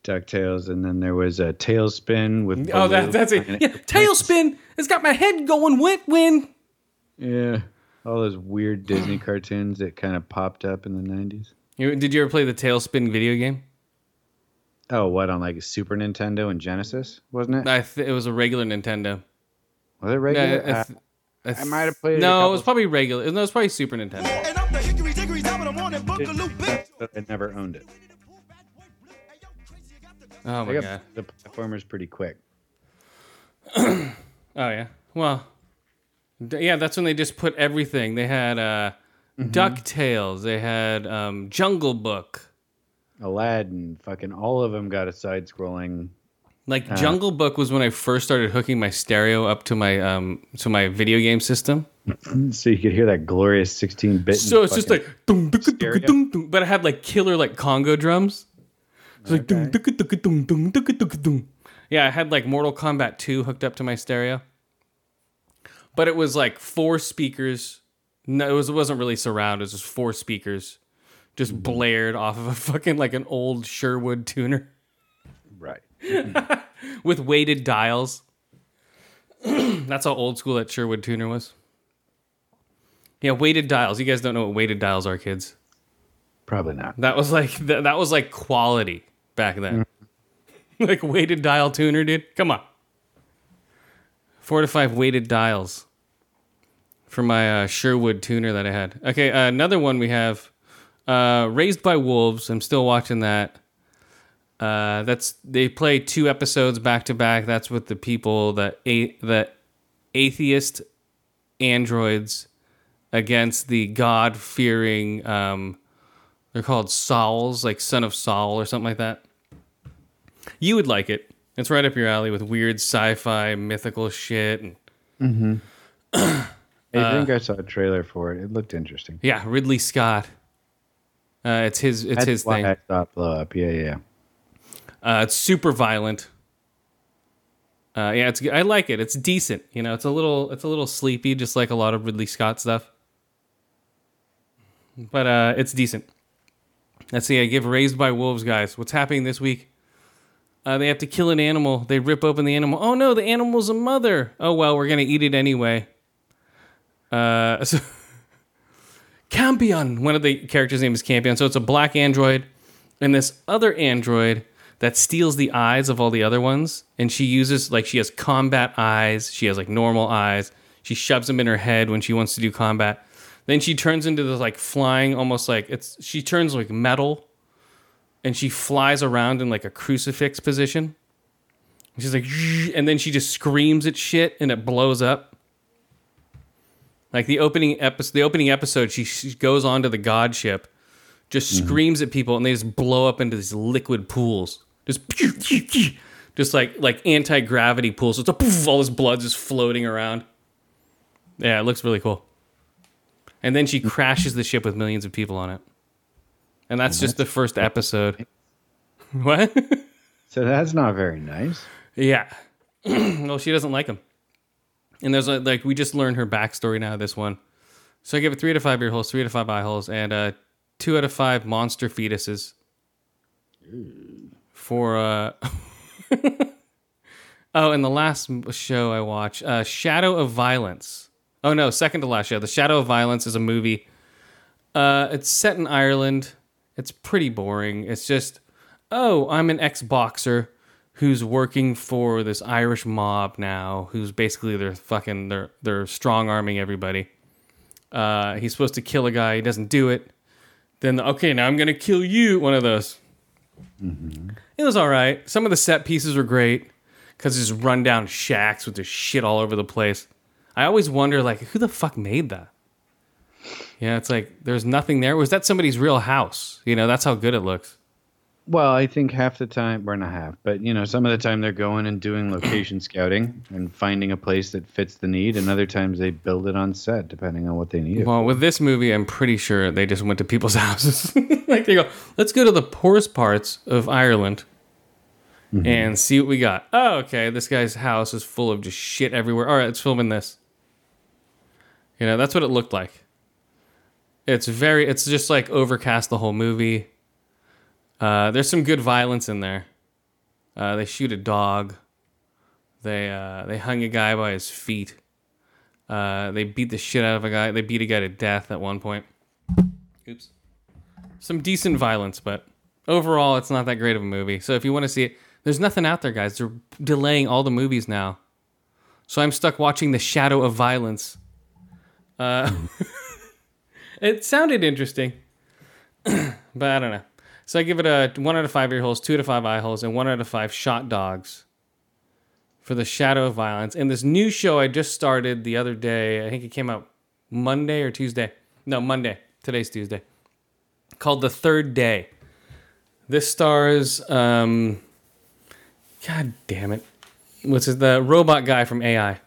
Speaker 2: DuckTales, and then there was a TaleSpin with.
Speaker 1: Oh, that, that's it.
Speaker 2: playing
Speaker 1: Yeah, [laughs] TaleSpin. It's got my head going wet wind.
Speaker 2: Yeah, all those weird Disney cartoons that kind of popped up in the '90s.
Speaker 1: You, did you ever play the TaleSpin video game?
Speaker 2: Oh, what on like Super Nintendo and Genesis, wasn't it?
Speaker 1: I th- it was a regular Nintendo.
Speaker 2: Was it regular?
Speaker 1: Yeah, I,
Speaker 2: Uh,
Speaker 1: th- I, th-
Speaker 2: might have played it a
Speaker 1: No, it
Speaker 2: couple-
Speaker 1: was probably regular. No, it was probably Super Nintendo.
Speaker 8: And I'm the hickory dickory top of the morning boogaloo bitch.
Speaker 2: but I never owned it.
Speaker 1: Oh my god.
Speaker 2: the platformers pretty quick. [clears throat]
Speaker 1: Oh yeah. Well, d- yeah, that's when they just put everything. They had uh,
Speaker 2: Mm-hmm.
Speaker 1: Ducktales. They had um, Jungle Book.
Speaker 2: Aladdin, fucking all of them got a side-scrolling.
Speaker 1: Like
Speaker 2: Uh.
Speaker 1: Jungle Book was when I first started hooking my stereo up to my um to my video game system. [laughs]
Speaker 2: So you could hear that glorious 16-bit.
Speaker 1: So it's just like dum, dum, dum,
Speaker 2: stereo?
Speaker 1: dum, dum, but it had like killer like Congo drums. It's like dum, dum, dum, dum, dum, dum, dum. Yeah, I had like Mortal Kombat 2 hooked up to my stereo. But it was like four speakers. No, it was it wasn't really surround, it was just four speakers just mm-hmm. blared off of a fucking like an old Sherwood tuner
Speaker 2: right. [laughs]
Speaker 1: with weighted dials. [clears throat] That's how old school that Sherwood tuner was. Yeah, weighted dials. You guys don't know what weighted dials are, kids.
Speaker 2: Probably not.
Speaker 1: That was like that, that was like quality back then. [laughs] like weighted dial tuner, dude. Come on. Four to five weighted dials for my uh, Sherwood tuner that I had. Okay, uh, another one we have. Uh, Raised by Wolves. I'm still watching that. Uh, that's they play two episodes back to back. That's with the people that a the atheist androids against the God fearing. Um, they're called Sauls, like Son of Saul or something like that. You would like it. It's right up your alley with weird sci-fi, mythical shit, and [clears throat]
Speaker 2: I think I saw a trailer for it. It looked interesting.
Speaker 1: yeah, Ridley Scott. Uh, it's his. It's
Speaker 2: That's
Speaker 1: his
Speaker 2: why
Speaker 1: thing.
Speaker 2: I thought blow up. Yeah, yeah.
Speaker 1: Uh, it's super violent. Uh, yeah, it's. I like it. It's decent. You know, it's a little. It's a little sleepy, just like a lot of Ridley Scott stuff. But uh, it's decent. Let's see. I give Raised by Wolves, guys. What's happening this week? Uh, they have to kill an animal. They rip open the animal. Oh no, the animal's a mother. Oh well, we're gonna eat it anyway. Uh, so [laughs] Campion. One of the characters' name is Campion. So it's a black android, and this other android that steals the eyes of all the other ones, and she uses like she has combat eyes, she has like normal eyes. She shoves them in her head when she wants to do combat. Then she turns into this like flying, almost like it's she turns like metal, and she flies around in like a crucifix position. And She's like, and then she just screams at shit, and it blows up. Like the opening episode, the opening episode, she, she goes onto the god ship, just mm-hmm. screams at people, and they just blow up into these liquid pools, just [laughs] just like like anti gravity pools. So it's a all this blood just floating around. Yeah, it looks really cool. And then she crashes the ship with millions of people on it, and that's just the first episode. [laughs] What?
Speaker 2: So that's not very nice.
Speaker 1: Yeah. [clears throat] well, she doesn't like him. And there's a, like we just learned her backstory now. This one, so I give it three to five ear holes, three to five eye holes, and uh, two out of five monster fetuses. For uh, [laughs] oh, and the last show I watched, uh, Shadow of Violence. Oh no, second to last show. The Shadow of Violence is a movie. Uh, it's set in Ireland. It's pretty boring. It's just, oh, I'm an ex boxer who's working for this Irish mob now, who's basically they're fucking they're they're strong arming everybody. Uh, he's supposed to kill a guy, he doesn't do it. Then okay, now I'm gonna kill you. One of those. It was all right. Some of the set pieces were great because just run down shacks with just shit all over the place. I always wonder, like, who the fuck made that? Yeah, it's like there's nothing there. Was that somebody's real house? You know, that's how good it looks.
Speaker 2: Well, I think half the time, or not half, but you know, some of the time they're going and doing location [clears throat] scouting and finding a place that fits the need, and other times they build it on set depending on what they need.
Speaker 1: Well, with this movie, I'm pretty sure they just went to people's [laughs] houses. [laughs] like they go, let's go to the poorest parts of Ireland mm-hmm. and see what we got. Oh, okay, this guy's house is full of just shit everywhere. All right, let's film in this. You know, that's what it looked like. It's very, it's just like overcast the whole movie. Uh, there's some good violence in there. Uh, they shoot a dog. They uh, they hung a guy by his feet. Uh, they beat the shit out of a guy. They beat a guy to death at one point. Oops. Some decent violence, but overall, it's not that great of a movie. So if you want to see it, there's nothing out there, guys. They're delaying all the movies now. So I'm stuck watching The Shadow of Violence. [laughs] It sounded interesting, [clears throat] but I don't know. So I give it a one out of five ear holes, two out of five eye holes, and one out of five shot dogs for the Shadow of Violence. And this new show I just started the other day, I think it came out Monday or Tuesday. No, Monday. Today's Tuesday. Called The Third Day. This stars, um, God damn it. What's it? The robot guy from AI.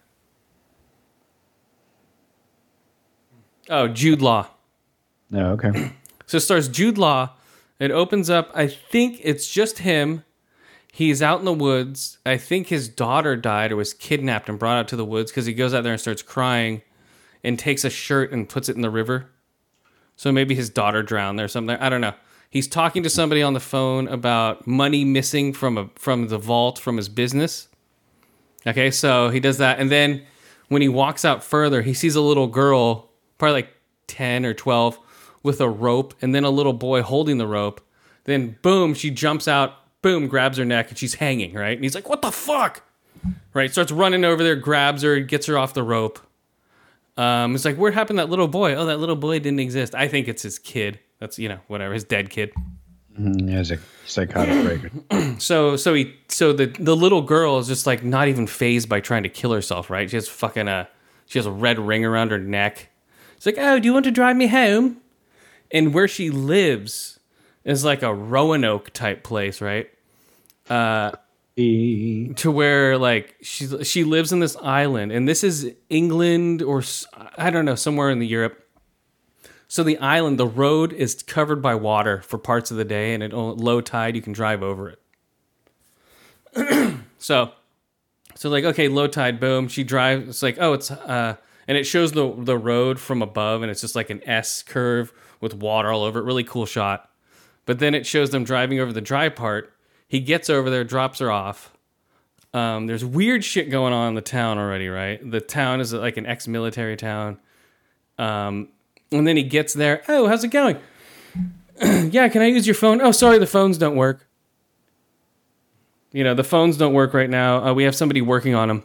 Speaker 1: Oh, Jude Law.
Speaker 2: No, okay.
Speaker 1: So it stars Jude Law. It opens up, I think it's just him. He's out in the woods. I think his daughter died or was kidnapped and brought out to the woods because he goes out there and starts crying and takes a shirt and puts it in the river. So maybe his daughter drowned or something. I don't know. He's talking to somebody on the phone about money missing from a from the vault from his business. Okay, so he does that, and then when he walks out further, he sees a little girl, probably like ten or twelve, with a rope, and then a little boy holding the rope. Then boom, she jumps out, boom, grabs her neck, and she's hanging. Right, and he's like, "What the fuck?" Right, starts running over there, grabs her, gets her off the rope. Um, it's like, where happened to that little boy? Oh, that little boy didn't exist. I think it's his kid. That's you know whatever his dead kid.
Speaker 2: Mm, As a psychotic [clears throat] break.
Speaker 1: So so he so the the little girl is just like not even phased by trying to kill herself, right? She has fucking a she has a red ring around her neck. It's like, oh, do you want to drive me home? And where she lives is like a Roanoke type place, right?
Speaker 2: E-
Speaker 1: to where like she she lives in this island and this is England or I don't know somewhere in the Europe. So the island, the road is covered by water for parts of the day, and at low tide you can drive over it. [clears throat] so, so like okay, low tide, boom. She drives. It's like oh, it's uh, and it shows the the road from above, and it's just like an S curve with water all over it. Really cool shot. But then it shows them driving over the dry part. He gets over there, drops her off. Um, there's weird shit going on in the town already, right? The town is like an ex-military town. Um, and then he gets there. Oh, how's it going? [clears throat] yeah, can I use your phone? Oh, sorry, the phones don't work. you know, the phones don't work right now. Uh, we have somebody working on them,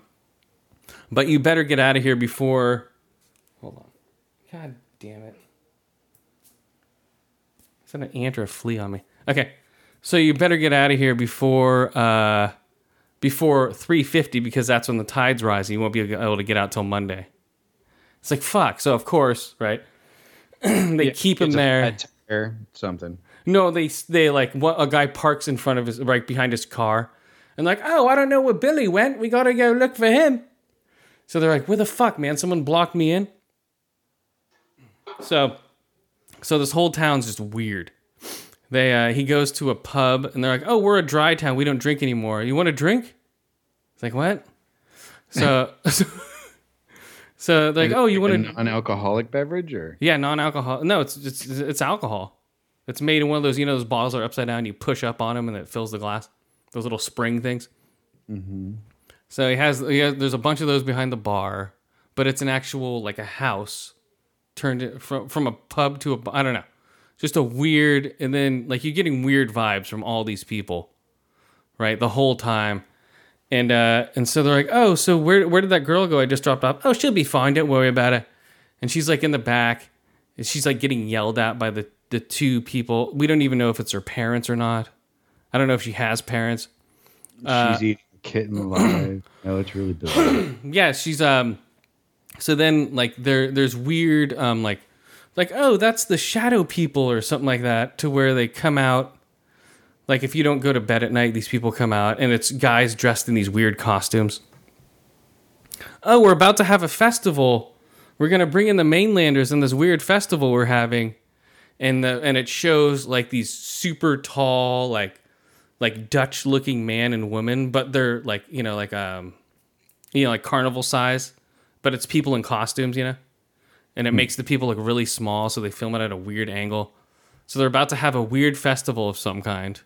Speaker 1: but you better get out of here before. Hold on. God damn it. Is that an ant or a flea on me? Okay, so you better get out of here before uh, before 3:50 because that's when the tide's rising. You won't be able to get out till Monday. It's like fuck. So of course, right? [clears throat] they keep him
Speaker 2: a
Speaker 1: there.
Speaker 2: tire, something.
Speaker 1: No, they they like what a guy parks in front of his right behind his car, and like, oh, I don't know where Billy went. We gotta go look for him. So they're like, where the fuck, man? Someone blocked me in. So, so this whole town's just weird. They uh, he goes to a pub and they're like, oh, we're a dry town. We don't drink anymore. You want a drink? It's like what? So, [laughs] so they're like, oh, you want
Speaker 2: an
Speaker 1: to?
Speaker 2: non-alcoholic beverage or
Speaker 1: Yeah, non-alcohol. No, it's it's it's alcohol. It's made in one of those, you know, those bottles are upside down. You push up on them and it fills the glass. Those little spring things. Mm-hmm. So he has, he has, there's a bunch of those behind the bar, but it's an actual like a house turned it from from a pub to a. I don't know, just a weird. And then like you're getting weird vibes from all these people, right? The whole time. And uh, and so they're like, oh, so where where did that girl go? I just dropped off. Oh, she'll be fine. Don't worry about it. And she's like in the back. And she's like getting yelled at by the the two people. We don't even know if it's her parents or not. I don't know if she has parents. Uh,
Speaker 2: she's eating a kitten alive. [clears throat] no, it's really [clears throat] bizarre.
Speaker 1: Yeah, she's um. So then like there there's weird um like like oh that's the shadow people or something like that to where they come out. Like if you don't go to bed at night, these people come out and it's guys dressed in these weird costumes. Oh, we're about to have a festival. We're gonna bring in the mainlanders in this weird festival we're having, and the and it shows like these super tall like like Dutch looking man and woman, but they're like you know like um you know like carnival size, but it's people in costumes, you know, and it makes the people look really small, so they film it at a weird angle. So they're about to have a weird festival of some kind.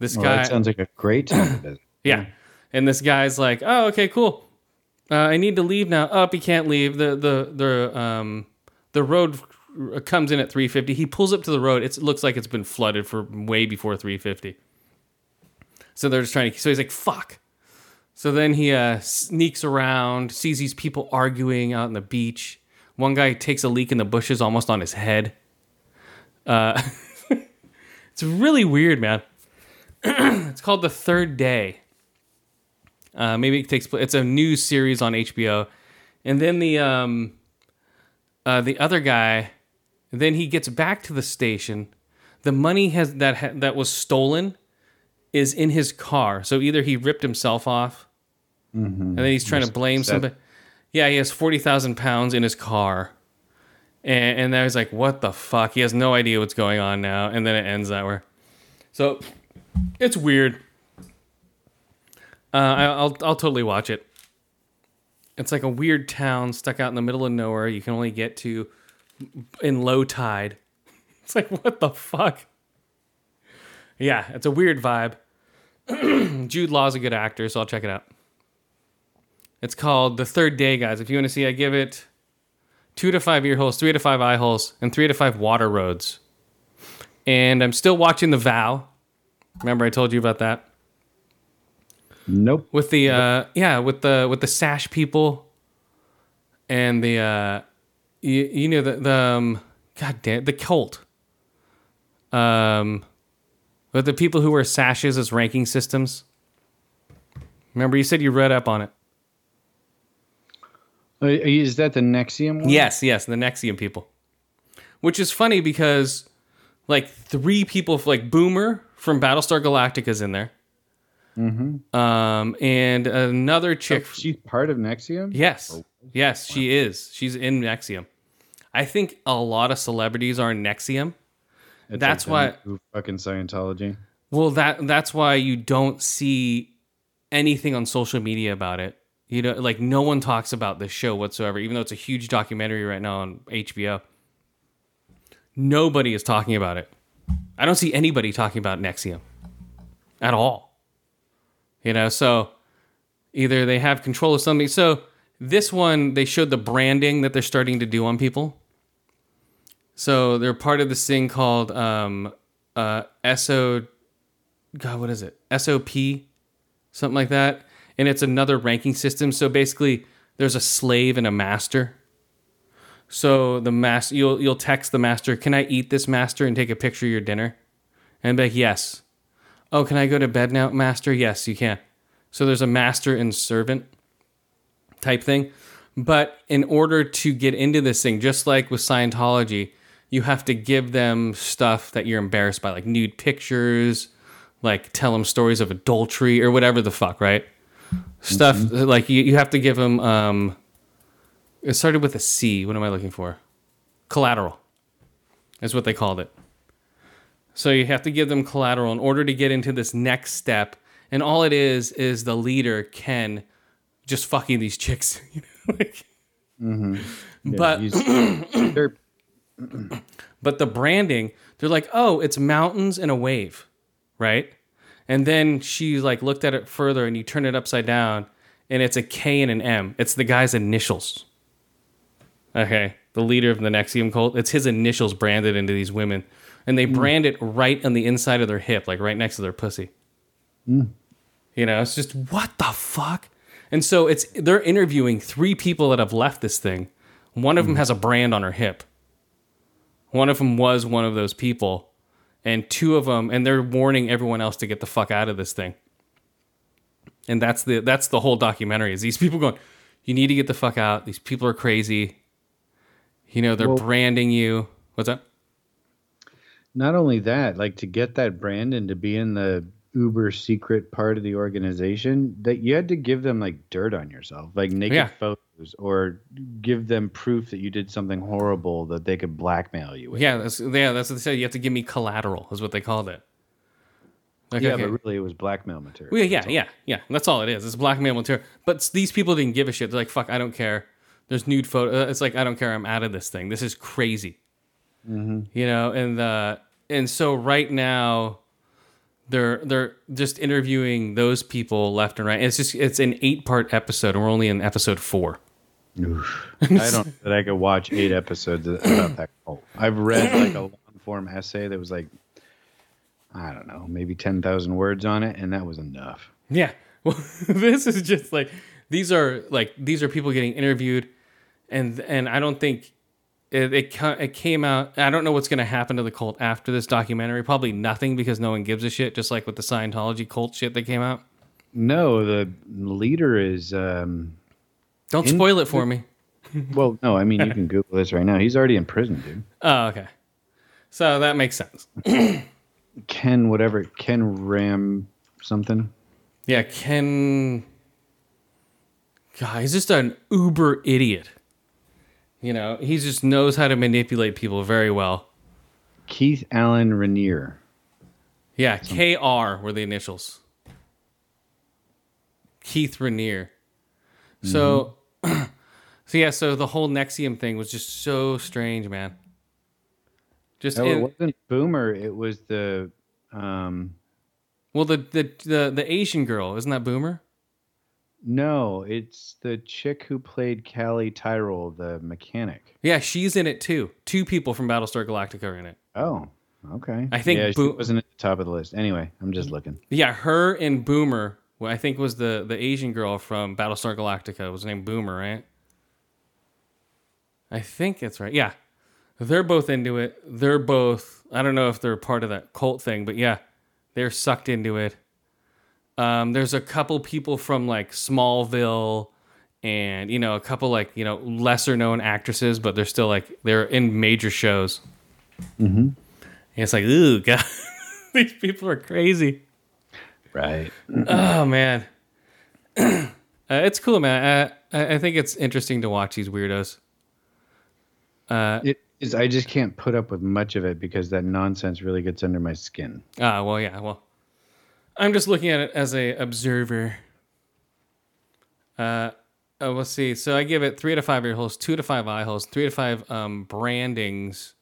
Speaker 1: This
Speaker 2: well,
Speaker 1: guy,
Speaker 2: that sounds like a great time [coughs]
Speaker 1: yeah. And this guy's like, "Oh, okay, cool. Uh, I need to leave now." Up, he can't leave. The the the um the road comes in at 350. He pulls up to the road. It's, it looks like it's been flooded for way before 350. So they're just trying to. So he's like, "Fuck." So then he uh, sneaks around, sees these people arguing out on the beach. One guy takes a leak in the bushes, almost on his head. Uh, [laughs] it's really weird, man. [clears throat] it's called The Third Day. Uh, maybe it takes place. It's a new series on HBO, and then the um, uh, the other guy, then he gets back to the station. The money has that ha- that was stolen is in his car. So either he ripped himself off, and then he's trying to blame
Speaker 2: upset.
Speaker 1: somebody. Yeah, he has forty thousand pounds in his car, and and I was like, "What the fuck?" He has no idea what's going on now, and then it ends that way. So it's weird. Uh, I, I'll I'll totally watch it. It's like a weird town stuck out in the middle of nowhere. You can only get to in low tide. [laughs] It's like what the fuck? Yeah, it's a weird vibe. [clears throat] Jude Law's a good actor, so I'll check it out. It's called The Third Day, guys. If you want to see, I give it two to five ear holes, three to five eye holes, and three to five water roads. And I'm still watching The Vow. Remember I told you about that?
Speaker 2: Nope.
Speaker 1: with the uh yeah with the with the sash people and the uh you, you know the the um, god damn the cult um with the people who wear sashes as ranking systems remember you said you read up on it
Speaker 2: Uh, that the NXIVM one?
Speaker 1: yes yes the NXIVM people which is funny because like three people like boomer from battlestar galactica's in there mm-hmm. um and another chick
Speaker 2: She's part of NXIVM?
Speaker 1: Yes. Yes, she is. She's in NXIVM. I think a lot of celebrities are in NXIVM.
Speaker 2: It's
Speaker 1: That's
Speaker 2: like
Speaker 1: why
Speaker 2: fucking Scientology.
Speaker 1: well that that's why you don't see anything on social media about it. You know, like no one talks about this show whatsoever, even though it's a huge documentary right now on HBO. Nobody is talking about it. I don't see anybody talking about NXIVM at all. You know, so either they have control of something. So this one, they showed the branding that they're starting to do on people. So they're part of this thing called um, uh, SO. God, what is it? SOP something like that. And it's another ranking system. So basically, there's a slave and a master. So the master, you'll you'll text the master, "Can I eat this, master, and take a picture of your dinner?" And be like, "Yes." Oh, can I go to bed now, master? Yes, you can. So there's a master and servant type thing. But in order to get into this thing, just like with Scientology, you have to give them stuff that you're embarrassed by, like nude pictures, like tell them stories of adultery or whatever the fuck, right? Stuff like you, you have to give them. Um, it started with a C. What am I looking for? Collateral. Is what they called it. So you have to give them collateral in order to get into this next step. And all it is is the leader Ken just fucking these chicks. [laughs] You know? like, but
Speaker 2: they're-
Speaker 1: but the branding, they're like, oh, it's mountains and a wave, right? And then she like looked at it further, and you turn it upside down, and it's a K and an M. It's the guy's initials. Okay, the leader of the NXIVM cult. It's his initials branded into these women, and they hmm. brand it right on the inside of their hip, like right next to their pussy. Hmm. You know, it's just what the fuck. And so it's they're interviewing three people that have left this thing. One of them hmm. has a brand on her hip. One of them was one of those people, and two of them, and they're warning everyone else to get the fuck out of this thing. And that's the that's the whole documentary. Is these people going? You need to get the fuck out. These people are crazy. You know they're
Speaker 2: Well-
Speaker 1: branding you. What's that?
Speaker 2: not only that, like to get that brand and to be in the uber secret part of the organization, that you had to give them like dirt on yourself, like naked
Speaker 1: Yeah.
Speaker 2: photos, or give them proof that you did something horrible that they could blackmail you with.
Speaker 1: Yeah, that's yeah, that's what they said. You have to give me collateral, is what they called it. Like,
Speaker 2: yeah,
Speaker 1: okay.
Speaker 2: but really it was blackmail material.
Speaker 1: Well, yeah,
Speaker 2: all.
Speaker 1: yeah, yeah. That's all it is. It's blackmail material. But these people didn't give a shit. They're like, "Fuck, I don't care." There's nude photo. uh, It's like I don't care. I'm out of this thing. This is crazy. You know, and uh, and so right now, they're they're just interviewing those people left and right. It's just it's an eight part episode, and we're only in episode four. [laughs]
Speaker 2: I don't know that I could watch eight episodes about that cult. I've read like a long form essay that was like, I don't know, maybe 10,000 words on it, and that was enough.
Speaker 1: Yeah. [laughs] Well, this is just like these are like these are people getting interviewed, and and I don't think it it, it came out. I don't know what's going to happen to the cult after this documentary. Probably nothing because no one gives a shit. Just like with the Scientology cult shit that came out.
Speaker 2: No, the leader is, um,
Speaker 1: Don't
Speaker 2: In-
Speaker 1: spoil it for me. [laughs]
Speaker 2: well, no, I mean, you can Google this right now. He's already in prison, dude.
Speaker 1: Oh, okay. So that makes sense. [clears throat]
Speaker 2: Ken, whatever, Ken Ram something.
Speaker 1: Yeah, Ken. God, he's just an uber idiot. You know, he just knows how to manipulate people very well.
Speaker 2: Keith Alan Raniere.
Speaker 1: Yeah, KR were the initials. Keith Raniere. So, mm-hmm. [clears throat] so yeah, so the whole NXIVM thing was just so strange, man. Just
Speaker 2: No,
Speaker 1: in-
Speaker 2: it wasn't Boomer. It was the, um,
Speaker 1: well, the, the the the Asian girl isn't that Boomer?
Speaker 2: no, it's the chick who played Cally Tyrol, the mechanic.
Speaker 1: Yeah, she's in it too. Two people from Battlestar Galactica are in it.
Speaker 2: Oh, okay.
Speaker 1: I think
Speaker 2: yeah, she wasn't at the top of the list. Anyway, I'm just looking.
Speaker 1: Yeah, her and Boomer, who I think was the the Asian girl from Battlestar Galactica, was named Boomer, right? I think that's right. Yeah, they're both into it. They're both. I don't know if they're part of that cult thing, but yeah, they're sucked into it. Um, there's a couple people from like Smallville, and you know a couple like you know lesser known actresses, but they're still like they're in major shows. Mm-hmm. And it's like, ooh, [laughs] god, these people are crazy.
Speaker 2: Right.
Speaker 1: Oh man, [clears throat] uh, it's cool, man. I, I I think it's interesting to watch these weirdos.
Speaker 2: It is. I just can't put up with much of it because that nonsense really gets under my skin.
Speaker 1: Ah, well, yeah, well, I'm just looking at it as a observer. Uh, oh, let's see. So I give it three to five ear holes, two to five eye holes, three to five um brandings,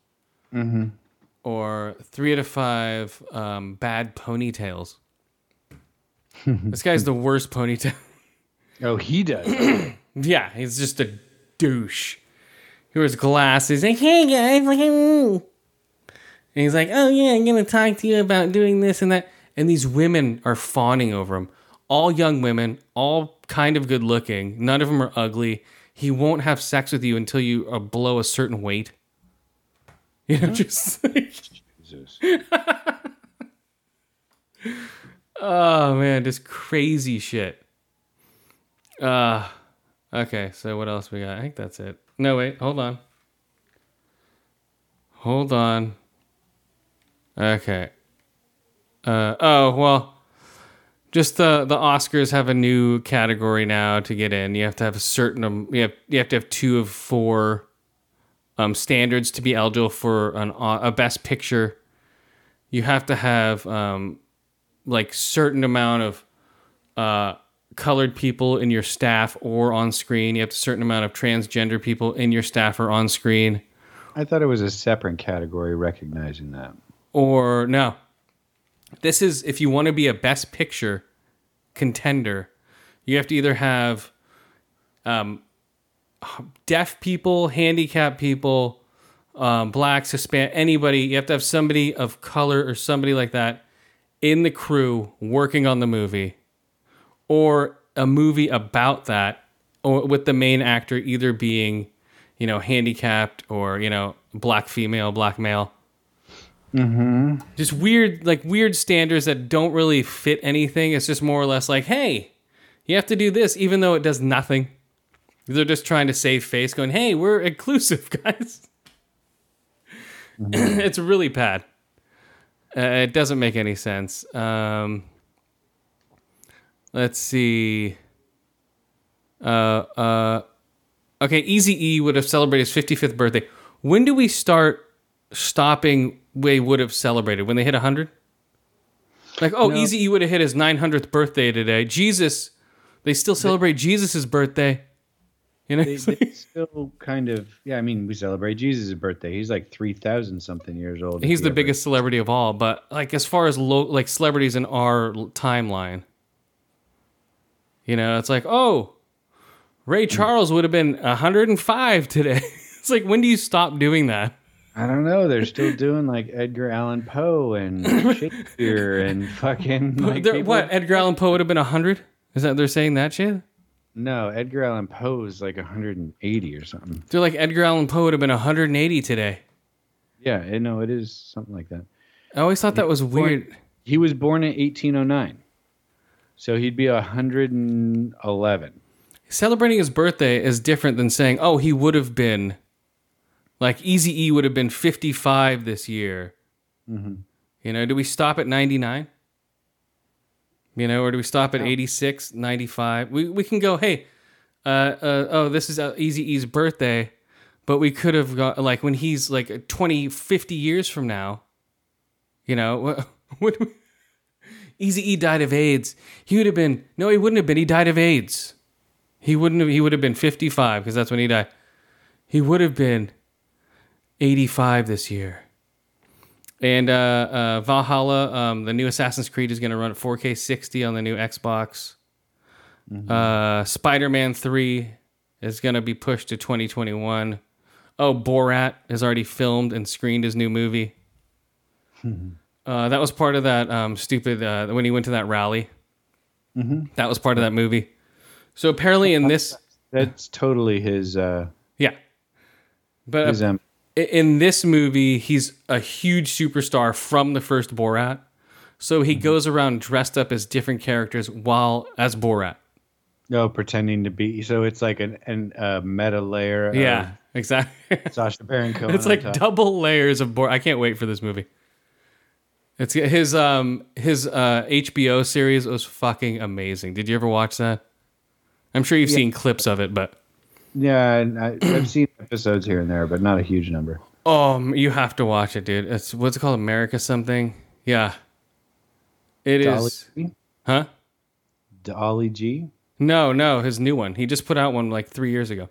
Speaker 1: or three to five um bad ponytails. [laughs] this guy's the worst ponytail.
Speaker 2: Oh, he does. [clears throat]
Speaker 1: Yeah, he's just a douche. He wears glasses. Like, hey guys, like, and he's like, oh yeah, I'm gonna talk to you about doing this and that. And these women are fawning over him. all young women, all kind of good looking. None of them are ugly. He won't have sex with you until you are below a certain weight. [laughs] You know, just like,
Speaker 2: Jesus. [laughs]
Speaker 1: oh man, just crazy shit. Uh okay, so what else we got? I think that's it. No, wait, hold on. Hold on. Okay. Uh oh, well, just the the Oscars have a new category now to get in. You have to have a certain um, you have you have to have two of four um, standards to be eligible for an a best picture. You have to have um, like certain amount of uh, colored people in your staff or on screen. You have a certain amount of transgender people in your staff or on screen.
Speaker 2: I thought it was a separate category recognizing that.
Speaker 1: Or no. This is if you want to be a best picture contender, you have to either have um, deaf people, handicapped people, um, blacks, Hispanic, anybody. You have to have somebody of color or somebody like that in the crew working on the movie, or a movie about that, or with the main actor either being, you know, handicapped or you know, black female, black male. Mm-hmm. Just weird, like weird standards that don't really fit anything. It's just more or less like, hey, you have to do this, even though it does nothing. They're just trying to save face, going, "Hey, we're [laughs] inclusive, guys." [clears throat] it's really bad. Uh, it doesn't make any sense. Um, let's see. Uh, uh, okay, Easy E would have celebrated his 55th birthday. When do we start stopping? They would have celebrated when they hit 100. Like, oh,
Speaker 2: No.
Speaker 1: Easy E would have hit his 900th birthday today. Jesus, they still celebrate Jesus' birthday. You know,
Speaker 2: They, [laughs] they still kind of, yeah. I mean, we celebrate Jesus' birthday. He's like three thousand something years old.
Speaker 1: he's the
Speaker 2: ever-
Speaker 1: biggest celebrity of all. But like, as far as low, like celebrities in our timeline, you know, it's like, oh, Ray hmm. Charles would have been 105 today. [laughs] it's like, when do you stop doing that?
Speaker 2: I don't know. They're still doing like Edgar Allan Poe and [laughs] Shakespeare and fucking. Like
Speaker 1: There- what Edgar Allan Poe would have been 100? Is that they're saying that shit?
Speaker 2: No, Edgar Allan Poe is like 180 or something.
Speaker 1: They're like Edgar Allan Poe would have been 180 today.
Speaker 2: Yeah, eh, I know it is something like that.
Speaker 1: I always thought that was weird.
Speaker 2: He was born in 1809, so he'd be 111.
Speaker 1: Celebrating his birthday is different than saying, oh, he would have been like Easy E would have been 55 this year. Mm-hmm. You know, do we stop at 99? You know, or do we stop at 86, 95? We, we can go, hey, uh, uh, oh, this is uh, Eazy-E's birthday, but we could have got, like, when he's like 20, 50 years from now, you know, [laughs] what, what Easy E died of AIDS. He would have been, no, he wouldn't have been. He died of AIDS. He wouldn't have, he would have been 55 because that's when he died. He would have been 85 this year. And uh, uh, Valhalla, um, the new Assassin's Creed, is going to run at 4K 60 on the new Xbox. Uh, Spider Man 3 is going to be pushed to 2021. Oh, Borat has already filmed and screened his new movie. Uh, that was part of that um, stupid, uh, when he went to that rally. That was part of that movie. So apparently, in this,
Speaker 2: That's totally his. Uh,
Speaker 1: yeah. But
Speaker 2: his um,
Speaker 1: in this movie, he's a huge superstar from the first Borat. So he goes around dressed up as different characters while as Borat.
Speaker 2: no, pretending to be. So it's like an, an uh, meta layer.
Speaker 1: Yeah, exactly. [laughs]
Speaker 2: Sacha Baron Cohen.
Speaker 1: it's like double layers of Borat. I can't wait for this movie. It's his um his uh HBO series was fucking amazing. Did you ever watch that? I'm sure you've seen clips of it, but
Speaker 2: Yeah, I, I've seen episodes here and there, but not a huge number.
Speaker 1: oh, you have to watch it, dude. It's what's it called, America something? Yeah, it is.
Speaker 2: Dolly G?
Speaker 1: Huh?
Speaker 2: Dolly G?
Speaker 1: No, no, his new one. He just put out one like three years ago.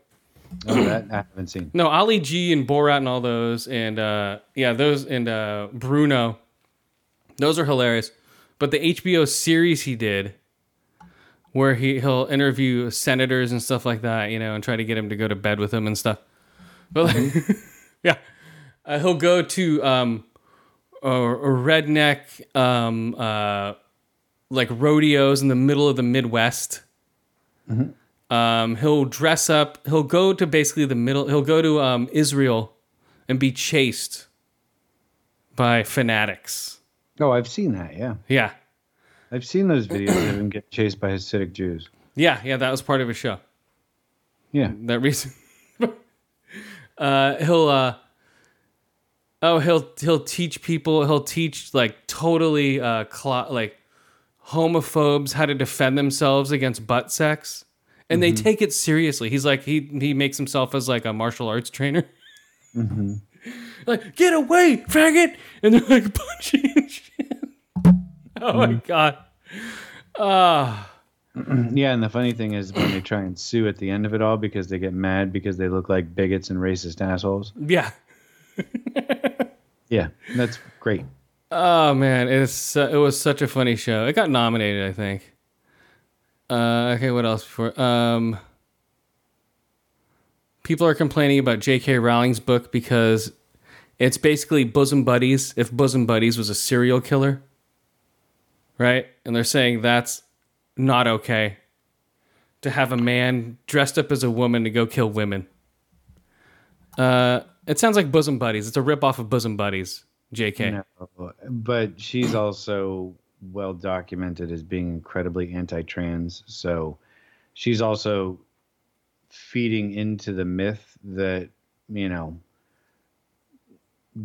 Speaker 2: Oh, that I haven't seen.
Speaker 1: No, Ali G and Borat and all those, and uh, yeah, those and uh, Bruno, those are hilarious. But the HBO series he did, where he he'll interview senators and stuff like that, you know, and try to get him to go to bed with him and stuff. But like, [laughs] yeah, uh, he'll go to um, a, a redneck um, uh, like rodeos in the middle of the Midwest.
Speaker 2: Mm-hmm.
Speaker 1: Um, he'll dress up. He'll go to basically the middle. He'll go to um, Israel and be chased by fanatics.
Speaker 2: Oh, I've seen that. Yeah,
Speaker 1: Yeah,
Speaker 2: I've seen those videos of him get chased by Hasidic Jews.
Speaker 1: yeah, yeah. That was part of his show.
Speaker 2: Yeah,
Speaker 1: that reason. [laughs] uh, he'll uh, oh he'll he'll teach people. He'll teach like totally uh, clo- like homophobes how to defend themselves against butt sex, and they take it seriously. He's like he he makes himself as like a martial arts trainer. [laughs] like get away, faggot, and they're like [laughs] punching and shit. [laughs] Oh my god. Ah. [clears throat]
Speaker 2: yeah. And the funny thing is when they try and sue at the end of it all because they get mad because they look like bigots and racist assholes.
Speaker 1: yeah.
Speaker 2: Yeah, that's great.
Speaker 1: Oh man, it's uh, it was such a funny show. It got nominated, I think. Uh, okay, what else before? Um, people are complaining about J.K. Rowling's book because it's basically bosom buddies. If bosom buddies was a serial killer, right? And they're saying that's not okay to have a man dressed up as a woman to go kill women. Uh, it sounds like bosom buddies. It's a ripoff of bosom buddies. J.K.
Speaker 2: No, but she's also well documented as being incredibly anti-trans. So she's also feeding into the myth that you know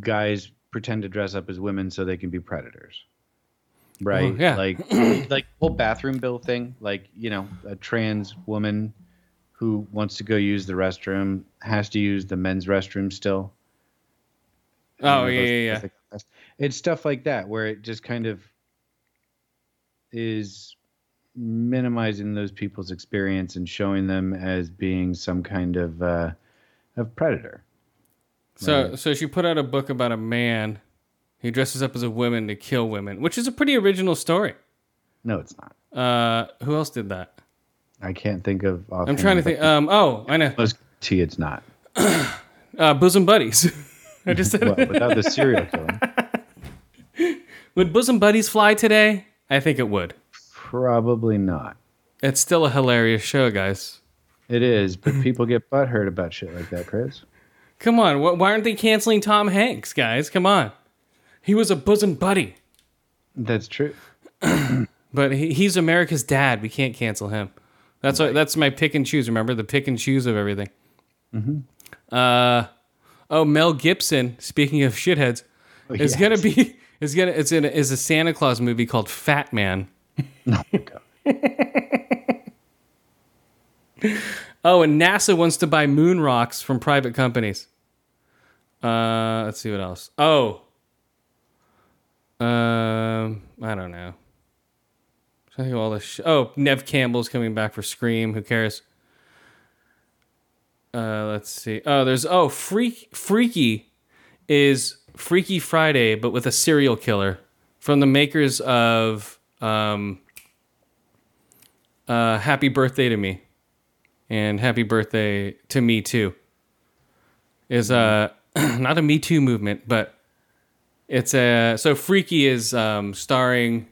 Speaker 2: guys pretend to dress up as women so they can be predators. Right?
Speaker 1: Oh, yeah.
Speaker 2: Like [clears throat] like whole bathroom bill thing. Like you know, a trans woman who wants to go use the restroom has to use the men's restroom still.
Speaker 1: Oh
Speaker 2: you know,
Speaker 1: yeah, yeah, yeah.
Speaker 2: It's stuff like that where it just kind of is minimizing those people's experience and showing them as being some kind of uh, of predator.
Speaker 1: So, so she put out a book about a man who dresses up as a woman to kill women, which is a pretty original story.
Speaker 2: No, it's not.
Speaker 1: Uh, who else did that?
Speaker 2: I can't think of.
Speaker 1: I'm trying to think. Um, oh, I know.
Speaker 2: Most T, it's not. [clears throat]
Speaker 1: Uh, bosom buddies. [laughs] I just said.
Speaker 2: Well, without the serial killer, [laughs]
Speaker 1: would bosom buddies fly today? I think it would.
Speaker 2: probably not.
Speaker 1: It's still a hilarious show, guys.
Speaker 2: It is, but people get butthurt about shit like that, Chris.
Speaker 1: Come on, wh- why aren't they canceling Tom Hanks, guys? Come on, he was a bosom buddy,
Speaker 2: That's true. [clears throat]
Speaker 1: but he, he's America's dad. We can't cancel him. That's what, that's my pick and choose. Remember the pick and choose of everything. Uh, oh, Mel Gibson. Speaking of shitheads, is
Speaker 2: yes.
Speaker 1: gonna be [laughs] is gonna it's in a, is a Santa Claus movie called Fat Man. [laughs] [laughs] oh, and NASA wants to buy moon rocks from private companies. Uh, let's see what else. Oh, um, I don't know. I think all this. Sh- oh, Neve Campbell's coming back for Scream. Who cares? Uh, let's see. Oh, there's oh, Freak Freaky is Freaky Friday, but with a serial killer from the makers of um, uh, Happy Birthday to Me and Happy Birthday to Me Too. Is uh [clears throat] not a Me Too movement, but it's a so Freaky is um, starring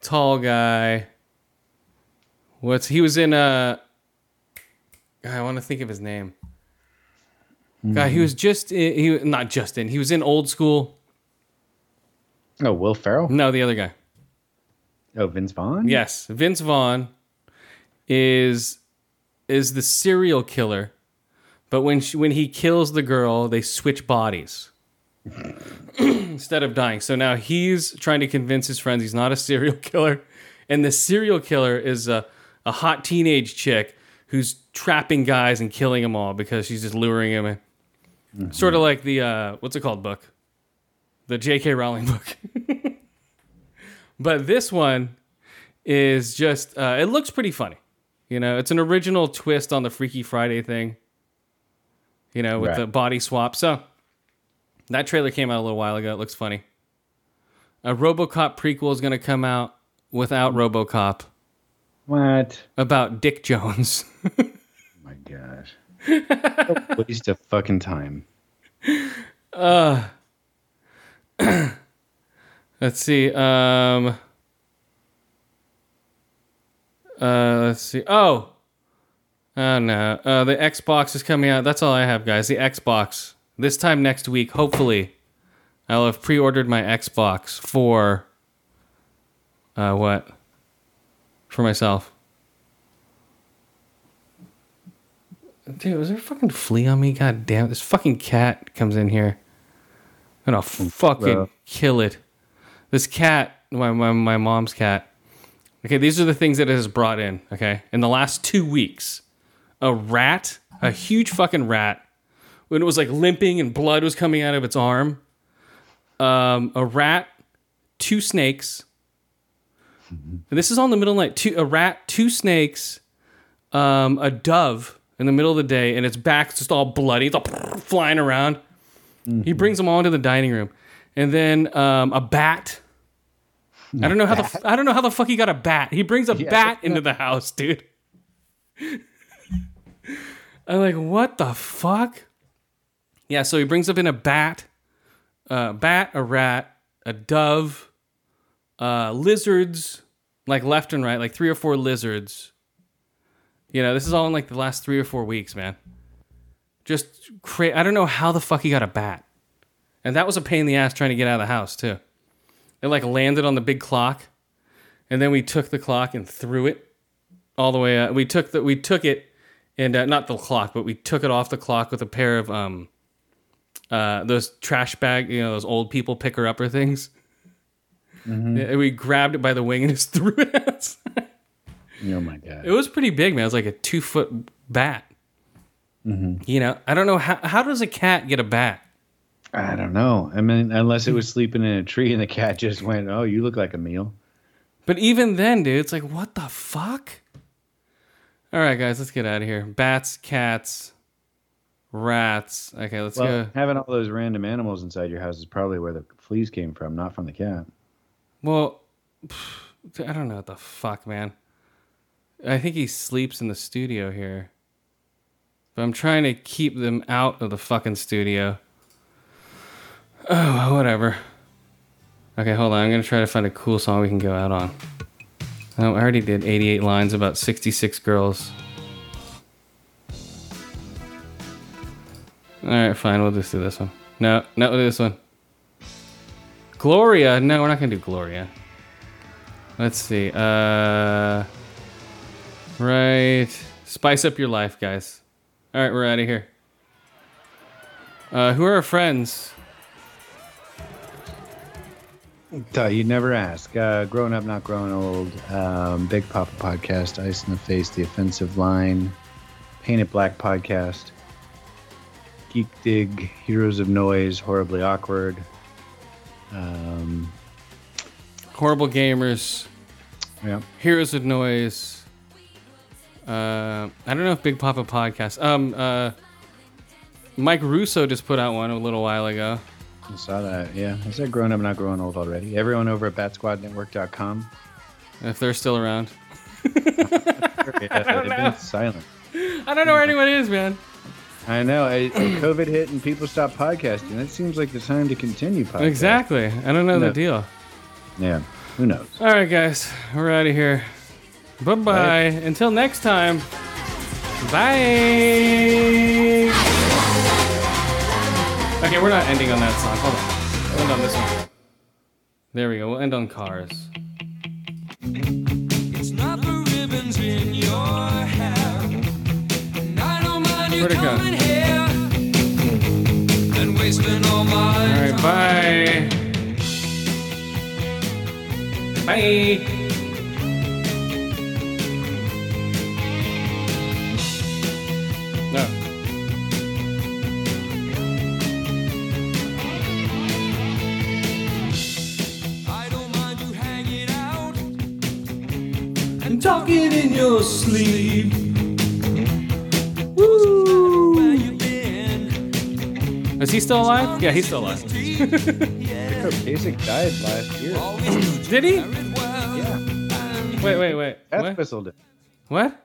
Speaker 1: tall guy. What's he was in a I want to think of his name. Guy, he was just in, he not just in. He was in Old School.
Speaker 2: Oh, Will Ferrell.
Speaker 1: No, the other guy.
Speaker 2: Oh, Vince Vaughn.
Speaker 1: Yes, Vince Vaughn is is the serial killer, but when she, when he kills the girl, they switch bodies [clears throat] instead of dying. So now he's trying to convince his friends he's not a serial [laughs] killer, and the serial killer is a a hot teenage chick who's trapping guys and killing them all because she's just luring him in. Sort of like the uh, what's it called book, the J.K. Rowling book. [laughs] but this one is just uh, it looks pretty funny. You know, it's an original twist on the Freaky Friday thing. You know, with
Speaker 2: Right.
Speaker 1: the body swap. So that trailer came out a little while ago. It looks funny. A RoboCop prequel is going to come out without RoboCop
Speaker 2: What?
Speaker 1: about Dick Jones.
Speaker 2: oh [laughs] my gosh. What a waste of fucking time.
Speaker 1: Uh [clears throat] Let's see. Um, Uh, let's see. Oh, oh no. Uh, the Xbox is coming out. That's all I have, guys. The Xbox. This time next week, hopefully, I'll have pre-ordered my Xbox for. Uh, what? For myself. Dude, was there a fucking flea on me? God damn it. This fucking cat comes in here. I'm gonna fucking
Speaker 2: bro.
Speaker 1: kill it. This cat, my, my, my mom's cat. Okay, these are the things that it has brought in. Okay, in the last two weeks, a rat, a huge fucking rat, when it was like limping and blood was coming out of its arm. Um, a rat, two snakes. And this is on the middle of the night. Two, a rat, two snakes, um, a dove in the middle of the day, and its back's just all bloody. It's all [laughs] flying around. He brings them all into the dining room, and then um, a bat. I don't know how the I don't know how the fuck he got a bat. He brings a
Speaker 2: Yeah.
Speaker 1: bat into the house, dude. [laughs] I'm like, what the fuck? Yeah, so he brings up in a bat, a bat, a rat, a dove, uh, lizards, like left and right, like three or four lizards. You know, this is all in like the last three or four weeks, man. Just cra- I don't know how the fuck he got a bat, and that was a pain in the ass trying to get out of the house too. It like landed on the big clock, and then we took the clock and threw it all the way. Up. We took the we took it, and uh, not the clock, but we took it off the clock with a pair of um, uh, those trash bag, you know, those old people picker upper things. Mm-hmm. Yeah, We grabbed it by the wing and [laughs] just threw it at us.
Speaker 2: Oh my god.
Speaker 1: It was pretty big, man. It was like a two foot bat. Mm-hmm. You know, I don't know how how does a cat get a bat?
Speaker 2: I don't know. I mean, unless it hmm. was sleeping in a tree and the cat just went, "Oh, you look like a meal."
Speaker 1: But even then, dude, it's like what the fuck? All right, guys, let's get out of here. Bats, cats, rats. Okay, let's
Speaker 2: Well,
Speaker 1: go.
Speaker 2: having all those random animals inside your house is probably where the fleas came from, not from the cat.
Speaker 1: Well, I don't know what the fuck, man. I think he sleeps in the studio here. But I'm trying to keep them out of the fucking studio. [sighs] Oh, whatever. Okay, hold on. I'm going to try to find a cool song we can go out on. Oh, I already did 88 lines about 66 girls. Alright, fine. We'll just do this one. No, no, we'll do this one. Gloria. No, we're not gonna do Gloria. Let's see. Uh, right. Spice up your life, guys. All right, we're out of here. Uh, who are our friends?
Speaker 2: Duh, you never ask. Uh, growing up, not growing old. Um, Big Papa podcast, Ice in the Face, The Offensive Line, Painted Black podcast, Geek Dig, Heroes of Noise, Horribly Awkward. Um,
Speaker 1: Horrible gamers.
Speaker 2: yeah.
Speaker 1: Heroes of Noise. Uh, I don't know if Big Papa podcast. Um, uh, Mike Russo just put out one a little while ago.
Speaker 2: I saw that. Yeah, I said growing up, not growing old already. Everyone over at BatsquadNetwork.com.
Speaker 1: If they're still around.
Speaker 2: Yeah, [laughs] they've been [laughs] silent.
Speaker 1: I don't know where anyone is, man.
Speaker 2: I know. I, COVID hit and people stopped podcasting. That seems like the time to continue podcasting.
Speaker 1: Exactly. I don't know the deal.
Speaker 2: Yeah. Who knows?
Speaker 1: All right, guys, we're out of here. Bye bye. Until next time. Bye. Okay, we're not ending on that song. Hold on. We'll end on this one. There we go. We'll end on cars.
Speaker 7: It's not the wasting all my
Speaker 1: All right, bye. Bye. No.
Speaker 7: I don't mind you hanging out.
Speaker 1: And talking in your sleep. Is he still alive? Yeah, he's still alive. [laughs]
Speaker 2: Jacob Kasich died last year. [clears throat]
Speaker 1: did he?
Speaker 2: Yeah.
Speaker 1: Wait, wait, wait.
Speaker 2: Death
Speaker 1: what?
Speaker 2: Whistle.
Speaker 1: What?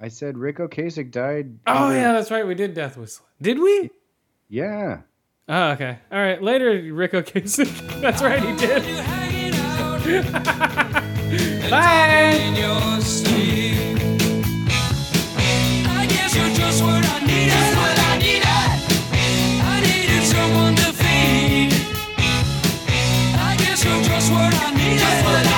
Speaker 2: I said Ric Ocasek died.
Speaker 1: Oh, yeah, that's right. We did Death Whistle. Did we?
Speaker 2: Yeah.
Speaker 1: Oh, okay. All right. Later, Ric Ocasek. [laughs] that's right, he did. [laughs] Bye.
Speaker 7: Just for